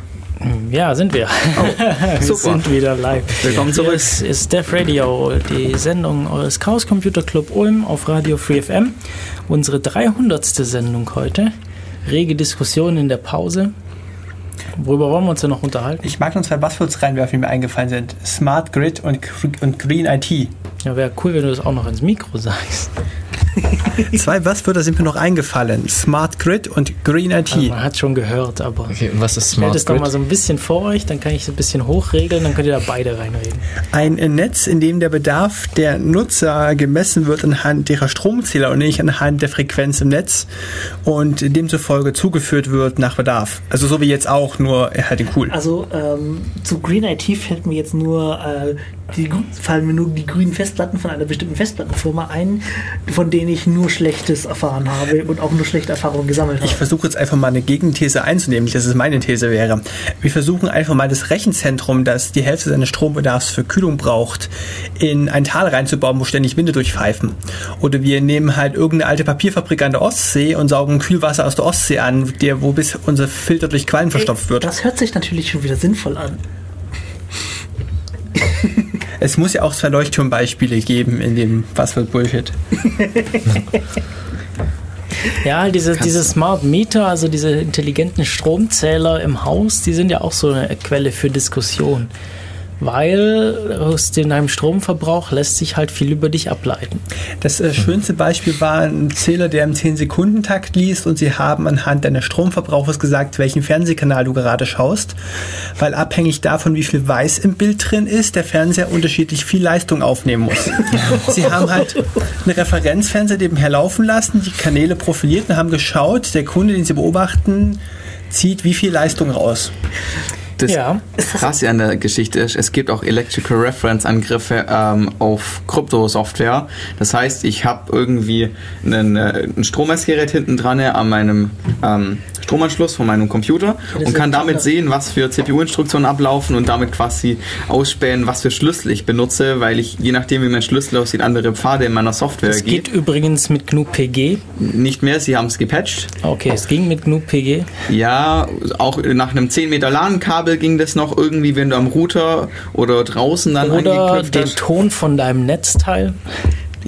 Ja, sind wir. wir super. sind wieder live. Willkommen zurück. ist, ist Def Radio, die Sendung eures Chaos Computer Club Ulm auf Radio Free FM. Unsere 300. Sendung heute. Rege Diskussion in der Pause. Worüber wollen wir uns denn noch unterhalten? Ich mag noch zwei Buzzwords reinwerfen, die mir eingefallen sind. Smart Grid und, und Green IT. Ja, wäre cool, wenn du das auch noch ins Mikro sagst. Zwei Buzzwörter sind mir noch eingefallen. Smart Grid und Green IT. Also man hat schon gehört, aber Okay, und was ist stellt Smart es doch mal so ein bisschen vor euch, dann kann ich es ein bisschen hochregeln, dann könnt ihr da beide reinreden. Ein Netz, in dem der Bedarf der Nutzer gemessen wird anhand ihrer Stromzähler und nicht anhand der Frequenz im Netz und demzufolge zugeführt wird nach Bedarf. Also so wie jetzt auch, nur halt in cool. Also ähm, zu Green IT fällt mir jetzt nur äh, die fallen mir nur die grünen Festplatten von einer bestimmten Festplattenfirma ein, von denen ich nur Schlechtes erfahren habe und auch nur schlechte Erfahrungen gesammelt habe. Ich versuche jetzt einfach mal eine Gegenthese einzunehmen, nicht, dass es meine These wäre. Wir versuchen einfach mal das Rechenzentrum, das die Hälfte seines Strombedarfs für Kühlung braucht, in ein Tal reinzubauen, wo ständig Winde durchpfeifen. Oder wir nehmen halt irgendeine alte Papierfabrik an der Ostsee und saugen Kühlwasser aus der Ostsee an, der, wo bis unser Filter durch Quallen verstopft wird. Das hört sich natürlich schon wieder sinnvoll an. Es muss ja auch zwei Leuchtturmbeispiele geben in dem Was wird Bullshit. Ja, diese, diese Smart Meter, also diese intelligenten Stromzähler im Haus, die sind ja auch so eine Quelle für Diskussion. Weil aus deinem Stromverbrauch lässt sich halt viel über dich ableiten. Das äh, schönste Beispiel war ein Zähler, der im 10-Sekunden-Takt liest und sie haben anhand deines Stromverbrauchs gesagt, welchen Fernsehkanal du gerade schaust, weil abhängig davon, wie viel Weiß im Bild drin ist, der Fernseher unterschiedlich viel Leistung aufnehmen muss. sie haben halt eine Referenzfernseher nebenher laufen lassen, die Kanäle profiliert und haben geschaut, der Kunde, den sie beobachten, zieht wie viel Leistung raus. Das Ja. Krasse an der Geschichte ist, es gibt auch Electrical Reference Angriffe ähm, auf Kryptosoftware. Das heißt, ich habe irgendwie einen, äh, ein Strommessgerät hinten dran an meinem ähm, Stromanschluss von meinem Computer das und kann damit sehen, was für CPU-Instruktionen ablaufen und damit quasi ausspähen, was für Schlüssel ich benutze, weil ich, je nachdem wie mein Schlüssel aussieht, andere Pfade in meiner Software Es geht geht. übrigens mit GNU PG. Nicht mehr, sie haben es gepatcht. Okay, es ging mit GNU PG. Ja, auch nach einem 10 Meter LAN-Kabel ging das noch irgendwie, wenn du am Router oder draußen dann Oder angeknüpft den hast. Ton von deinem Netzteil.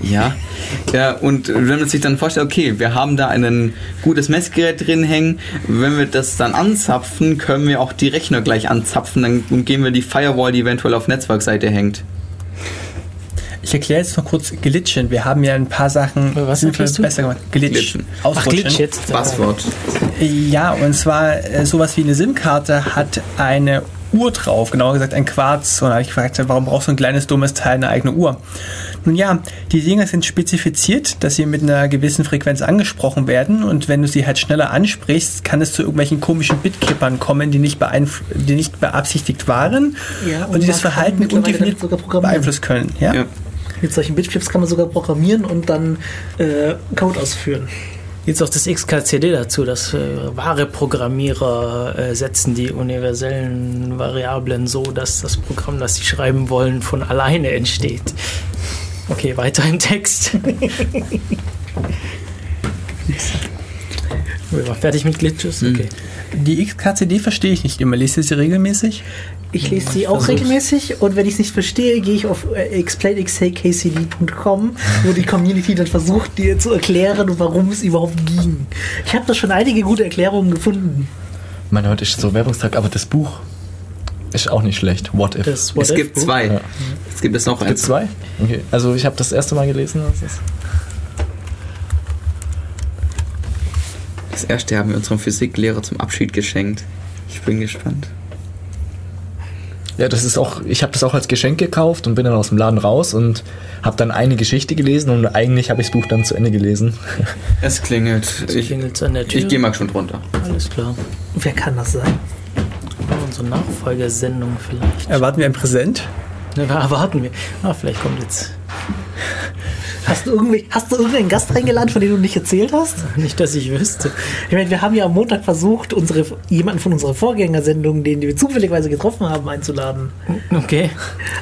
Ja. ja, und wenn man sich dann vorstellt, okay, wir haben da ein gutes Messgerät drin hängen, wenn wir das dann anzapfen, können wir auch die Rechner gleich anzapfen, dann umgehen wir die Firewall, die eventuell auf Netzwerkseite hängt. Ich erkläre jetzt noch kurz Glitchen. Wir haben ja ein paar Sachen Was du? besser gemacht. Glitch. Glitchen. Ach. Glitch jetzt. Passwort. Ja, und zwar äh, sowas wie eine SIM-Karte hat eine Uhr drauf, genauer gesagt ein Quarz. Und da habe ich gefragt, warum braucht so ein kleines dummes Teil eine eigene Uhr? Nun ja, die Dinger sind spezifiziert, dass sie mit einer gewissen Frequenz angesprochen werden und wenn du sie halt schneller ansprichst, kann es zu irgendwelchen komischen Bitkippern kommen, die nicht, beeinf die nicht beabsichtigt waren Ja, und, und die das Verhalten undefiniert beeinflussen können. Ja? Ja. Mit solchen Bitflips kann man sogar programmieren und dann äh, Code ausführen. Jetzt auch das XKCD dazu, dass äh, wahre Programmierer äh, setzen die universellen Variablen so, dass das Programm, das sie schreiben wollen, von alleine entsteht. Okay, weiter im Text. Wir waren fertig mit Glitches? Okay. Die XKCD verstehe ich nicht immer. Lest ihr sie regelmäßig? Ich lese sie auch versuch's. regelmäßig und wenn ich es nicht verstehe, gehe ich auf äh, explainxkcd.com, wo die Community dann versucht, dir zu erklären, warum es überhaupt ging. Ich habe da schon einige gute Erklärungen gefunden. Mein heute ist so Werbungstag, aber das Buch ist auch nicht schlecht. What if? Das Es What If gibt Buch. zwei. Ja. Es gibt es noch Gibt eins. zwei? Okay. Also ich habe das erste Mal gelesen. Das ist Das erste haben wir unserem Physiklehrer zum Abschied geschenkt. Ich bin gespannt. Ja, das ist auch, ich habe das auch als Geschenk gekauft und bin dann aus dem Laden raus und habe dann eine Geschichte gelesen und eigentlich habe ich das Buch dann zu Ende gelesen. Es klingelt. Ich, Klingelt's an der Tür? ich gehe mal schon drunter. Alles klar. Wer kann das sein? Unsere Nachfolgesendung vielleicht. Erwarten wir ein Präsent? Ne, erwarten wir. Ah, vielleicht kommt jetzt. Hast du, irgendwie, hast du irgendeinen Gast eingeladen, von dem du nicht erzählt hast? Nicht, dass ich wüsste. Ich meine, wir haben ja am Montag versucht, unsere, jemanden von unserer Vorgängersendung, den wir zufälligerweise getroffen haben, einzuladen. Okay.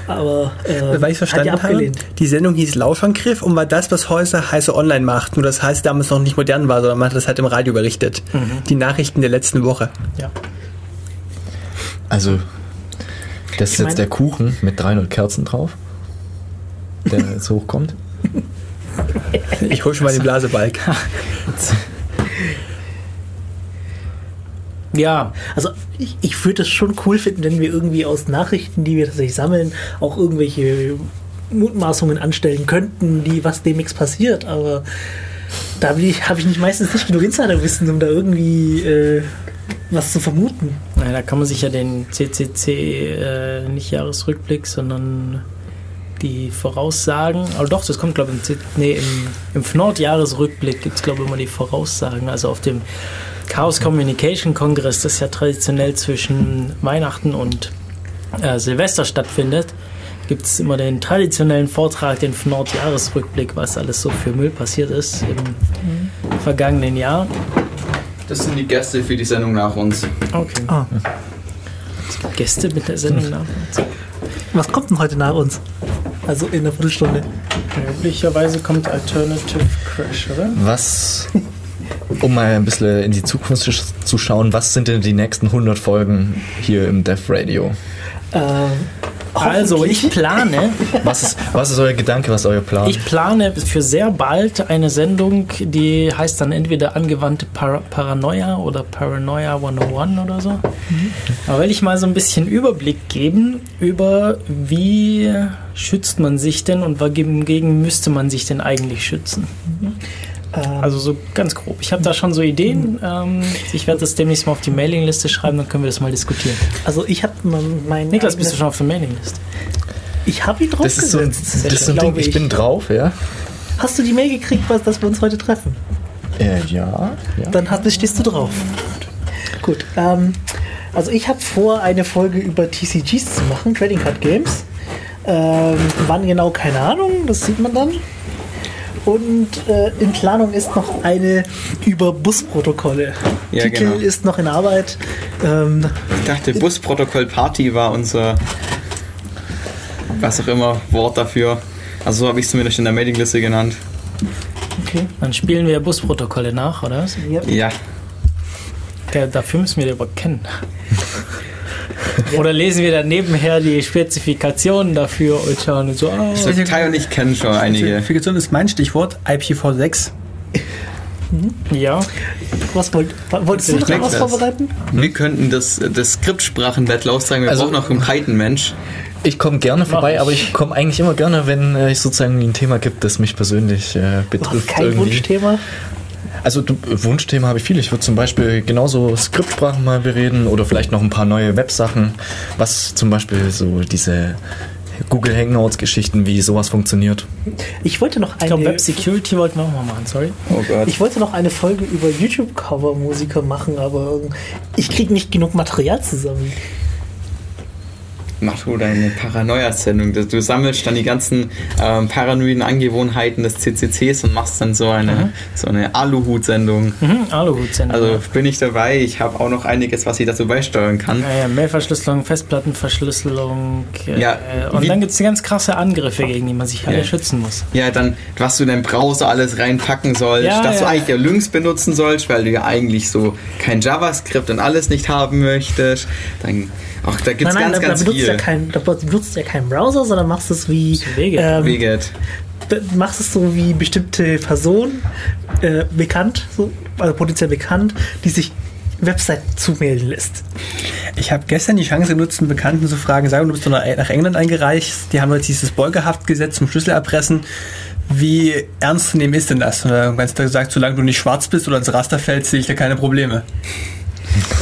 Aber äh, Weil ich verstanden hat die habe, die Sendung hieß Lauschangriff und war das, was heute heiße online macht. Nur das heißt damals noch nicht modern war, sondern man hat das halt im Radio berichtet. Die Nachrichten der letzten Woche. Ja. Also, das ist Ich mein- jetzt der Kuchen mit 300 Kerzen drauf, der jetzt hochkommt. Ich hol schon mal den Blasebalg. Ja, Also ich, ich würde es schon cool finden, wenn wir irgendwie aus Nachrichten, die wir tatsächlich sammeln, auch irgendwelche Mutmaßungen anstellen könnten, die was demnächst passiert. Aber da habe ich, hab ich nicht meistens nicht genug Insiderwissen, um da irgendwie äh, was zu vermuten. naja, da kann man sich ja den CCC, äh, nicht Jahresrückblick, sondern die Voraussagen, aber doch, das kommt glaube ich im, nee, im, im FNORD-Jahresrückblick gibt es glaube ich immer die Voraussagen, also auf dem Chaos Communication Kongress, das ja traditionell zwischen Weihnachten und äh, Silvester stattfindet, gibt es immer den traditionellen Vortrag, den FNORD-Jahresrückblick, was alles so für Müll passiert ist im vergangenen Jahr. Das sind die Gäste für die Sendung nach uns. Okay. Ah, Gäste mit der Sendung nach uns. was kommt denn heute nach uns? Also in einer Viertelstunde. Möglicherweise kommt Alternative Crash, oder? Was, um mal ein bisschen in die Zukunft zu schauen, was sind denn die nächsten 100 Folgen hier im Dev Radio? Ähm, Also, ich plane, Was ist, was ist euer Gedanke, was ist euer Plan? ich plane für sehr bald eine Sendung, die heißt dann entweder angewandte Para Paranoia oder Paranoia 101 oder so. Da will ich mal so ein bisschen Überblick geben über, wie schützt man sich denn und wogegen müsste man sich denn eigentlich schützen. ähm, Also so ganz grob. Ich habe da schon so Ideen. Ähm, ich werde das demnächst mal auf die Mailingliste schreiben, dann können wir das mal diskutieren. also ich habe mein Niklas, bist du schon auf der Mailingliste? Ich habe ihn das ist so, ein- draufgesetzt. das ist so ein Ding, glaube ich bin drauf, ja. Hast du die Mail gekriegt, was, dass wir uns heute treffen? Äh, ja, ja. Dann hast, stehst du drauf. Gut. Ähm, also ich habe vor, eine Folge über TCGs zu machen, Trading Card Games. Ähm, wann genau, keine Ahnung, das sieht man dann. Und äh, in Planung ist noch eine über Busprotokolle. Ja, Titel genau. ist noch in Arbeit. Ähm, Ich dachte, Busprotokoll Party war unser, was auch immer, Wort dafür. Also so habe ich es zumindest in der Mailingliste genannt. okay. Dann spielen wir Busprotokolle nach, oder? Ja. Ja, Der, dafür müssen wir den aber kennen. Oder lesen wir dann nebenher die Spezifikationen dafür und schauen so, ah, also Kai und ich kennen schon einige. Spezifikation ist mein Stichwort, IPv6. ja. Was wollt, wolltest du noch was das. vorbereiten? Wir könnten das, das Skriptsprachen-Battle austragen. Wir Also- brauchen noch einen Python-Mensch. Ich komme gerne vorbei, aber ich komme eigentlich immer gerne, wenn äh, es sozusagen ein Thema gibt, das mich persönlich äh, betrifft. kein irgendwie. Wunschthema? Also du, Wunschthema habe ich viel. Ich würde zum Beispiel genauso Skriptsprachen mal bereden oder vielleicht noch ein paar neue Websachen, was zum Beispiel so diese Google Hangouts-Geschichten, wie sowas funktioniert. Ich wollte noch Ich glaube, eine Web Security wollten wir auch mal machen, sorry. Oh Gott. Ich wollte noch eine Folge über YouTube-Cover-Musiker machen, aber ich kriege nicht genug Material zusammen. Mach du deine Paranoia-Sendung. Du sammelst dann die ganzen ähm, paranoiden Angewohnheiten des CCCs und machst dann so eine, so eine Aluhut-Sendung. Mhm, Aluhut-Sendung. Also bin ich dabei. Ich habe auch noch einiges, was ich dazu beisteuern kann. Naja, Mailverschlüsselung, Festplattenverschlüsselung. Äh, Ja, und wie- dann gibt es ganz krasse Angriffe, gegen die man sich alle Ja. schützen muss. Ja, dann, was du in deinen Browser alles reinpacken sollst, Ja, dass du ja. eigentlich ja Lynx benutzen sollst, weil du ja eigentlich so kein JavaScript und alles nicht haben möchtest. Dann, ach, da nein, nein, ganz, da, ganz da viel. Ja kein, da benutzt ja keinen Browser, sondern machst es wie ähm, Weget. machst es so wie bestimmte Personen äh, bekannt, so, also potenziell bekannt, die sich Webseiten zumelden lässt. Ich habe gestern die Chance genutzt, einen Bekannten zu fragen, sagen, du bist doch nach nach England eingereist, die haben jetzt dieses Beugehaftgesetz zum Schlüsselerpressen. Wie ernst zu nehmen ist denn das? Und hat ganz gesagt, solange du nicht schwarz bist oder ins Raster fällst, sehe ich da keine Probleme.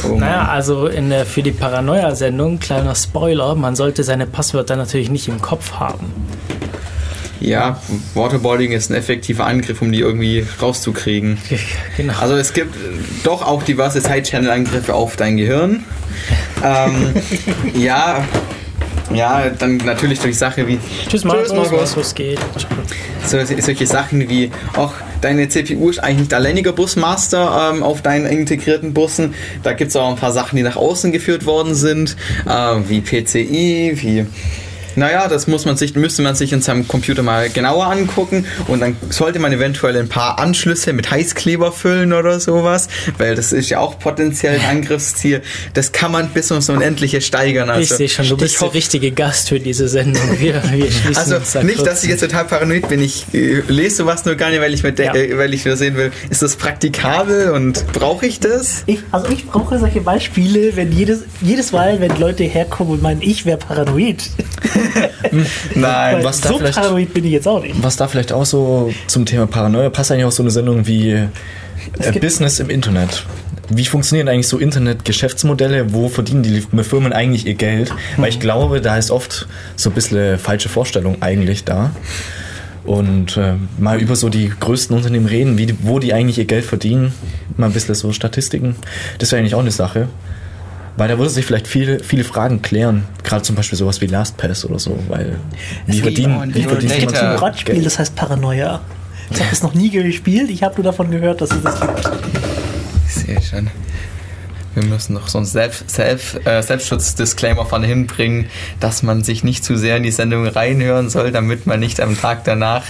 Oh Naja, also der, für die Paranoia-Sendung, kleiner Spoiler, man sollte seine Passwörter natürlich nicht im Kopf haben. Ja, Waterboarding ist ein effektiver Angriff, um die irgendwie rauszukriegen. genau. Also es gibt doch auch diverse Side-Channel-Angriffe auf dein Gehirn. ähm, ja, ja, dann natürlich durch Sache wie Tschüss, Markus. Tschüss, Markus. Was, geht? so, solche Sachen wie auch deine CPU ist eigentlich nicht alleiniger Busmaster ähm, auf deinen integrierten Bussen. Da gibt es auch ein paar Sachen, die nach außen geführt worden sind, äh, wie PCI, wie Naja, das muss man sich, müsste man sich in seinem Computer mal genauer angucken und dann sollte man eventuell ein paar Anschlüsse mit Heißkleber füllen oder sowas, weil das ist ja auch potenziell ein Angriffsziel. Das kann man bis ins Unendliche steigern. Also, ich sehe schon, du bist der richtige Gast für diese Sendung. Wir, wir Also da nicht, dass ich jetzt total paranoid bin. Ich äh, lese sowas nur gar nicht, weil ich, mir de- Ja. äh, weil ich nur sehen will, ist das praktikabel und brauche ich das? Ich, also ich brauche solche Beispiele, wenn jedes, jedes Mal, wenn Leute herkommen und meinen, ich wäre paranoid. Nein. Was da so vielleicht- paranoid bin ich jetzt auch nicht. Was da vielleicht auch so zum Thema Paranoia passt eigentlich auch so eine Sendung wie äh, Business im Internet. Wie funktionieren eigentlich so Internet-Geschäftsmodelle? Wo verdienen die Firmen eigentlich ihr Geld? Weil ich glaube, da ist oft so ein bisschen falsche Vorstellung eigentlich da. Und äh, mal über so die größten Unternehmen reden, wie wo die eigentlich ihr Geld verdienen. Mal ein bisschen so Statistiken. Das wäre eigentlich auch eine Sache. Weil da würde sich vielleicht viele, viele Fragen klären. Gerade zum Beispiel sowas wie LastPass oder so. Weil wie verdienen, wie verdient jemand Ein so Brettspiel, Geld? das heißt Paranoia. Ich habe es noch nie gespielt, ich habe nur davon gehört, dass es das gibt. Ich sehe schon. Wir müssen noch so einen Selbst, Selbst, äh, Selbstschutz-Disclaimer von hinbringen, dass man sich nicht zu sehr in die Sendung reinhören soll, damit man nicht am Tag danach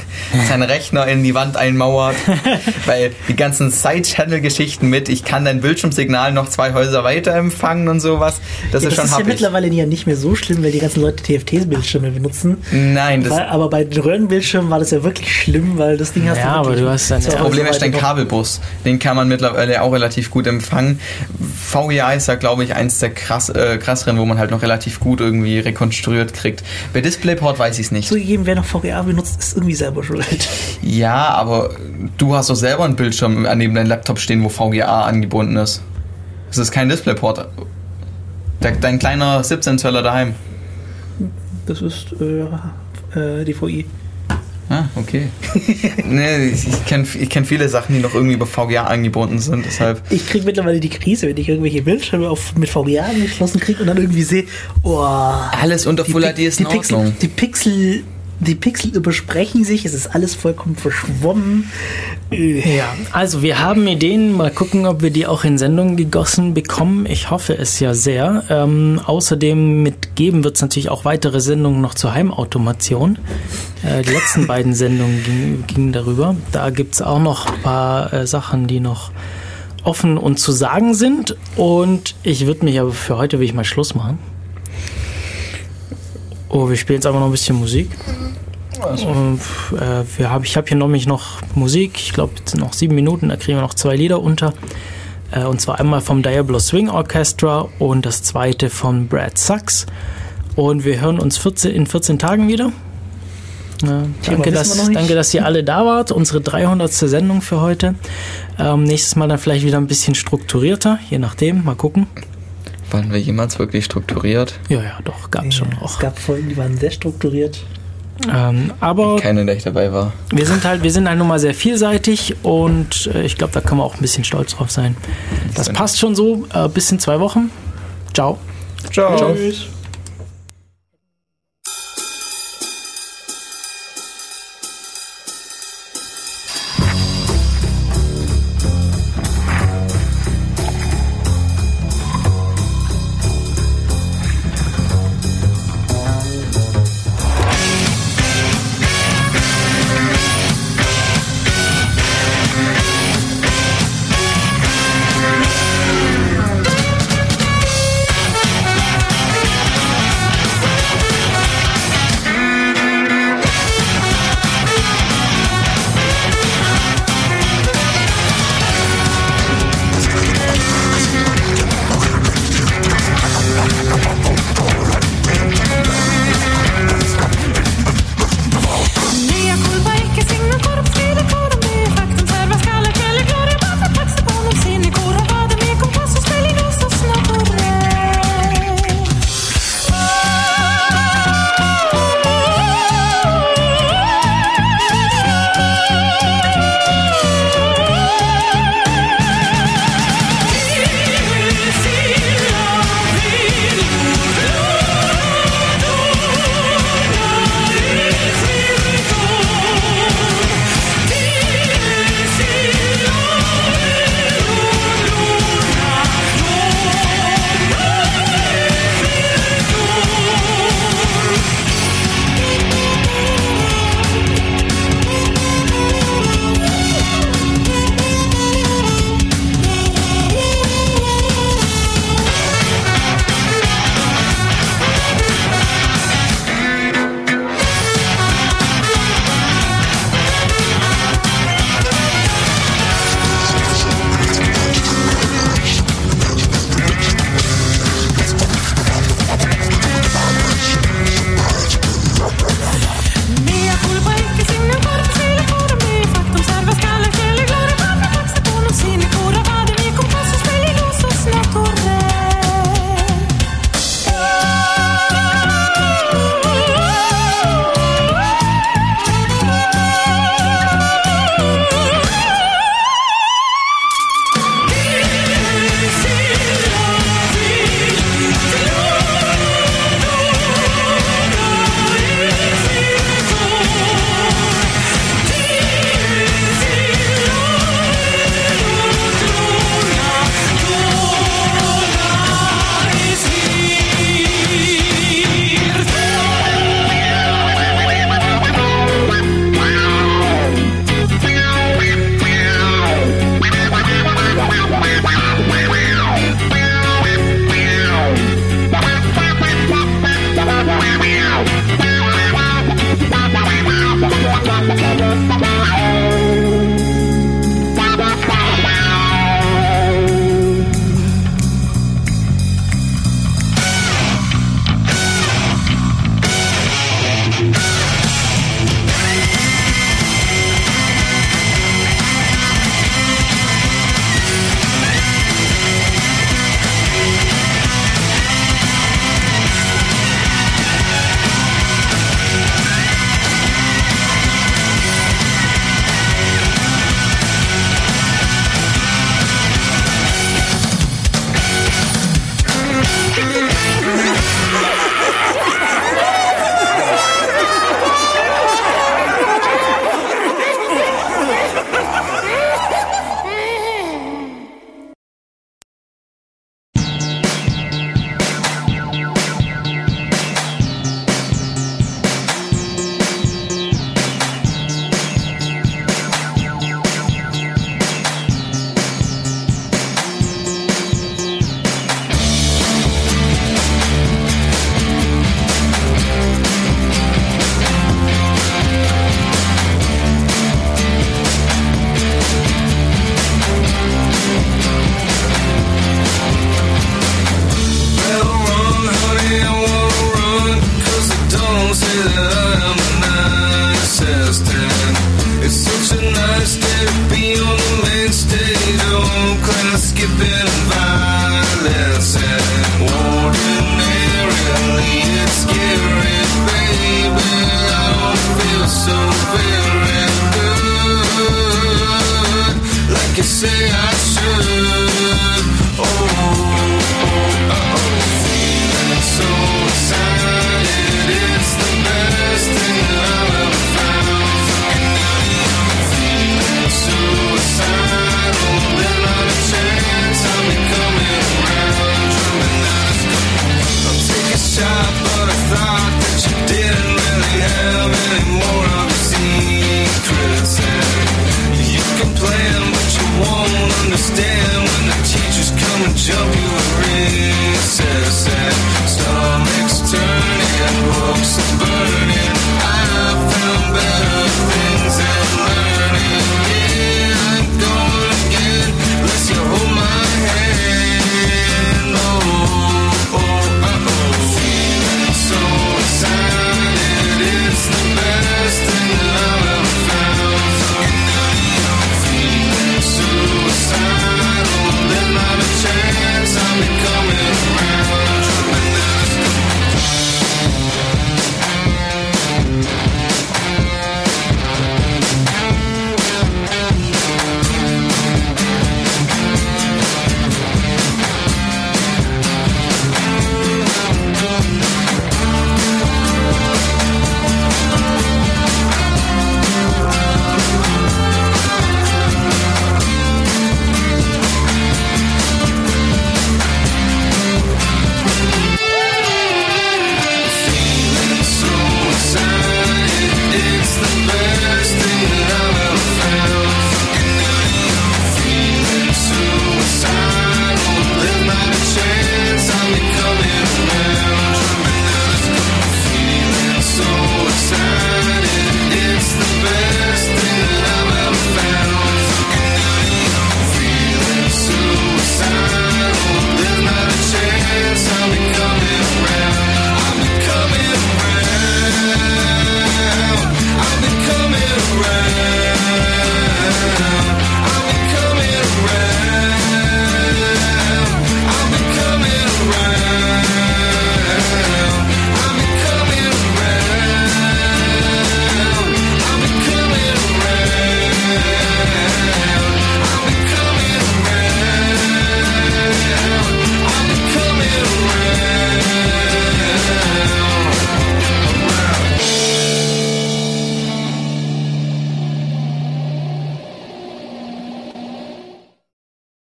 seinen Rechner in die Wand einmauert. Weil die ganzen Side-Channel-Geschichten mit, ich kann dein Bildschirmsignal noch zwei Häuser weiter empfangen und sowas, das Ja, ist das schon ist ja happig. mittlerweile ja nicht mehr so schlimm, weil die ganzen Leute TFT-Bildschirme benutzen. Nein, das Weil, aber bei den Röhrenbildschirmen war das ja wirklich schlimm, weil das Ding hast Ja, aber wirklich du hast dann Häuser Problem ist dein. Kabelbus. Den kann man mittlerweile auch relativ gut empfangen. VGA ist da, glaube ich, eins der krass, äh, krasseren, wo man halt noch relativ gut irgendwie rekonstruiert kriegt. Bei DisplayPort weiß ich es nicht. Zugegeben, wer noch VGA benutzt, ist irgendwie selber schuld. Ja, aber du hast doch selber einen Bildschirm an neben deinem Laptop stehen, wo VGA angebunden ist. Das ist kein DisplayPort. Dein kleiner 17 Zöller daheim. Das ist äh, äh, DVI. Ah, okay. nee, ich, kenne ich kenn viele Sachen, die noch irgendwie über VGA angebunden sind, deshalb. Ich kriege mittlerweile die Krise, wenn ich irgendwelche Bildschirme auf, mit VGA angeschlossen kriege und dann irgendwie sehe, oh, Alles unter Full HD ist in die Pixel, Ordnung. die Pixel, die Pixel übersprechen sich, es ist alles vollkommen verschwommen. Äh, Ja, also wir haben Ideen. Mal gucken, ob wir die auch in Sendungen gegossen bekommen. Ich hoffe es ja sehr. Ähm, außerdem mitgeben wird es natürlich auch weitere Sendungen noch zur Heimautomation. Äh, die letzten beiden Sendungen gingen, gingen darüber. Da gibt es auch noch ein paar äh, Sachen, die noch offen und zu sagen sind. Und ich würde mich aber für heute will ich mal Schluss machen. Oh, wir spielen jetzt aber noch ein bisschen Musik. Und, äh, wir hab, ich habe hier nämlich noch Musik. Ich glaube, jetzt sind noch sieben Minuten. Da kriegen wir noch zwei Lieder unter. Äh, und zwar einmal vom Diablo Swing Orchestra und das zweite von Brad Sachs. Und wir hören uns 14, in 14 Tagen wieder. Äh, danke, dass, danke, dass ihr alle da wart. Unsere 300. Sendung für heute. Ähm, nächstes Mal dann vielleicht wieder ein bisschen strukturierter, je nachdem. Mal gucken. Waren wir jemals wirklich strukturiert? Ja, ja, doch, gab es schon Es auch. gab Folgen, die waren sehr strukturiert. Ähm, aber Keine, ich dabei war. wir sind halt, wir sind halt nun mal sehr vielseitig und äh, ich glaube, da können wir auch ein bisschen stolz drauf sein. Das passt schon so. Äh, bis in zwei Wochen. Ciao. Ciao. Tschüss.